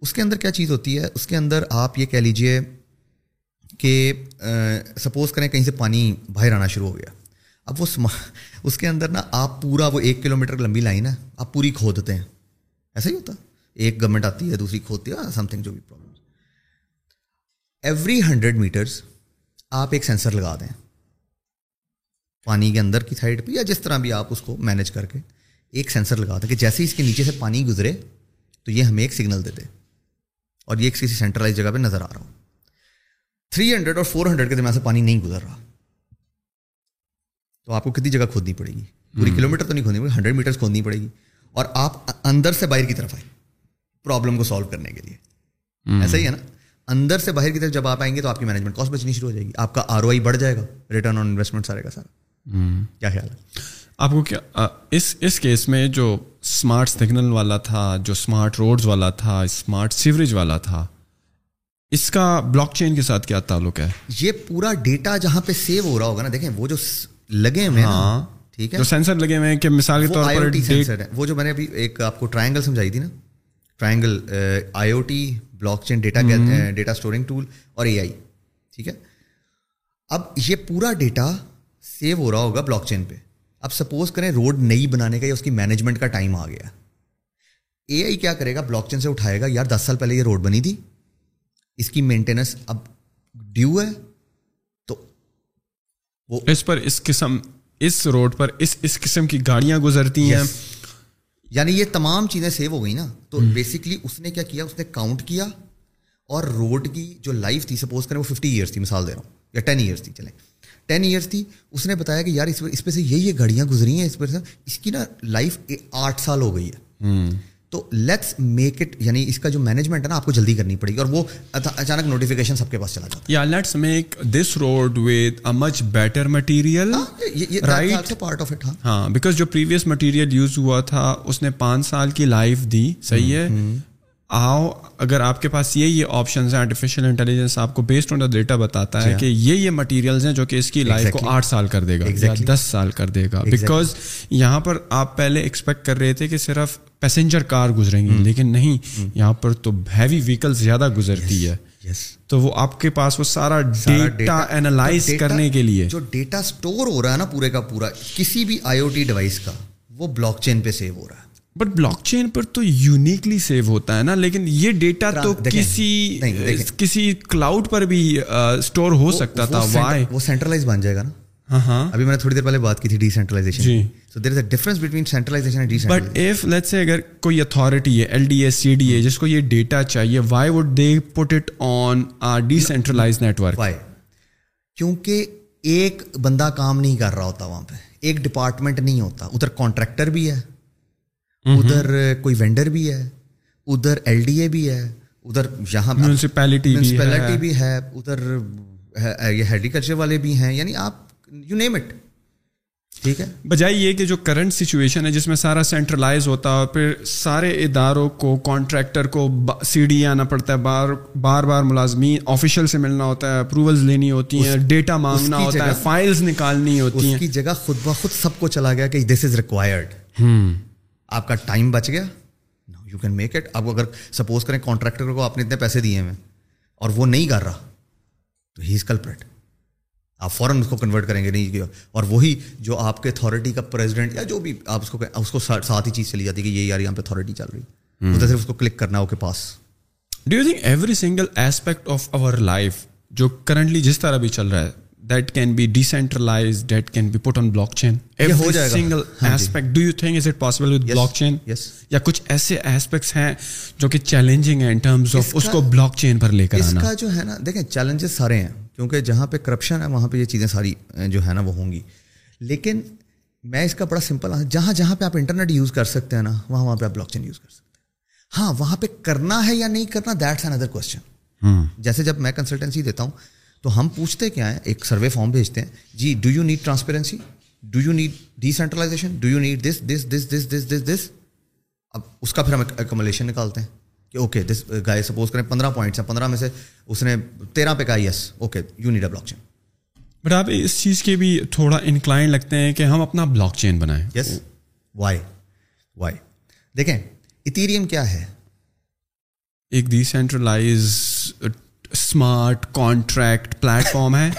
اس کے اندر کیا چیز ہوتی ہے؟ اس کے اندر آپ یہ کہہ لیجیے کہ سپوز کریں کہیں سے پانی باہر آنا شروع ہو گیا۔ اب وہ اس کے اندر نا آپ پورا وہ ایک کلو میٹر لمبی لائن ہے، آپ پوری کھودتے ہیں۔ ایسا ہی ہوتا۔ ایک گورنمنٹ آتی ہے، دوسری کھودتی ہے سم تھنگ جو بھی پرابلم ایوری ہنڈریڈ میٹرس آپ ایک سینسر لگا دیں۔ پانی کے اندر کی سائڈ پہ یا جس طرح بھی آپ اس کو مینج کر کے ایک سینسر لگا دیں کہ جیسے ہی اس کے نیچے سے پانی گزرے تو یہ ہمیں ایک سگنل دیتے۔ اور یہ کسی سینٹرلائز جگہ پہ نظر آ رہا ہوں تھری ہنڈریڈ اور فور ہنڈریڈ کے درمیان سے پانی نہیں گزر رہا۔ تو آپ کو کتنی جگہ کھودنی پڑے گی؟ پوری کلو میٹر تو نہیں کھودنی پڑے گی ہنڈریڈ میٹر کھودنی پڑے گی اور آپ اندر سے باہر کی طرف آئیں پرابلم کو سالو کرنے کے لیے۔ ایسا ہی ہے نا؟ اندر سے باہر کی طرف جب آپ آئیں گے تو آپ کی مینجمنٹ کاسٹ بچنی شروع ہو جائے گی۔ آپ کا آر او آئی بڑھ جائے گا ریٹرن آن انویسٹمنٹ سارے کا سارا۔ کیا خیال ہے؟ آپ کو کیا اس اس کیس میں جو اسمارٹ سگنل والا تھا جو اسمارٹ روڈز والا تھا اسمارٹ سیوریج والا تھا اس کا بلاک چین کے ساتھ کیا تعلق ہے؟ یہ پورا ڈیٹا جہاں پہ سیو ہو رہا ہوگا نا دیکھیں وہ جو لگے ہوئے ہاں۔ ٹھیک ہے۔ جو سینسر لگے ہوئے ہیں کہ مثال کے طور پر سینسر ہے۔ وہ جو میں نے ابھی ایک آپ کو ٹرائنگل سمجھائی تھی نا۔ Triangle I O T blockchain data data storing tool اور اے آئی ٹھیک ہے۔ اب یہ پورا ڈیٹا سیو ہو رہا ہوگا بلاک چین پہ۔ اب سپوز کریں روڈ نئی بنانے کا یا اس کی مینجمنٹ کا ٹائم آ گیا۔ اے آئی کیا کرے گا؟ بلاک چین سے اٹھائے گا یار دس سال پہلے یہ روڈ بنی تھی۔ اس کی مینٹیننس اب ڈیو ہے۔ وہ اس پر اس قسم اس روڈ پر اس اس قسم کی گاڑیاں گزرتی ہیں۔ یعنی یہ تمام چیزیں سیو ہو گئی نا۔ تو بیسکلی اس نے کیا کیا؟ اس نے کاؤنٹ کیا اور روڈ کی جو لائف تھی سپوز کریں وہ ففٹی ایئرس تھی مثال دے رہا ہوں یا ٹین ایئرس تھی چلیں۔ ٹین ایئرس تھی اس نے بتایا کہ یار اس اس پہ سے یہ یہ گاڑیاں گزری ہیں اس پہ سے۔ اس کی نا لائف آٹھ سال ہو گئی ہے۔ تو لیٹس میک اٹ یعنی اس کا جو مینجمنٹ ہے نا آپ کو جلدی کرنی پڑے گی اور وہ اچانک نوٹیفیکیشن سب کے پاس چلا جاتا یا let's make this road with a much better material right part of it ہاں۔ بیکاز جو پریویس مٹیریل یوز ہوا تھا اس نے پانچ سال کی لائف دی صحیح ہے؟ آؤ اگر آپ کے پاس یہ یہ آپشنز ہیں آرٹیفیشیل انٹیلیجنس آپ کو بیسڈ آن دا ڈیٹا بتاتا ہے کہ یہ یہ مٹیریلز ہیں جو کہ اس کی لائف کو آٹھ سال کر دے گا یا دس سال کر دے گا۔ بیکاز یہاں پر آپ پہلے ایکسپیکٹ کر رہے تھے کہ صرف پیسنجر کار گزریں گی۔ لیکن نہیں یہاں پر تو ہیوی ویکل زیادہ گزرتی ہے۔ تو وہ آپ کے پاس وہ سارا ڈیٹا اینالائز کرنے کے لیے۔ جو ڈیٹا اسٹور ہو رہا ہے نا پورے کا پورا کسی بھی آئی او ٹی ڈیوائس کا وہ بلاک چین پہ سیو ہو رہا ہے۔ بٹ بلاک چین پر تو یونیکلی سیو ہوتا ہے نا لیکن یہ ڈیٹا تو کسی کسی کلاؤڈ پر بھی اسٹور ہو سکتا تھا۔ وہ سینٹرلائز بن جائے گا نا۔ ابھی میں نے تھوڑی دیر پہلے بات کی تھی decentralization so there is a difference between centralization and but if let سے اگر کوئی اتھارٹی ہے L D S C D ہے جس کو یہ ڈیٹا چاہیے why would they put it on decentralize network why کیونکہ ایک بندہ کام نہیں کر رہا ہوتا وہاں پہ. ایک ڈپارٹمنٹ نہیں ہوتا. ادھر کانٹریکٹر بھی ہے. ادھر کوئی وینڈر بھی ہے. ادھر ایل ڈی اے بھی ہے. ادھر یہاں میونسپیلٹی بھی ہے. ادھر یہ ہیریکلچر والے بھی ہیں. یعنی آپ یو نیم اٹ ٹھیک ہے؟ بجائے یہ کہ جو کرنٹ سچویشن ہے جس میں سارا سینٹرلائز ہوتا ہے اور پھر سارے اداروں کو کانٹریکٹر کو سی ڈی آنا پڑتا ہے بار بار بار ملازمین آفیشیل سے ملنا ہوتا ہے اپروولز لینی ہوتی ہیں ڈیٹا مانگنا ہوتا ہے فائلز نکالنی ہوتی ہیں۔ اس کی جگہ خود بخود سب کو چلا گیا کہ دس از ریکوائرڈ آپ کا ٹائم بچ گیا۔ یو کین میک اٹ اب اگر سپوز کریں کانٹریکٹر کو آپ نے اتنے پیسے دیے ہیں اور وہ نہیں کر رہا تو ہی از کلپریٹ آپ فوراً اس کو کنورٹ کریں گے نہیں اور وہی جو آپ کے اتھارٹی کا پریزیڈنٹ یا جو بھی آپ اس کو اس کو ساتھ ہی چیز چلی جاتی ہے کہ یہ یار یہاں پہ اتھارٹی چل رہی ہے۔ صرف اس کو کلک کرنا ہے کے پاس do you think every single aspect of our life جو کرنٹلی جس طرح بھی چل رہا ہے that can be decentralize that can be put on blockchain single aspect do you think is it possible with blockchain یا کچھ ایسے ایسپیکٹس ہیں جو کہ چیلنجنگ ہیں ان ٹرمز آف اس کو بلاک چین پر لے کر آنا جو ہے نا دیکھیں چیلنجز سارے ہیں کیونکہ جہاں پہ کرپشن ہے وہاں پہ یہ چیزیں ساری جو ہے نا وہ ہوں گی لیکن میں اس کا بڑا سمپل جہاں جہاں پہ آپ انٹرنیٹ یوز کر سکتے ہیں نا وہاں وہاں پہ آپ بلاک چین یوز کر سکتے ہیں ہاں وہاں پہ کرنا ہے یا نہیں کرنا دیٹس این ادر کوشچن جیسے جب میں کنسلٹنسی دیتا ہوں تو ہم پوچھتے کیا ہیں؟ ایک سروے فارم بھیجتے ہیں۔ جی do you need transparency do you need decentralization do you need this this this this this this this اب اس کا پھر ہم ایکومولیشن نکالتے ہیں کہ اوکے دس گائے سپوز کریں پندرہ پوائنٹس ہیں پندرہ میں سے اس نے تیرہ پہ کہا yes okay you need a blockchain but آپ اس چیز کے بھی تھوڑا انکلائن لگتے ہیں کہ ہم اپنا بلاک چین بنائیں۔ یس وائی وائی دیکھیں اتیریم کیا ہے؟ ایک decentralize smart contract platform ہے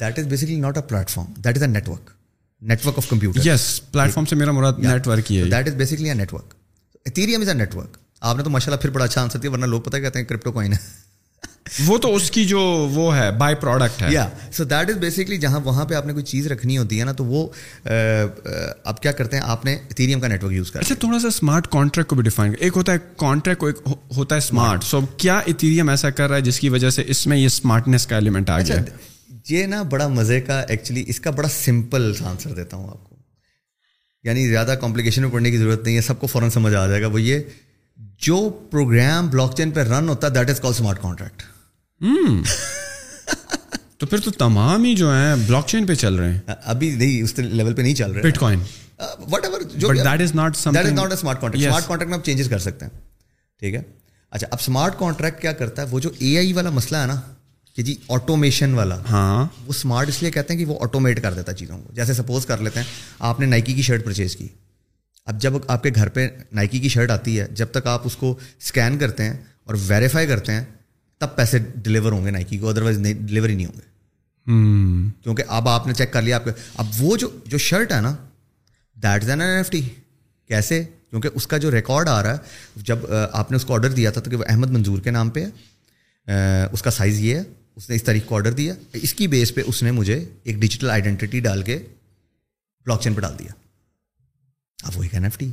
that is basically not a platform that is a network network of computer yes platform سے میرا مراد نیٹ ورک ہی ہے that is basically a network Ethereum is a network آپ نے تو ماشاء اللہ پھر بڑا اچھا آنسر دیا ورنہ لوگ پتہ کہتے ہیں کرپٹو کوائن ہے وہ تو اس کی جو وہ ہے بائی پروڈکٹ ہے. یا سو دیٹ از بیسکلی جہاں وہاں پہ آپ نے کوئی چیز رکھنی ہوتی ہے نا تو وہ آپ کیا کرتے ہیں؟ آپ نے ایتھیریم کا نیٹ ورک یوز کرا اچھا تھوڑا سا اسمارٹ کانٹریکٹ کو بھی ڈیفائن ایک ہوتا ہے کانٹریکٹ ایک ہوتا ہے اسمارٹ سو کیا ایتھیریم ایسا کر رہا ہے جس کی وجہ سے اس میں یہ اسمارٹنیس کا ایلیمنٹ آ اچھا، گیا یہ نا بڑا مزے کا ایکچولی اس کا بڑا سمپل آنسر دیتا ہوں آپ کو. یعنی زیادہ کمپلیکیشن میں پڑھنے کی ضرورت نہیں ہے سب کو فوراً سمجھ آ جائے گا. وہ یہ جو پروگرام بلاک چین پہ رن ہوتا ہے that is call smart contract تو پھر تو تمام ہی جو ہیں بلاک چین پہ چل رہے ہیں. ابھی نہیں اس لیول پہ نہیں چل رہے. بٹ کوائن وٹ ایور جو that is not that is not a smart contract smart contract میں آپ چینجز کر سکتے ہیں. ٹھیک ہے؟ اچھا اب اسمارٹ کانٹریکٹ کیا کرتا ہے؟ وہ جو اے آئی والا مسئلہ ہے نا کہ جی آٹومیشن والا ہاں۔ وہ اسمارٹ اس لیے کہتے ہیں کہ وہ آٹومیٹ کر دیتا چیزوں کو. جیسے سپوز کر لیتے ہیں آپ نے نائکی کی شرٹ پرچیز کی. اب جب آپ کے گھر پہ نائکی کی شرٹ آتی ہے جب تک آپ اس کو اسکین کرتے ہیں اور ویریفائی کرتے ہیں تب پیسے ڈلیور ہوں گے نائکی کو ادروائز ڈلیور ہی نہیں ہوں گے۔ کیونکہ اب آپ نے چیک کر لیا آپ اب وہ جو جو شرٹ ہے نا that is N F T کیسے؟ کیونکہ اس کا جو ریکارڈ آ رہا ہے جب آپ نے اس کو آڈر دیا تھا تو کہ وہ احمد منظور کے نام پہ ہے۔ اس کا سائز یہ ہے۔ اس نے اس تاریخ کو آڈر دیا۔ اس کی بیس پہ اس نے مجھے ایک ڈیجیٹل آئیڈینٹی ڈال کے بلاک چین پہ ڈال دیا۔ اب وہ ایک این ایف ٹی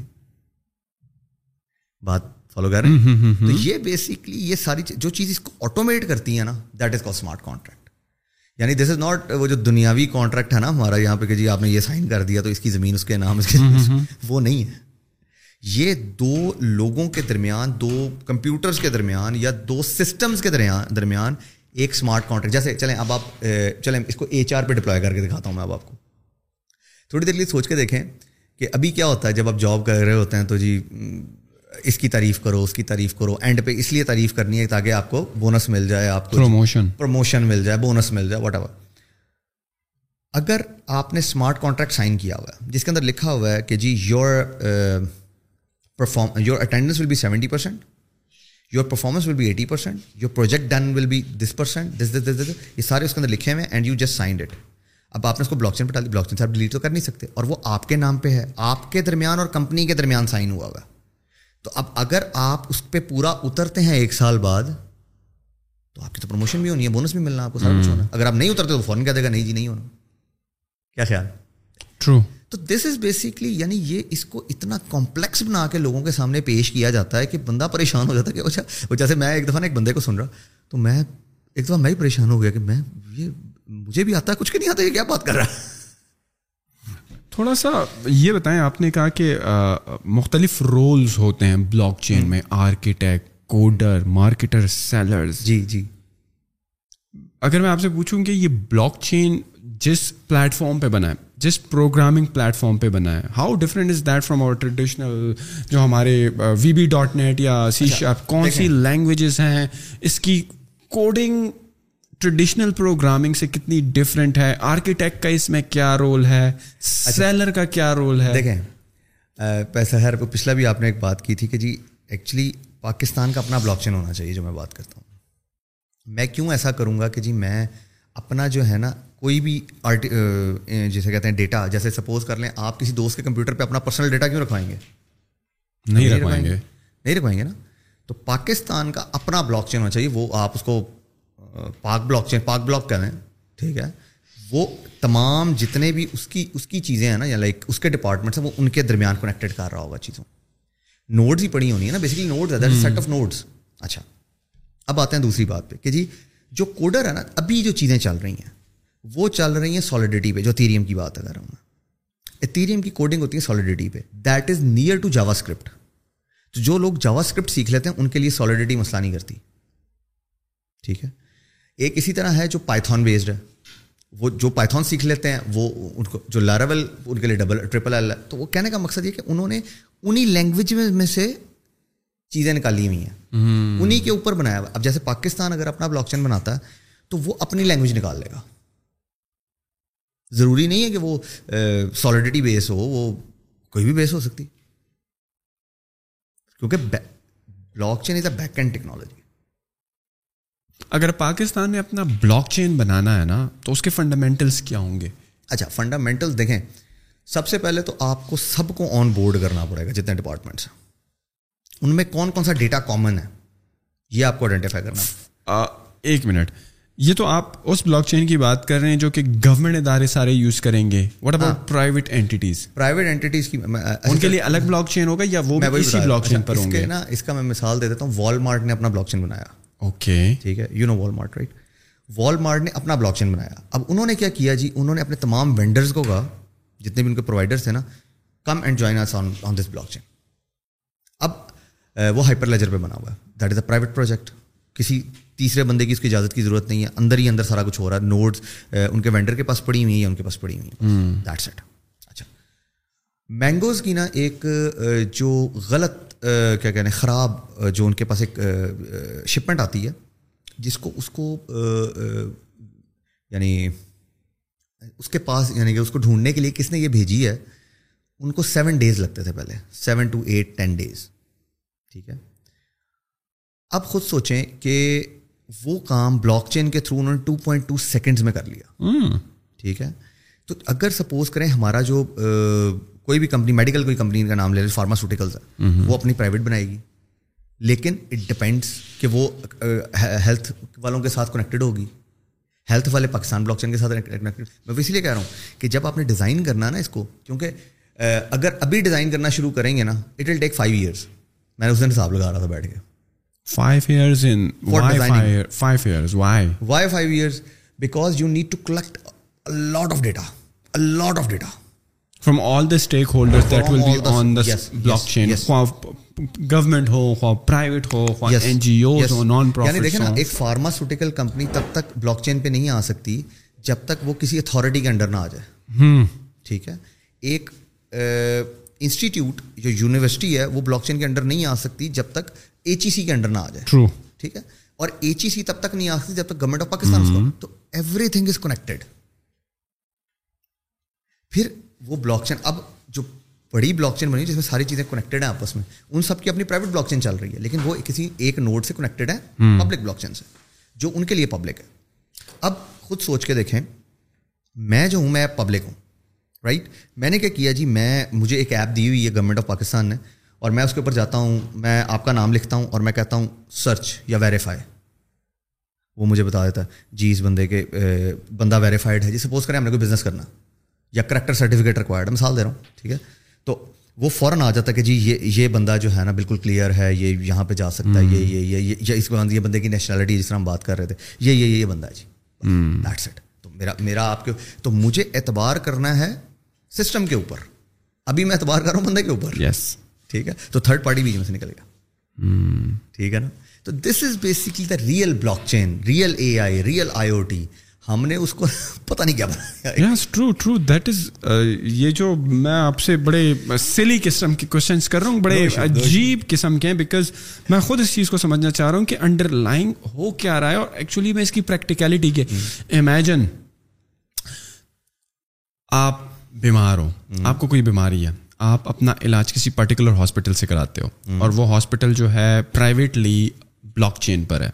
بات فالو کر رہے ہیں تو یہ بیسکلی یہ ساری جو چیز اس کو آٹومیٹ کرتی ہے نا that is call smart contract یعنی دس از ناٹ وہ جو دنیاوی کانٹریکٹ ہے نا ہمارا یہاں پہ کہ جی آپ نے یہ سائن کر دیا تو اس کی زمین اس کے نام اس کے وہ نہیں ہے۔ یہ دو لوگوں کے درمیان دو کمپیوٹرز کے درمیان یا دو سسٹمز کے درمیان ایک اسمارٹ کانٹریکٹ جیسے چلیں اب آپ چلیں اس کو ایچ آر پہ ڈپلوائے کر کے دکھاتا ہوں میں اب آپ کو۔ تھوڑی دیر لیے سوچ کے دیکھیں کہ ابھی کیا ہوتا ہے جب آپ جاب کر رہے ہوتے ہیں تو جی اس کی تعریف کرو اس کی تعریف کرو اینڈ پہ اس لیے تعریف کرنی ہے تاکہ آپ کو بونس مل جائے آپ کو پروموشن پروموشن مل جائے بونس مل جائے واٹ ایور اگر آپ نے اسمارٹ کانٹریکٹ سائن کیا ہوا ہے جس کے اندر لکھا ہوا ہے کہ جی your perform your attendance will be seventy percent your performance will be eighty percent your project done will be this percent this this this this یہ سارے اس کے اندر لکھے ہوئے ہیں and you just signed it اب آپ نے اس کو بلاک چین پہ ڈال بلاک چین سے آپ ڈیلیٹ تو کر نہیں سکتے اور وہ آپ کے نام پہ ہے آپ کے درمیان اور کمپنی کے درمیان سائن ہوا ہوا تو اب اگر آپ اس پہ پورا اترتے ہیں ایک سال بعد تو آپ کی تو پروموشن بھی ہونی ہے بونس بھی ملنا آپ کو سارا کچھ ہونا اگر آپ نہیں اترتے تو فوراً کہہ دے گا نہیں جی نہیں ہونا۔ کیا خیال؟ ٹرو تو دس از بیسکلی یعنی یہ اس کو اتنا کمپلیکس بنا کے لوگوں کے سامنے پیش کیا جاتا ہے کہ بندہ پریشان ہو جاتا ہے کہ اچھا جیسے میں ایک دفعہ نا ایک بندے کو سن رہا تو میں ایک دفعہ میں ہی پریشان ہو گیا کہ میں یہ مجھے بھی آتا ہے کچھ کہ نہیں آتا یہ کیا بات کر رہا ہے؟ تھوڑا سا یہ بتائیں آپ نے کہا کہ مختلف رولز ہوتے ہیں بلاک چین میں آرکیٹیکٹ کوڈر مارکیٹر سیلرز جی جی. اگر میں آپ سے پوچھوں کہ یہ بلاک چین جس پلیٹ فارم پہ بنا ہے جس پروگرامنگ پلیٹ فارم پہ بنا ہے how different is that from our traditional جو ہمارے وی بی ڈاٹ نیٹ یا سی شاپ کون سی لینگویجز ہیں؟ اس کی کوڈنگ ٹریڈیشنل پروگرامنگ سے کتنی ڈفرینٹ ہے؟ آرکیٹیکٹ کا اس میں کیا رول ہے؟ سیلر کا کیا رول ہے؟ دیکھیں پیسہ خیر پچھلا بھی آپ نے ایک بات کی تھی کہ جی ایکچولی پاکستان کا اپنا بلاک چین ہونا چاہیے جو میں بات کرتا ہوں۔ میں کیوں ایسا کروں گا کہ جی میں اپنا جو ہے نا کوئی بھی آرٹ جیسے کہتے ہیں ڈیٹا جیسے سپوز کر لیں آپ کسی دوست کے کمپیوٹر پہ اپنا پرسنل ڈیٹا کیوں رکھوائیں گے؟ نہیں رکھوائیں گے۔ نہیں رکھوائیں گے نا۔ تو پاکستان کا اپنا بلاک چین ہونا چاہیے وہ آپ اس کو پاک بلاک چین پاک بلاک کہہ ہیں، ٹھیک ہے؟ وہ تمام جتنے بھی اس کی اس کی چیزیں ہیں نا، یا لائک اس کے ڈپارٹمنٹس ہیں، وہ ان کے درمیان کنیکٹیڈ کر رہا ہوگا چیزوں۔ نوٹس ہی پڑھی ہونی ہے نا basically notes set of notes اچھا۔ اب آتے ہیں دوسری بات پہ کہ جی جو کوڈر ہے نا، ابھی جو چیزیں چل رہی ہیں، وہ چل رہی ہیں سالیڈیٹی پہ، جو تیریم کی بات کر رہا ہوں۔ میں اتیریم کی کوڈنگ ہوتی ہے سالیڈیٹی پہ۔ That is near to JavaScript تو جو لوگ جاوا اسکرپٹ سیکھ لیتے ہیں، ان کے لیے سالیڈیٹی مسئلہ نہیں کرتی۔ ٹھیک ہے؟ ایک اسی طرح ہے جو پائتھون بیسڈ ہے۔ وہ جو پائتھون سیکھ لیتے ہیں وہ ان کو جو لاراول ان کے لیے ڈبل ٹریپل ایل تو وہ کہنے کا مقصد یہ کہ انہوں نے انہیں لینگویج میں سے چیزیں نکالی ہوئی ہیں۔ انہیں کے اوپر بنایا ہوا۔ اب جیسے پاکستان اگر اپنا بلاک چین بناتا ہے تو وہ اپنی لینگویج نکال لے گا۔ ضروری نہیں ہے کہ وہ سالیڈیٹی بیس ہو وہ کوئی بھی بیس ہو سکتی۔ کیونکہ blockchain is a back end technology اگر پاکستان نے اپنا بلاک چین بنانا ہے نا تو اس کے فنڈامنٹلس کیا ہوں گے؟ اچھا فنڈامنٹل دیکھیں۔ سب سے پہلے تو آپ کو سب کو آن بورڈ کرنا پڑے گا جتنے ڈپارٹمنٹس ہیں۔ ان میں کون کون سا ڈیٹا کامن ہے؟ یہ آپ کو آئیڈینٹیفائی کرنا۔ ایک منٹ۔ یہ تو آپ اس بلاک چین کی بات کر رہے ہیں جو کہ گورنمنٹ ادارے سارے یوز کریں گے۔ What about private entities private entities کی ان کے لیے الگ بلاک چین ہوگا یا وہ اسی بلاک چین پر ہوں گے؟ نا اس کا میں مثال دے دیتا ہوں۔ وال مارٹ نے اپنا بلاک چین بنایا۔ اوکے۔ ٹھیک ہے یو نو وال مارٹ رائٹ وال مارٹ نے اپنا بلاک چین بنایا۔ اب انہوں نے کیا کیا جی؟ انہوں نے اپنے تمام وینڈرز کو کہا جتنے بھی ان کے پرووائڈرس تھے نا come and join on on this blockchain اب وہ ہائپر لیجر پہ بنا ہوا ہے۔ That is a private project کسی تیسرے بندے کی اس کی اجازت کی ضرورت نہیں ہے۔ اندر ہی اندر سارا کچھ ہو رہا ہے۔ نوٹس ان کے وینڈر کے پاس پڑی ہوئی ہیں ان کے پاس پڑی ہوئی ہیں۔ دیٹ سیٹ اچھا۔ مینگوز کی نا ایک جو غلط کیا کہتے ہیں خراب جو ان کے پاس ایک شپمنٹ آتی ہے جس کو اس کو یعنی اس کے پاس یعنی کہ اس کو ڈھونڈنے کے لیے کس نے یہ بھیجی ہے ان کو سیون ڈیز لگتے تھے پہلے seven two eight ten days ٹھیک ہے؟ اب خود سوچیں کہ وہ کام بلاک چین کے تھرو انہوں نے ٹو پوائنٹ ٹو سیکنڈز میں کر لیا۔ ٹھیک ہے؟ تو اگر سپوز کریں ہمارا جو کوئی بھی کمپنی میڈیکل کوئی کمپنی کا نام لے لے فارماسوٹیکلس ہے وہ اپنی پرائیویٹ بنائے گی۔ لیکن اٹ ڈپینڈس کہ وہ ہیلتھ والوں کے ساتھ کنیکٹڈ ہوگی۔ ہیلتھ والے پاکستان بلاک چین کے ساتھ کنیکٹڈ میں اسی لیے کہہ رہا ہوں کہ جب آپ نے ڈیزائن کرنا نا اس کو کیونکہ اگر ابھی ڈیزائن کرنا شروع کریں گے نا it will take five years میں نے اس دن حساب لگا رہا تھا بیٹھ کے۔ Five years in five years why why five years because you need to collect lot of data lot of data from all the stakeholder that will be on the blockchain government ہو خواہ private ہو خواہ N G Os ہو non یعنی دیکھیں نا ایک pharmaceutical company تب تک بلاک چین پہ نہیں آ سکتی جب تک وہ کسی اتھارٹی کے انڈر نہ آ جائے ٹھیک ہے ایک انسٹیٹیوٹ جو یونیورسٹی ہے وہ بلاک چین کے انڈر نہیں آ سکتی جب تک ایچ ای سی کے انڈر نہ آ جائے ٹرو ٹھیک ہے اور ایچ ای سی تب تک نہیں آ سکتی جب تک گورنمنٹ آف پاکستان تو ایوری تھنگ از کنیکٹڈ پھر وہ بلاک چین اب جو بڑی بلاک چین بنی جس میں ساری چیزیں کنیکٹڈ ہیں آپس میں ان سب کی اپنی پرائیویٹ بلاک چین چل رہی ہے لیکن وہ کسی ایک نوڈ سے کنیکٹڈ ہے پبلک بلاک چین سے جو ان کے لیے پبلک ہے۔ اب خود سوچ کے دیکھیں میں جو ہوں میں پبلک ہوں رائٹ میں نے کیا کیا جی میں مجھے ایک ایپ دی ہوئی ہے گورنمنٹ آف پاکستان نے اور میں اس کے اوپر جاتا ہوں میں آپ کا نام لکھتا ہوں اور میں کہتا ہوں سرچ یا ویریفائی وہ مجھے بتا دیتا ہے جی اس بندے کے بندہ ویریفائڈ ہے جی سپوز کریں ہم نے کوئی بزنس کرنا۔ یا کریکٹر سرٹیفکیٹ ریکوائرڈ مثال دے رہا ہوں ٹھیک ہے؟ تو وہ فوراً آ جاتا ہے کہ جی یہ یہ بندہ جو ہے نا بالکل کلیئر ہے یہ یہاں پہ جا سکتا ہے یہ یہ یہ یہ اس یہ بندے کی نیشنلٹی جس طرح ہم بات کر رہے تھے یہ یہ یہ بندہ ہے جی۔ دیٹس اٹ تو میرا میرا آپ کے تو مجھے اعتبار کرنا ہے سسٹم کے اوپر۔ ابھی میں اعتبار کر رہا ہوں بندے کے اوپر۔ یس ٹھیک ہے؟ تو تھرڈ پارٹی بیچ میں سے نکلے گا۔ ٹھیک ہے نا؟ تو this is basically the real blockchain real A I real I O T ہم نے اس کو پتہ نہیں کیا بنایا yes true true that is یہ جو میں آپ سے بڑے سلی قسم کے کوشچنس کر رہا ہوں بڑے عجیب قسم کے ہیں بیکاز میں خود اس چیز کو سمجھنا چاہ رہا ہوں کہ انڈر لائن ہو کیا رہا ہے اور ایکچولی میں اس کی پریکٹیکلٹی کے امیجن آپ بیمار ہو آپ کو کوئی بیماری ہے آپ اپنا علاج کسی پرٹیکولر ہاسپٹل سے کراتے ہو اور وہ ہاسپٹل جو ہے پرائیویٹلی بلاک چین پر ہے۔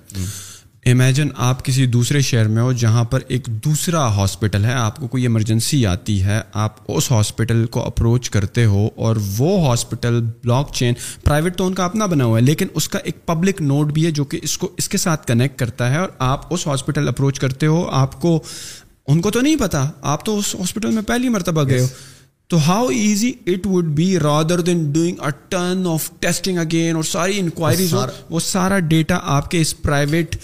امیجن آپ کسی دوسرے شہر میں ہو جہاں پر ایک دوسرا ہاسپٹل ہے آپ کو کوئی ایمرجنسی آتی ہے آپ اس ہاسپٹل کو اپروچ کرتے ہو اور وہ ہاسپٹل بلاک چین پرائیویٹ تو ان کا اپنا بنا ہوا ہے لیکن اس کا ایک پبلک نوٹ بھی ہے جو کہ اس کو اس کے ساتھ کنیکٹ کرتا ہے اور آپ اس ہاسپٹل اپروچ کرتے ہو۔ آپ کو ان کو تو نہیں پتا آپ تو اس ہاسپٹل میں پہلی مرتبہ گئے ہو۔ تو how easy it would be rather than doing a turn of testing again اور ساری انکوائریز وہ سارا ڈیٹا آپ کے اس پرائیویٹ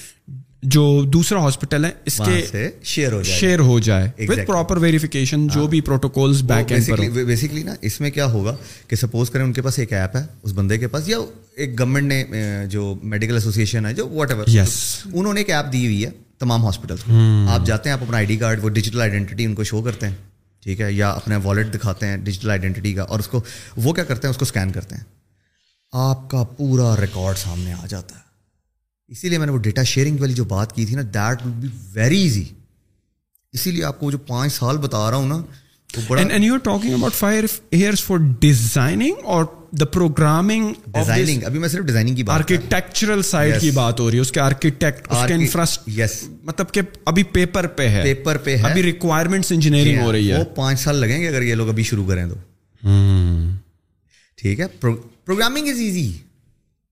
جو دوسرا ہاسپٹل ہے اس کے شیئر ہو جائے۔ شیئر ہو جائے۔ وتھ پراپر ویریفیکیشن جو بھی پروٹوکولز بیک اینڈ بیسکلی نا اس میں کیا ہوگا کہ سپوز کریں ان کے پاس ایک ایپ ہے اس بندے کے پاس یا ایک گورنمنٹ نے جو میڈیکل ایسوسیشن ہے جو واٹ ایور انہوں نے ایک ایپ دی ہوئی ہے تمام ہاسپٹل آپ جاتے ہیں آپ اپنا آئی ڈی کارڈ وہ ڈیجیٹل آئیڈینٹی ان کو شو کرتے ہیں ٹھیک ہے؟ یا اپنا والیٹ دکھاتے ہیں ڈیجیٹل آئیڈینٹی کا اور اس کو وہ کیا کرتے ہیں؟ اس کو اسکین کرتے ہیں۔ آپ کا پورا ریکارڈ سامنے آ جاتا ہے۔ اسی لیے میں نے وہ ڈیٹا شیئرنگ والی جو بات کی تھی نا that will be very easy اسی لیے آپ کو جو پانچ سال بتا رہا ہوں نا ڈیزائننگ اور دا پروگرامنگ ڈیزائننگ ابھی میں صرف ڈیزائننگ کی بات آرکیٹیکچرل سائڈ کی بات ہو رہی ہے اس کے آرکیٹیکٹ اس کے انفراسٹ یس مطلب کہ ابھی پیپر پہ ہے۔ پیپر پہ ہے۔ ابھی ریکوائرمنٹس انجینئرنگ ہو رہی ہے۔ وہ پانچ سال لگیں گے اگر یہ لوگ ابھی شروع کریں تو۔ ٹھیک ہے۔ Programming is easy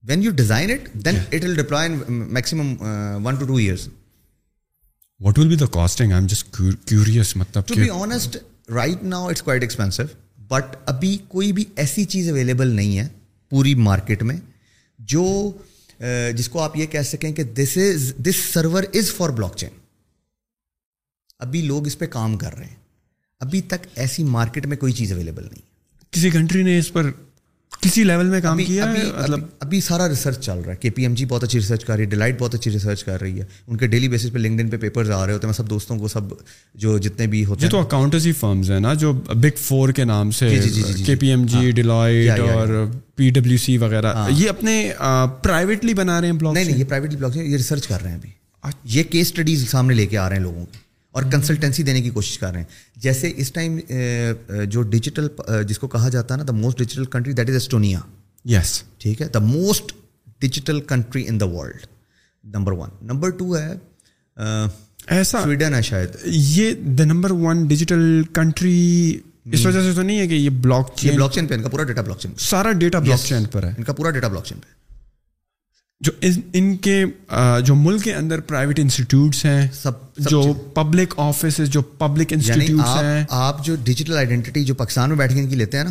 when you design it then it will deploy maximum one two two years what will be the costing I'm just curious مطلب to be honest right now it's quite expensive but ابھی کوئی بھی ایسی چیز available نہیں ہے پوری market میں جو جس کو آپ یہ کہہ سکیں کہ this is this server is for blockchain ابھی لوگ اس پہ کام کر رہے ہیں ابھی تک ایسی مارکیٹ میں کوئی چیز اویلیبل نہیں کسی کنٹری نے اس پر کسی لیول میں کام کیا مطلب ابھی سارا ریسرچ چل رہا ہے کے پی ایم جی بہت اچھی ریسرچ کر رہی ہے ڈیلائٹ بہت اچھی ریسرچ کر رہی ہے۔ ان کے ڈیلی بیسس پہ لنکڈ ان پہ پیپرز آ رہے ہوتے ہیں میں سب دوستوں کو سب جو جتنے بھی ہوتے ہیں تو اکاؤنٹنسی فرمز ہیں نا جو بگ فور کے نام سے کے پی ایم جی ڈیلائٹ اور پی ڈبلیو سی وغیرہ۔ یہ اپنے پرائیویٹلی بنا رہے ہیں بلاگ نہیں نہیں یہ پرائیویٹلی بلاگ یہ ریسرچ کر رہے ہیں ابھی۔ یہ کیس اسٹڈیز سامنے لے کے آ رہے ہیں لوگوں کی اور کنسلٹینسی دینے کی کوشش کر رہے ہیں۔ جیسے اس ٹائم جو ڈیجیٹل جس کو کہا جاتا ہے نا the most digital country that is Estonia yes ٹھیک ہے؟ The most digital country in the world number one number two ہے ایسا سویڈن ہے شاید۔ یہ the number one digital country اس وجہ سے تو نہیں ہے کہ یہ بلاک چین بلاک چین پہ ان کا پورا ڈیٹا بلاک چین سارا ڈیٹا بلاک چین پر ہے۔ ان کا پورا ڈیٹا بلاک چین پہ۔ جو ان- کے جو ملک کے اندر پرائیویٹ انسٹیٹیوٹس ہیں سب جو پبلک آفیسز جو پبلک یعنی انسٹیٹیوٹس ہیں۔ آپ آپ جو ڈیجیٹل آئیڈینٹی جو پاکستان میں بیٹھ کے ان کی لیتے ہیں نا؟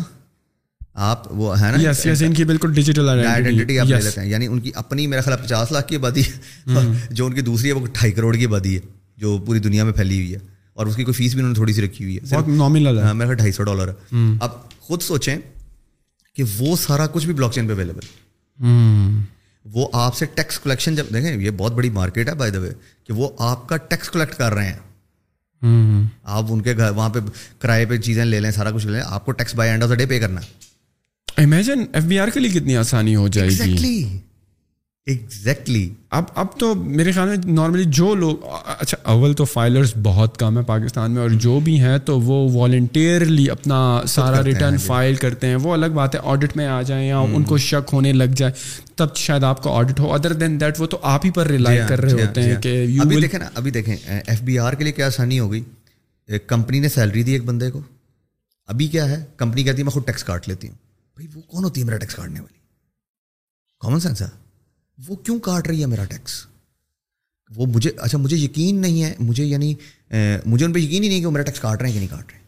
آپ وہ ہے نا؟ یس یس ان کی بالکل ڈیجیٹل آئیڈینٹی آپ لے لیتے ہیں۔ یعنی ان کی اپنی میرا خیال پچاس لاکھ کی آبادی ہے۔ جو ان کی دوسری ہے وہ ڈھائی کروڑ کی آبادی ہے جو پوری دنیا میں پھیلی ہوئی ہے۔ اور اس کی کوئی فیس بھی انہوں نے تھوڑی سی رکھی ہوئی ہے۔ بہت نامنل ہے۔ ہاں، میرا ڈھائی سو ڈالر ہے۔ اب خود سوچیں کہ وہ سارا کچھ بھی بلاک چین پہ اویلیبل وہ آپ سے ٹیکس کلیکشن جب دیکھیں یہ بہت بڑی مارکیٹ ہے بائی دا وے کہ وہ آپ کا ٹیکس کلیکٹ کر رہے ہیں۔ آپ ان کے گھر وہاں پہ کرائے پہ چیزیں لے لیں سارا کچھ لے لیں آپ کو tax by end of the day pay کرنا۔ ہے امیجن ایف بی آر کے لیے کتنی آسانی ہو جائے گی۔ ایگزیکٹلی اب اب تو میرے خیال میں نارملی جو لوگ اچھا اول تو فائلرز بہت کم ہے پاکستان میں اور جو بھی ہیں تو وہ والنٹیئرلی اپنا سارا ہیں ریٹرن جی۔ فائل کرتے ہیں۔ وہ الگ بات ہے آڈٹ میں آ جائیں یا ان کو شک ہونے لگ جائے تب شاید آپ کا آڈٹ ہو۔ ادر دین دیٹ وہ تو آپ ہی پر ریلائی کر رہے ہوتے ہیں کہ یو ابھی دیکھیں نا ابھی دیکھیں ایف بی آر کے لیے کیا آسانی ہو گئی؟ ایک کمپنی نے سیلری دی ایک بندے کو۔ ابھی کیا ہے؟ کمپنی کہتی ہے میں خود ٹیکس کاٹ لیتی ہوں۔ بھائی وہ کون ہوتی ہے میرا ٹیکس کاٹنے والی؟ کامن سینس ہے۔ وہ کیوں کاٹ رہی ہے میرا ٹیکس وہ مجھے اچھا مجھے یقین نہیں ہے مجھے یعنی مجھے ان پہ یقین ہی نہیں کہ وہ میرا ٹیکس کاٹ رہے ہیں کہ نہیں کاٹ رہے ہیں۔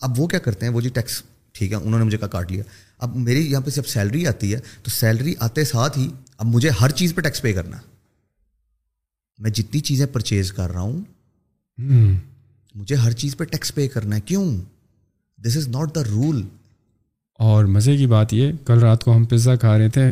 اب وہ کیا کرتے ہیں؟ وہ جی ٹیکس ٹھیک ہے انہوں نے مجھے کہا کاٹ لیا۔ اب میری یہاں پہ جب سیلری آتی ہے تو سیلری آتے ساتھ ہی اب مجھے ہر چیز پہ ٹیکس پے کرنا میں جتنی چیزیں پرچیز کر رہا ہوں مجھے ہر چیز پہ ٹیکس پے کرنا ہے۔ کیوں؟ This is not the rule اور مزے کی بات یہ کل رات کو ہم پزا کھا رہے تھے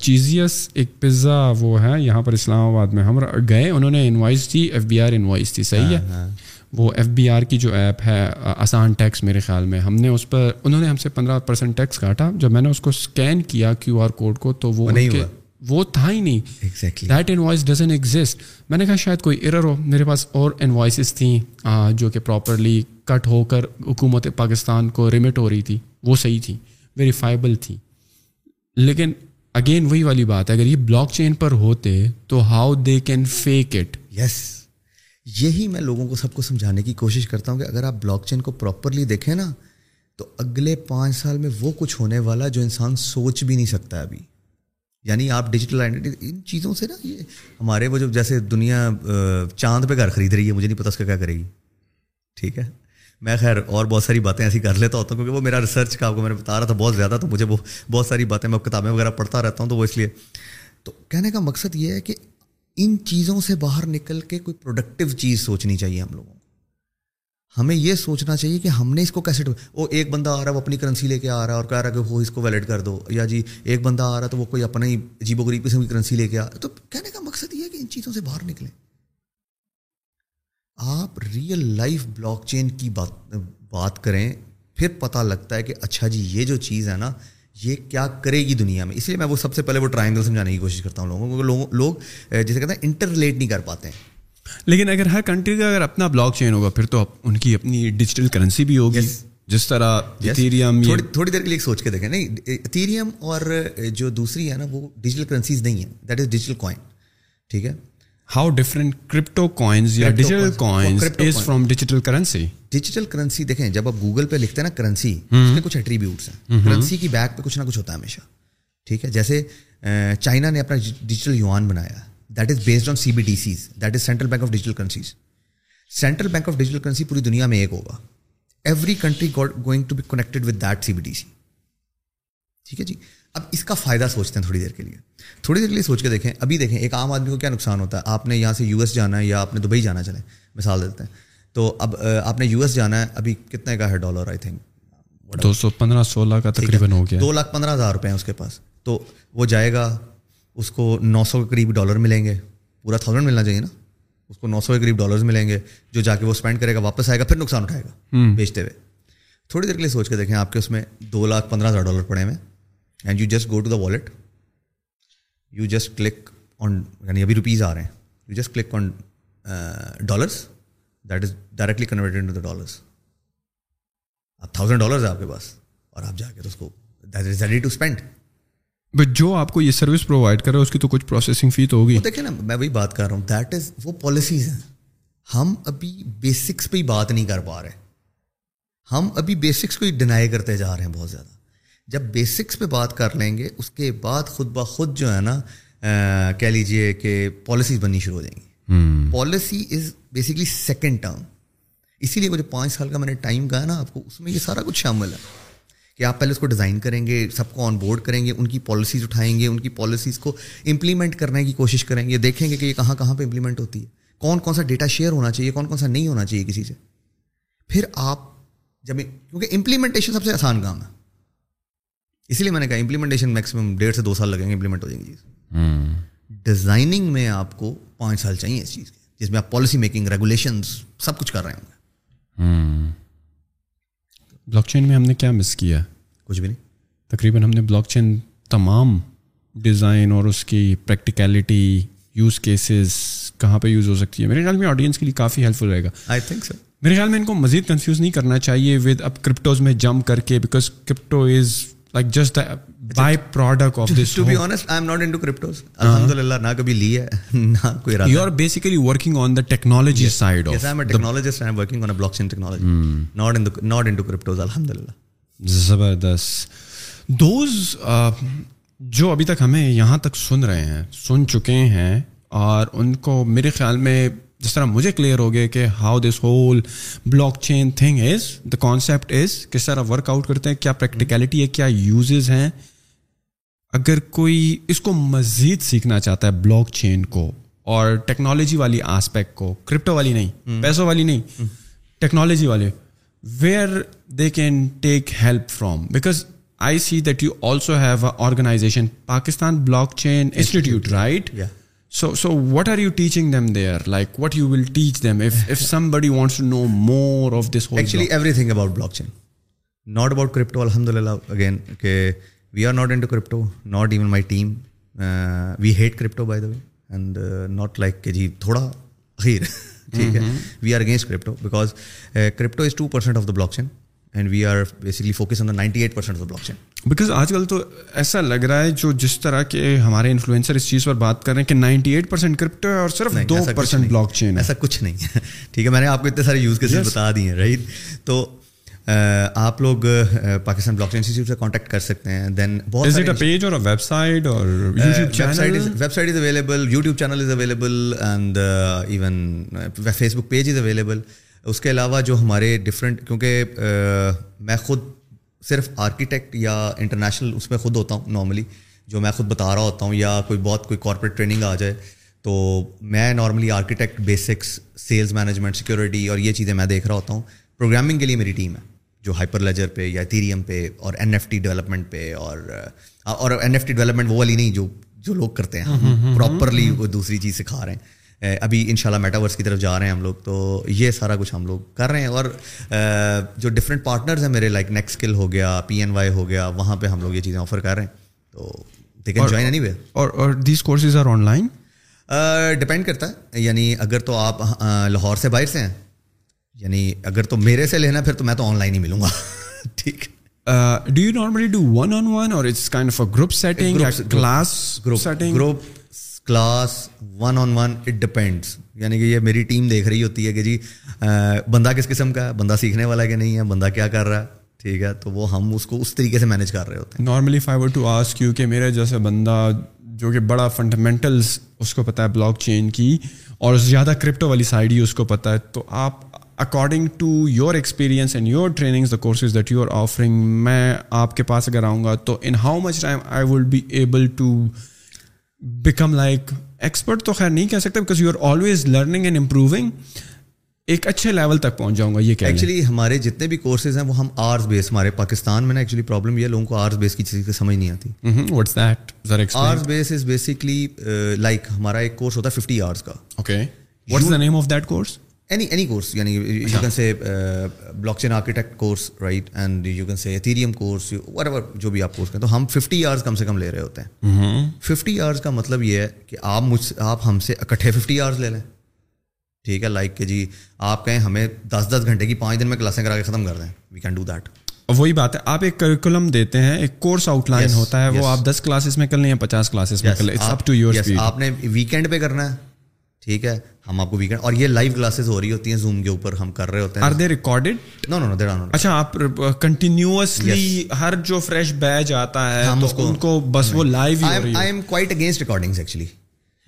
چیزیس ایک پزا وہ ہے یہاں پر اسلام آباد میں ہم گئے انہوں نے انوائس دی ایف بی آر انوائس تھی صحیح ہے؟ وہ ایف بی آر کی جو ایپ ہے آسان ٹیکس میرے خیال میں ہم نے اس پر انہوں نے ہم سے پندرہ پرسینٹ ٹیکس کاٹا جب میں نے اس کو اسکین کیا کیو آر کوڈ کو تو وہ نہیں۔ وہ تھا ہی نہیں۔ دیٹ انوائس ڈزن ایگزسٹ میں نے کہا شاید کوئی ایرر ہو میرے پاس اور انوائسز تھیں جو کہ پراپرلی کٹ ہو کر حکومت پاکستان کو ریمٹ ہو رہی تھی۔ وہ صحیح تھی ویریفائبل تھی۔ لیکن اگین وہی والی بات ہے، اگر یہ بلاک چین پر ہوتے تو how they can fake it yes یہی میں لوگوں کو سب کو سمجھانے کی کوشش کرتا ہوں کہ اگر آپ بلاک چین کو پراپرلی دیکھیں نا، تو اگلے پانچ سال میں وہ کچھ ہونے والا جو انسان سوچ بھی نہیں سکتا ابھی۔ یعنی آپ ڈیجیٹل آئیڈینٹی ان چیزوں سے نا یہ ہمارے وہ جو جیسے دنیا چاند پہ گھر خرید رہی ہے، مجھے نہیں پتا اس کا کیا کرے گی۔ ٹھیک ہے؟ میں خیر اور بہت ساری باتیں ایسی کر لیتا ہوتا ہوں کیونکہ وہ میرا ریسرچ کا آپ کو میں نے بتا رہا تھا، بہت زیادہ، تو مجھے وہ بہت ساری باتیں میں کتابیں وغیرہ پڑھتا رہتا ہوں، تو وہ اس لیے۔ تو کہنے کا مقصد یہ ہے کہ ان چیزوں سے باہر نکل کے کوئی پروڈکٹیو چیز سوچنی چاہیے ہم لوگوں کو۔ ہمیں یہ سوچنا چاہیے کہ ہم نے اس کو کیسے وہ ایک بندہ آ رہا ہے، وہ اپنی کرنسی لے کے آ رہا ہے اور کہہ رہا ہے کہ وہ اس کو ویلڈ کر دو، یا جی ایک بندہ آ رہا ہے تو وہ کوئی اپنا ہی عجیب و غریب قسم کی کرنسی لے کے آ تو کہنے کا مقصد یہ ہے کہ ان چیزوں سے باہر نکلیں۔ آپ ریئل لائف بلاک چین کی بات بات کریں پھر پتہ لگتا ہے کہ اچھا جی یہ جو چیز ہے نا یہ کیا کرے گی دنیا میں؟ اس لیے میں وہ سب سے پہلے وہ ٹرائنگل سمجھانے کی کوشش کرتا ہوں لوگوں کو لوگ لوگ جیسے کہتے ہیں انٹر ریلیٹ نہیں کر پاتے ہیں۔ لیکن اگر ہر کنٹری کا اگر اپنا بلاک چین ہوگا پھر تو ان کی اپنی ڈیجیٹل کرنسی بھی ہوگی۔ جس طرح ایتھیریم تھوڑی تھوڑی دیر کے لیے سوچ کے دیکھیں۔ نہیں ایتھیریم اور جو دوسری ہے نا وہ ڈیجیٹل کرنسیز نہیں ہیں۔ دیٹ از ڈیجیٹل کوائن ٹھیک ہے؟ ہاؤ ڈفرینٹ کرپٹو کوائنز یا digital coins is from digital currency digital currency دیکھیں جب آپ گوگل پہ لکھتے ہیں نا کرنسی اس کے کچھ ایٹریبیوٹس ہیں کرنسی کی بیک پہ کچھ نہ کچھ ہوتا ہے ہمیشہ ٹھیک ہے جیسے چائنا نے اپنا ڈیجیٹل یوان بنایا that is based on C B D Cs that is central bank of digital currencies central bank of digital currency پوری دنیا میں ایک ہوگا every country going to be connected with that C B D C ٹھیک ہے جی اب اس کا فائدہ سوچتے ہیں تھوڑی دیر کے لیے۔ تھوڑی دیر کے لیے سوچ کے دیکھیں۔ ابھی دیکھیں ایک عام آدمی کو کیا نقصان ہوتا ہے؟ آپ نے یہاں سے یو ایس جانا ہے یا آپ نے دبئی جانا چلیں مثال دیتے ہیں۔ تو اب آپ نے یو ایس جانا ہے ابھی کتنے کا ہے ڈالر؟ آئی تھنک دو سو پندرہ سولہ کا تقریباً ہو گیا۔ دو لاکھ پندرہ ہزار روپے ہیں اس کے پاس۔ تو وہ جائے گا اس کو نو سو کے قریب ڈالر ملیں گے۔ پورا تھاؤزینڈ ملنا چاہیے نا۔ اس کو نو سو کے قریب ڈالرز ملیں گے جو جا کے وہ اسپینڈ کرے گا واپس آئے گا پھر نقصان اٹھائے گا بیچتے ہوئے۔ تھوڑی دیر کے لیے سوچ کے دیکھیں آپ کے اس میں دو لاکھ پندرہ ہزار ڈالر پڑے ہوئے and you just go to the wallet you just click on یعنی ابھی روپیز آ رہے ہیں you just click on dollars that is directly converted to the dollars اب تھاؤزینڈ ڈالرز ہے آپ کے پاس اور آپ جا کے تو اس کو that is ready to spend but جو آپ کو یہ سروس پرووائڈ کر رہا ہے اس کی تو کچھ پروسیسنگ فی تو ہوگی دیکھیں نا میں وہی بات کر رہا ہوں دیٹ از وہ پالیسیز ہیں ہم ابھی بیسکس پہ ہی بات نہیں کر پا رہے ہم ابھی بیسکس کو ہی ڈینائی کرتے جا رہے ہیں بہت زیادہ جب بیسکس پہ بات کر لیں گے اس کے بعد خود بخود جو ہے نا کہہ لیجیے کہ پالیسیز بننی شروع ہو جائیں گی۔ Policy is basically second term اسی لیے وہ جو پانچ سال کا میں نے ٹائم کہا نا آپ کو اس میں یہ سارا کچھ شامل ہے کہ آپ پہلے اس کو ڈیزائن کریں گے سب کو آن بورڈ کریں گے ان کی پالیسیز اٹھائیں گے ان کی پالیسیز کو امپلیمنٹ کرنے کی کوشش کریں گے دیکھیں گے کہ یہ کہاں کہاں پہ امپلیمنٹ ہوتی ہے۔ کون کون سا ڈیٹا شیئر ہونا چاہیے کون کون سا نہیں ہونا چاہیے کسی سے۔ پھر آپ جب کیونکہ امپلیمنٹیشن سب سے آسان کام ہے۔ اسی لیے میں نے کہا امپلیمنٹیشن میکسیمم ڈیڑھ سے دو سال لگیں گے امپلیمنٹ ہو جائیں گی چیز۔ ڈیزائننگ میں آپ کو پانچ سال چاہیے اس چیز کے۔ جس میں آپ پالیسی میکنگ ریگولیشنس سب کچھ کر رہے ہوں گے۔ بلاک چین میں ہم نے کیا مس کیا؟ کچھ بھی نہیں۔ تقریباً ہم نے بلاک چین تمام ڈیزائن اور اس کی پریکٹیکلٹی یوز کیسز کہاں پہ یوز ہو سکتی ہے۔ میرے خیال میں آڈینس کے لیے کافی ہیلپ فل رہے گا۔ آئی تھنک سر میرے خیال میں ان کو مزید کنفیوز نہیں کرنا چاہیے ود اب کرپٹوز میں جمپ کر کے because crypto is like just by product of this to be honest I'm not into cryptos الحمد للہ نہ کبھی لی ہے نہ کوئی ارادہ you are basically working on the technology Yes, of I'm a technologist and I'm working on a blockchain technology. Not in the not into cryptos, alhamdulillah. زبردست دوز جو ابھی تک ہمیں یہاں تک سن رہے ہیں سن چکے ہیں اور ان کو میرے خیال میں جس طرح مجھے کلیئر ہو گیا کہ how this whole blockchain thing is the concept is کس طرح ورک آؤٹ کرتے ہیں کیا پریکٹیکلٹی ہے کیا یوزز ہیں۔ اگر کوئی اس کو مزید سیکھنا چاہتا ہے بلاک چین کو اور ٹیکنالوجی والی آسپیکٹ کو کرپٹو والی نہیں پیسوں والی نہیں ٹیکنالوجی والے where they can take help from because I see that you also have a organization Pakistan blockchain institute right so so what are you teaching them there like what you will teach them if somebody wants to know more of this actually everything about blockchain not about crypto الحمد للہ again کہ we are not into crypto not even my team we hate crypto by the way and not like کہ جی تھوڑا خیر ٹھیک ہے we are against crypto because crypto is two percent of the blockchain and we are basically focus on the ninety eight percent of the blockchain because آج کل تو ایسا لگ رہا ہے جو جس طرح کے ہمارے انفلوئنسر اس چیز پر بات کر رہے ہیں کہ نائنٹی ایٹ پرسینٹ کرپٹو ہے اور صرف دو پرسینٹ۔ بلاک چین ایسا کچھ نہیں۔ ہے ٹھیک ہے میں نے آپ کو اتنے سارے یوز کیسز بتا دیے ہیں رائٹ تو آپ لوگ پاکستان بلاک چین انسٹیٹیوٹ سے کانٹیکٹ کر سکتے ہیں۔ دین بہت پیج اور ویب سائٹ اور website is available YouTube channel is available and even Facebook page is available اس کے علاوہ جو ہمارے ڈفرینٹ کیونکہ میں خود صرف آرکیٹیکٹ یا انٹرنیشنل اس میں خود ہوتا ہوں نارملی جو میں خود بتا رہا ہوتا ہوں یا کوئی بہت کوئی کارپوریٹ ٹریننگ آ جائے تو میں normally architect basics sales management security اور یہ چیزیں میں دیکھ رہا ہوتا ہوں۔ پروگرامنگ کے لیے میری ٹیم ہے جو ہائپر لیجر پہ یا تیریم پہ اور این ایف ٹی ڈیولپمنٹ پہ اور اور این ایف ٹی ڈیولپمنٹ وہ والی نہیں جو جو لوگ کرتے ہیں پراپرلی وہ دوسری چیز سکھا رہے ہیں۔ ابھی ان شاء اللہ میٹاورس کی طرف جا رہے ہیں ہم لوگ تو یہ سارا کچھ ہم لوگ کر رہے ہیں۔ اور جو ڈفرینٹ پارٹنرز ہیں میرے لائک نیکسٹ اسکل ہو گیا پی این وائی ہو گیا وہاں پہ ہم لوگ یہ چیزیں آفر کر رہے ہیں۔ تو they can join anyway اور اور these courses are online depend کرتا ہے۔ یعنی اگر تو آپ لاہور سے باہر سے ہیں یعنی اگر تو میرے سے لینا پھر تو میں تو آن لائن ہی ملوں گا۔ ٹھیک۔ Do you normally do one on one or it's kind of a group setting class group setting group class one on one it depends یعنی کہ یہ میری ٹیم دیکھ رہی ہوتی ہے کہ جی بندہ کس قسم کا ہے؟ بندہ سیکھنے والا ہے کہ نہیں ہے؟ بندہ کیا کر رہا ہے؟ ٹھیک ہے، تو وہ ہم اس کو اس طریقے سے مینیج کر رہے ہوتے ہیں۔ نارملی فائیور ٹو آسک کیوں کہ میرا جیسا بندہ جو کہ بڑا فنڈامنٹلس اس کو پتہ ہے بلاک چین کی، اور زیادہ کرپٹو والی سائڈ ہی اس کو پتہ ہے، تو آپ according to your experience and your trainings the courses that you are offering میں آپ کے پاس اگر آؤں گا تو in how much time I will be able to become like expert تو خیر نہیں کہہ سکتے because you are always learning and improving ایک اچھے لیول تک پہنچ جاؤں گا یہ ایکچولی ہمارے جتنے بھی کورسز ہیں وہ ہم آرس بیس ہمارے پاکستان میں نا ایکچولی پرابلم یہ لوگوں کو آرس بیس کی چیز کی سمجھ نہیں آتی۔ واٹس دیٹ آرس بیس از بیسکلی لائک ہمارا ایک کورس ہوتا ہے ففٹی آرس کا۔ Okay what's the name of that course یعنی blockchain architect course right and you can say Ethereum course whatever جو بھی آپ کورس کریں تو ہم ففٹی آرس کم سے کم لے رہے ہوتے ہیں ففٹی آرس کا مطلب یہ ہے کہ آپ مجھ سے آپ ہم سے اکٹھے ففٹی آرس لے لیں ٹھیک ہے لائک کہ جی آپ کہیں ہمیں دس دس گھنٹے کی پانچ دن میں کلاسیں کرا کے ختم کر دیں وی کین ڈو دیٹ وہی بات ہے آپ ایک کریکولم دیتے ہیں ایک کورس آؤٹ لائن ہوتا ہے وہ آپ دس کلاسز میں کر لیں یا پچاس کلاسز میں کر لیں اٹس اپ ٹو یور آپ نے ویکینڈ پہ کرنا ہے ٹھیک ہے ہم آپ کو ویکینڈ اور یہ لائیو کلاسز ہو رہی ہوتی ہیں زوم کے اوپر ہم کر رہے ہوتے آر ہیں دے recorded know know know there are اچھا آپ کنٹینیوسلی ہر جو فریش بیچ آتا ہے ہم تو اس کو- ان کو بس وہ لائیو ہی ہو رہی I am quite against recording actually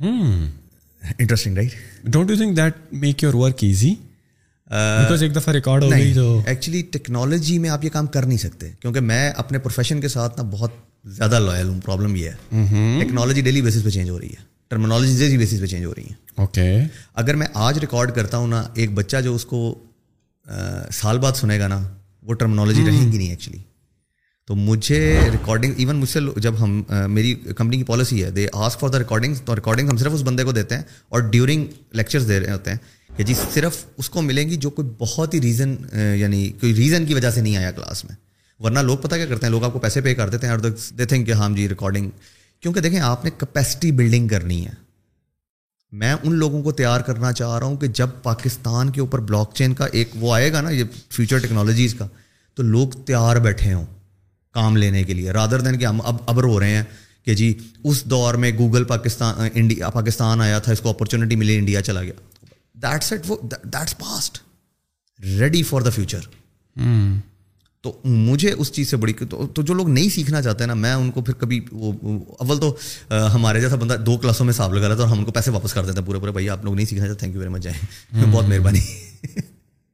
interesting right don't you think that make your work easy because ایک دفعہ ریکارڈ ہو گئی تو ایکچولی ٹیکنالوجی میں آپ یہ کام کر نہیں سکتے کیونکہ میں اپنے پروفیشن کے ساتھ نا بہت زیادہ لوئل ہوں پرابلم یہ ہے۔ ٹیکنالوجی ڈیلی بیسس پہ چینج ہو رہی ہے۔ ٹرمنالوجی ڈیلی بیسس پہ چینج ہو رہی ہے اوکے اگر میں آج ریکارڈ کرتا ہوں نا ایک بچہ جو اس کو سال بعد سنے گا نا وہ ٹرمنالوجی رہیں گی نہیں ایکچولی تو مجھے ریکارڈنگ ایون مجھ سے جب ہم میری کمپنی کی پالیسی ہے they ask for the recording تو ریکارڈنگ ہم صرف اس بندے کو دیتے ہیں اور ڈیورنگ لیکچرز دے رہے ہوتے ہیں کہ جی صرف اس کو ملیں گی جو کوئی بہت ہی ریزن یعنی کوئی ریزن کی وجہ سے نہیں آیا کلاس میں۔ ورنہ لوگ پتہ کیا کرتے ہیں؟ لوگ آپ کو پیسے پے کر دیتے ہیں اور دے تھنک کہ ہاں جی ریکارڈنگ کیونکہ دیکھیں آپ نے کیپیسٹی بلڈنگ کرنی ہے۔ میں ان لوگوں کو تیار کرنا چاہ رہا ہوں کہ جب پاکستان کے اوپر بلاک چین کا ایک وہ آئے گا نا، یہ فیوچر ٹیکنالوجیز کا، تو لوگ تیار بیٹھے ہوں کام لینے کے لیے۔ رادر دین کہ ہم اب اب رو رہے ہیں کہ جی اس دور میں گوگل پاکستان انڈیا پاکستان آیا تھا، اس کو اپرچونیٹی ملی انڈیا چلا گیا۔ دیٹس ایٹ وہ that's past ready for the future تو مجھے اس چیز سے بڑی تو, تو جو لوگ نہیں سیکھنا چاہتے ہیں نا میں ان کو پھر کبھی وہ اول تو ہمارے جیسا بندہ دو کلاسوں میں حساب لگا رہا تھا اور ہم ان کو پیسے واپس کر دیتے ہیں پورے پورے بھائی آپ لوگ نہیں سیکھنا چاہتے تھینک یو ویری مچ جائیں بہت مہربانی۔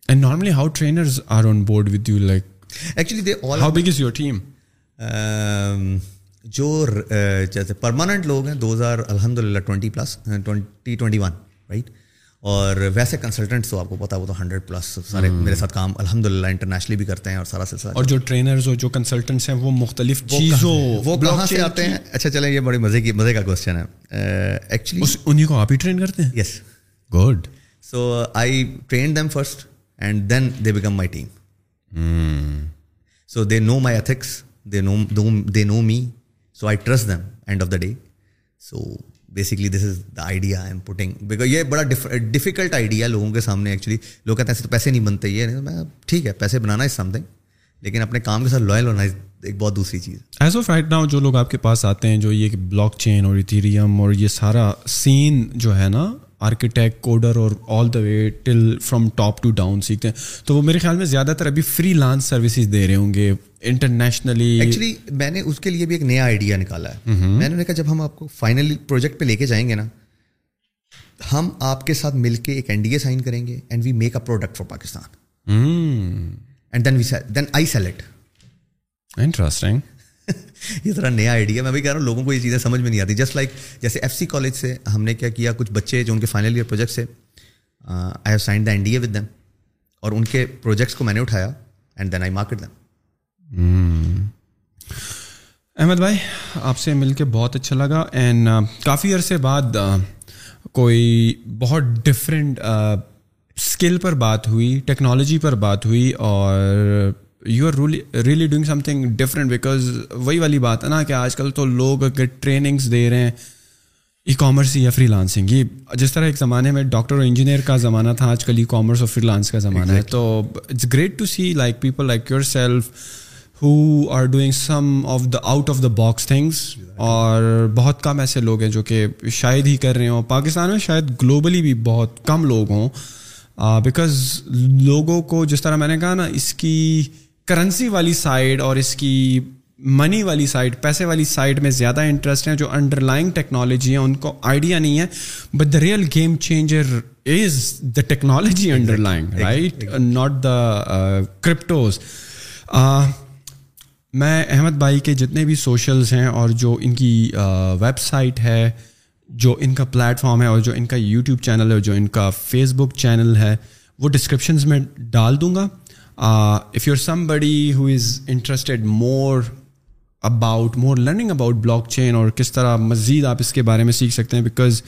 And normally how trainers are on board with you like actually they all how big is your team جو جیسے پرماننٹ لوگ ہیں دو ہزار الحمد للہ twenty plus twenty twenty one right اور ویسے کنسلٹنٹس تو آپ کو پتا وہ تو ہنڈریڈ پلس سارے میرے ساتھ کام الحمد للہ انٹرنیشنلی بھی کرتے ہیں اور سارا سلسلہ اور جو ٹرینرز اور جو کنسلٹنٹس ہیں وہ مختلف چیزوں وہ کہاں سے آتے ہیں؟ اچھا چلیں یہ بڑی مزے کی مزے کا کوشچن ہے۔ ایکچولی انہیں کو آپ ہی ٹرین کرتے ہیں؟ Yes good so I train them first and then they become my team so they know my ethics they know they know me so I trust them end of the day so basically this is the idea I am putting because یہ بڑا difficult idea لوگوں کے سامنے actually لوگ کہتے ہیں، ایسے تو پیسے نہیں بنتے یہ. میں ٹھیک ہے، پیسے بنانا از سم تھنگ لیکن اپنے کام کے ساتھ لوئل ہونا ایک بہت دوسری چیز. ایز آف رائٹ ناؤ جو لوگ آپ کے پاس آتے ہیں، جو یہ بلاک چین اور ایتھیریم اور یہ سارا سین جو ہے نا آرکیٹیکٹ کوڈر اور all the way till from top to down سیکھتے ہیں. تو وہ میرے خیال میں زیادہ تر ابھی فری لانس سروسز دے رہے ہوں گے انٹرنیشنلی ایکچولی میں نے اس کے لیے بھی ایک نیا آئیڈیا نکالا ہے. میں نے کہا جب ہم آپ کو فائنلی پروجیکٹ پہ لے کے جائیں گے نا ہم آپ کے ساتھ مل کے ایک این ڈی اے سائن کریں گے and we make a product for Pakistan and then we then I sell it interesting یہ ذرا نیا آئیڈیا میں بھی کہہ رہا ہوں لوگوں کو یہ چیزیں سمجھ میں نہیں آتی. جسٹ لائک جیسے ایف سی کالج سے ہم نے کیا کیا کچھ بچے جو ان کے فائنل ایئر پروجیکٹ سے I have sign the NDA with A with them اور ان کے پروجیکٹس کو میں نے اٹھایا and then I market them Ahmad بھائی آپ سے مل کے بہت اچھا لگا اینڈ کافی عرصے بعد کوئی بہت ڈفرینٹ اسکل پر بات ہوئی ٹیکنالوجی پر بات ہوئی اور you are really doing something different because وہی والی بات ہے نا کہ آج کل تو لوگ اگر ٹریننگس دے رہے ہیں ای کامرس یا فری لانسنگ یہ جس طرح ایک زمانے میں ڈاکٹر اور انجینئر کا زمانہ تھا آج کل ای کامرس اور فری لانس کا زمانہ ہے۔ تو it's great to see like people like yourself who are doing some of the out of the box things اور بہت کم ایسے لوگ ہیں جو کہ شاید ہی کر رہے ہوں۔ پاکستان میں شاید گلوبلی بھی بہت کم لوگ ہوں۔ بیکاز لوگوں کو جس طرح میں نے کہا نا اس کی کرنسی والی سائڈ اور اس کی منی والی سائڈ پیسے والی سائڈ میں زیادہ انٹرسٹ ہیں۔ جو انڈر لائنگ ٹیکنالوجی ہیں ان کو آئیڈیا نہیں ہے۔ But the real game changer is the technology underlying right not the cryptos میں احمد بھائی کے جتنے بھی سوشلز ہیں اور جو ان کی ویب سائٹ ہے، جو ان کا پلیٹ فارم ہے اور جو ان کا یوٹیوب چینل ہے جو ان کا فیس بک چینل ہے، وہ ڈسکرپشنز میں ڈال دوں گا۔ If your somebody who is interested more about more learning about blockchain اور کس طرح مزید آپ اس کے بارے میں سیکھ سکتے ہیں بیکاز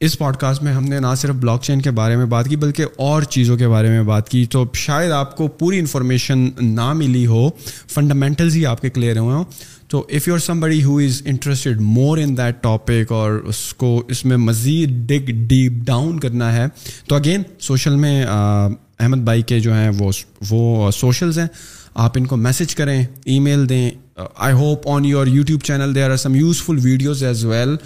اس پوڈ کاسٹ میں ہم نے نہ صرف بلاک چین کے بارے میں بات کی، بلکہ اور چیزوں کے بارے میں بات کی۔ تو شاید آپ کو پوری انفارمیشن نہ ملی ہو فنڈامنٹلز ہی آپ کے کلیئر ہوئے ہوں۔ تو if your somebody who is interested more in that topic اور اس کو اس میں مزید ڈگ ڈیپ ڈاؤن کرنا ہے، تو اگین سوشل میں احمد بھائی کے جو ہیں وہ وہ سوشلز ہیں۔ آپ ان کو میسج کریں ای میل دیں I hope on your YouTube channel they are some useful videos as well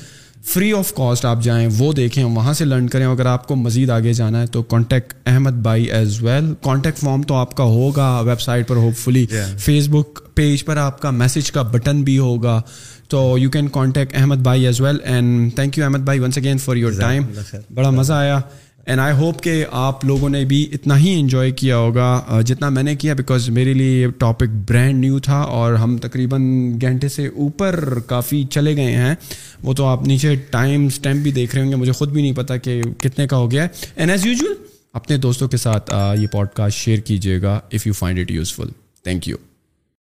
free of cost آپ جائیں وہ دیکھیں وہاں سے لرن کریں۔ اگر آپ کو مزید آگے جانا ہے تو کانٹیکٹ احمد بھائی ایز ویل کانٹیکٹ فارم تو آپ کا ہوگا ویب سائٹ پر hopefully Facebook page پر آپ کا میسج کا بٹن بھی ہوگا۔ تو یو کین کانٹیکٹ احمد بھائی as well and thank you Ahmad بھائی once again for your time بڑا مزہ آیا۔ اینڈ آئی ہوپ کہ آپ لوگوں نے بھی اتنا ہی انجوائے کیا ہوگا جتنا میں نے کیا بیکاز میرے لیے یہ ٹاپک برانڈ نیو تھا اور ہم تقریباً گھنٹے سے اوپر کافی چلے گئے ہیں۔ وہ تو آپ نیچے ٹائم اسٹیمپ بھی دیکھ رہے ہوں گے، مجھے خود بھی نہیں پتا کہ کتنے کا ہو گیا۔ ہے اینڈ ایز یوزول اپنے دوستوں کے ساتھ یہ پوڈ کاسٹ شیئر کیجیے گا if you find it useful thank you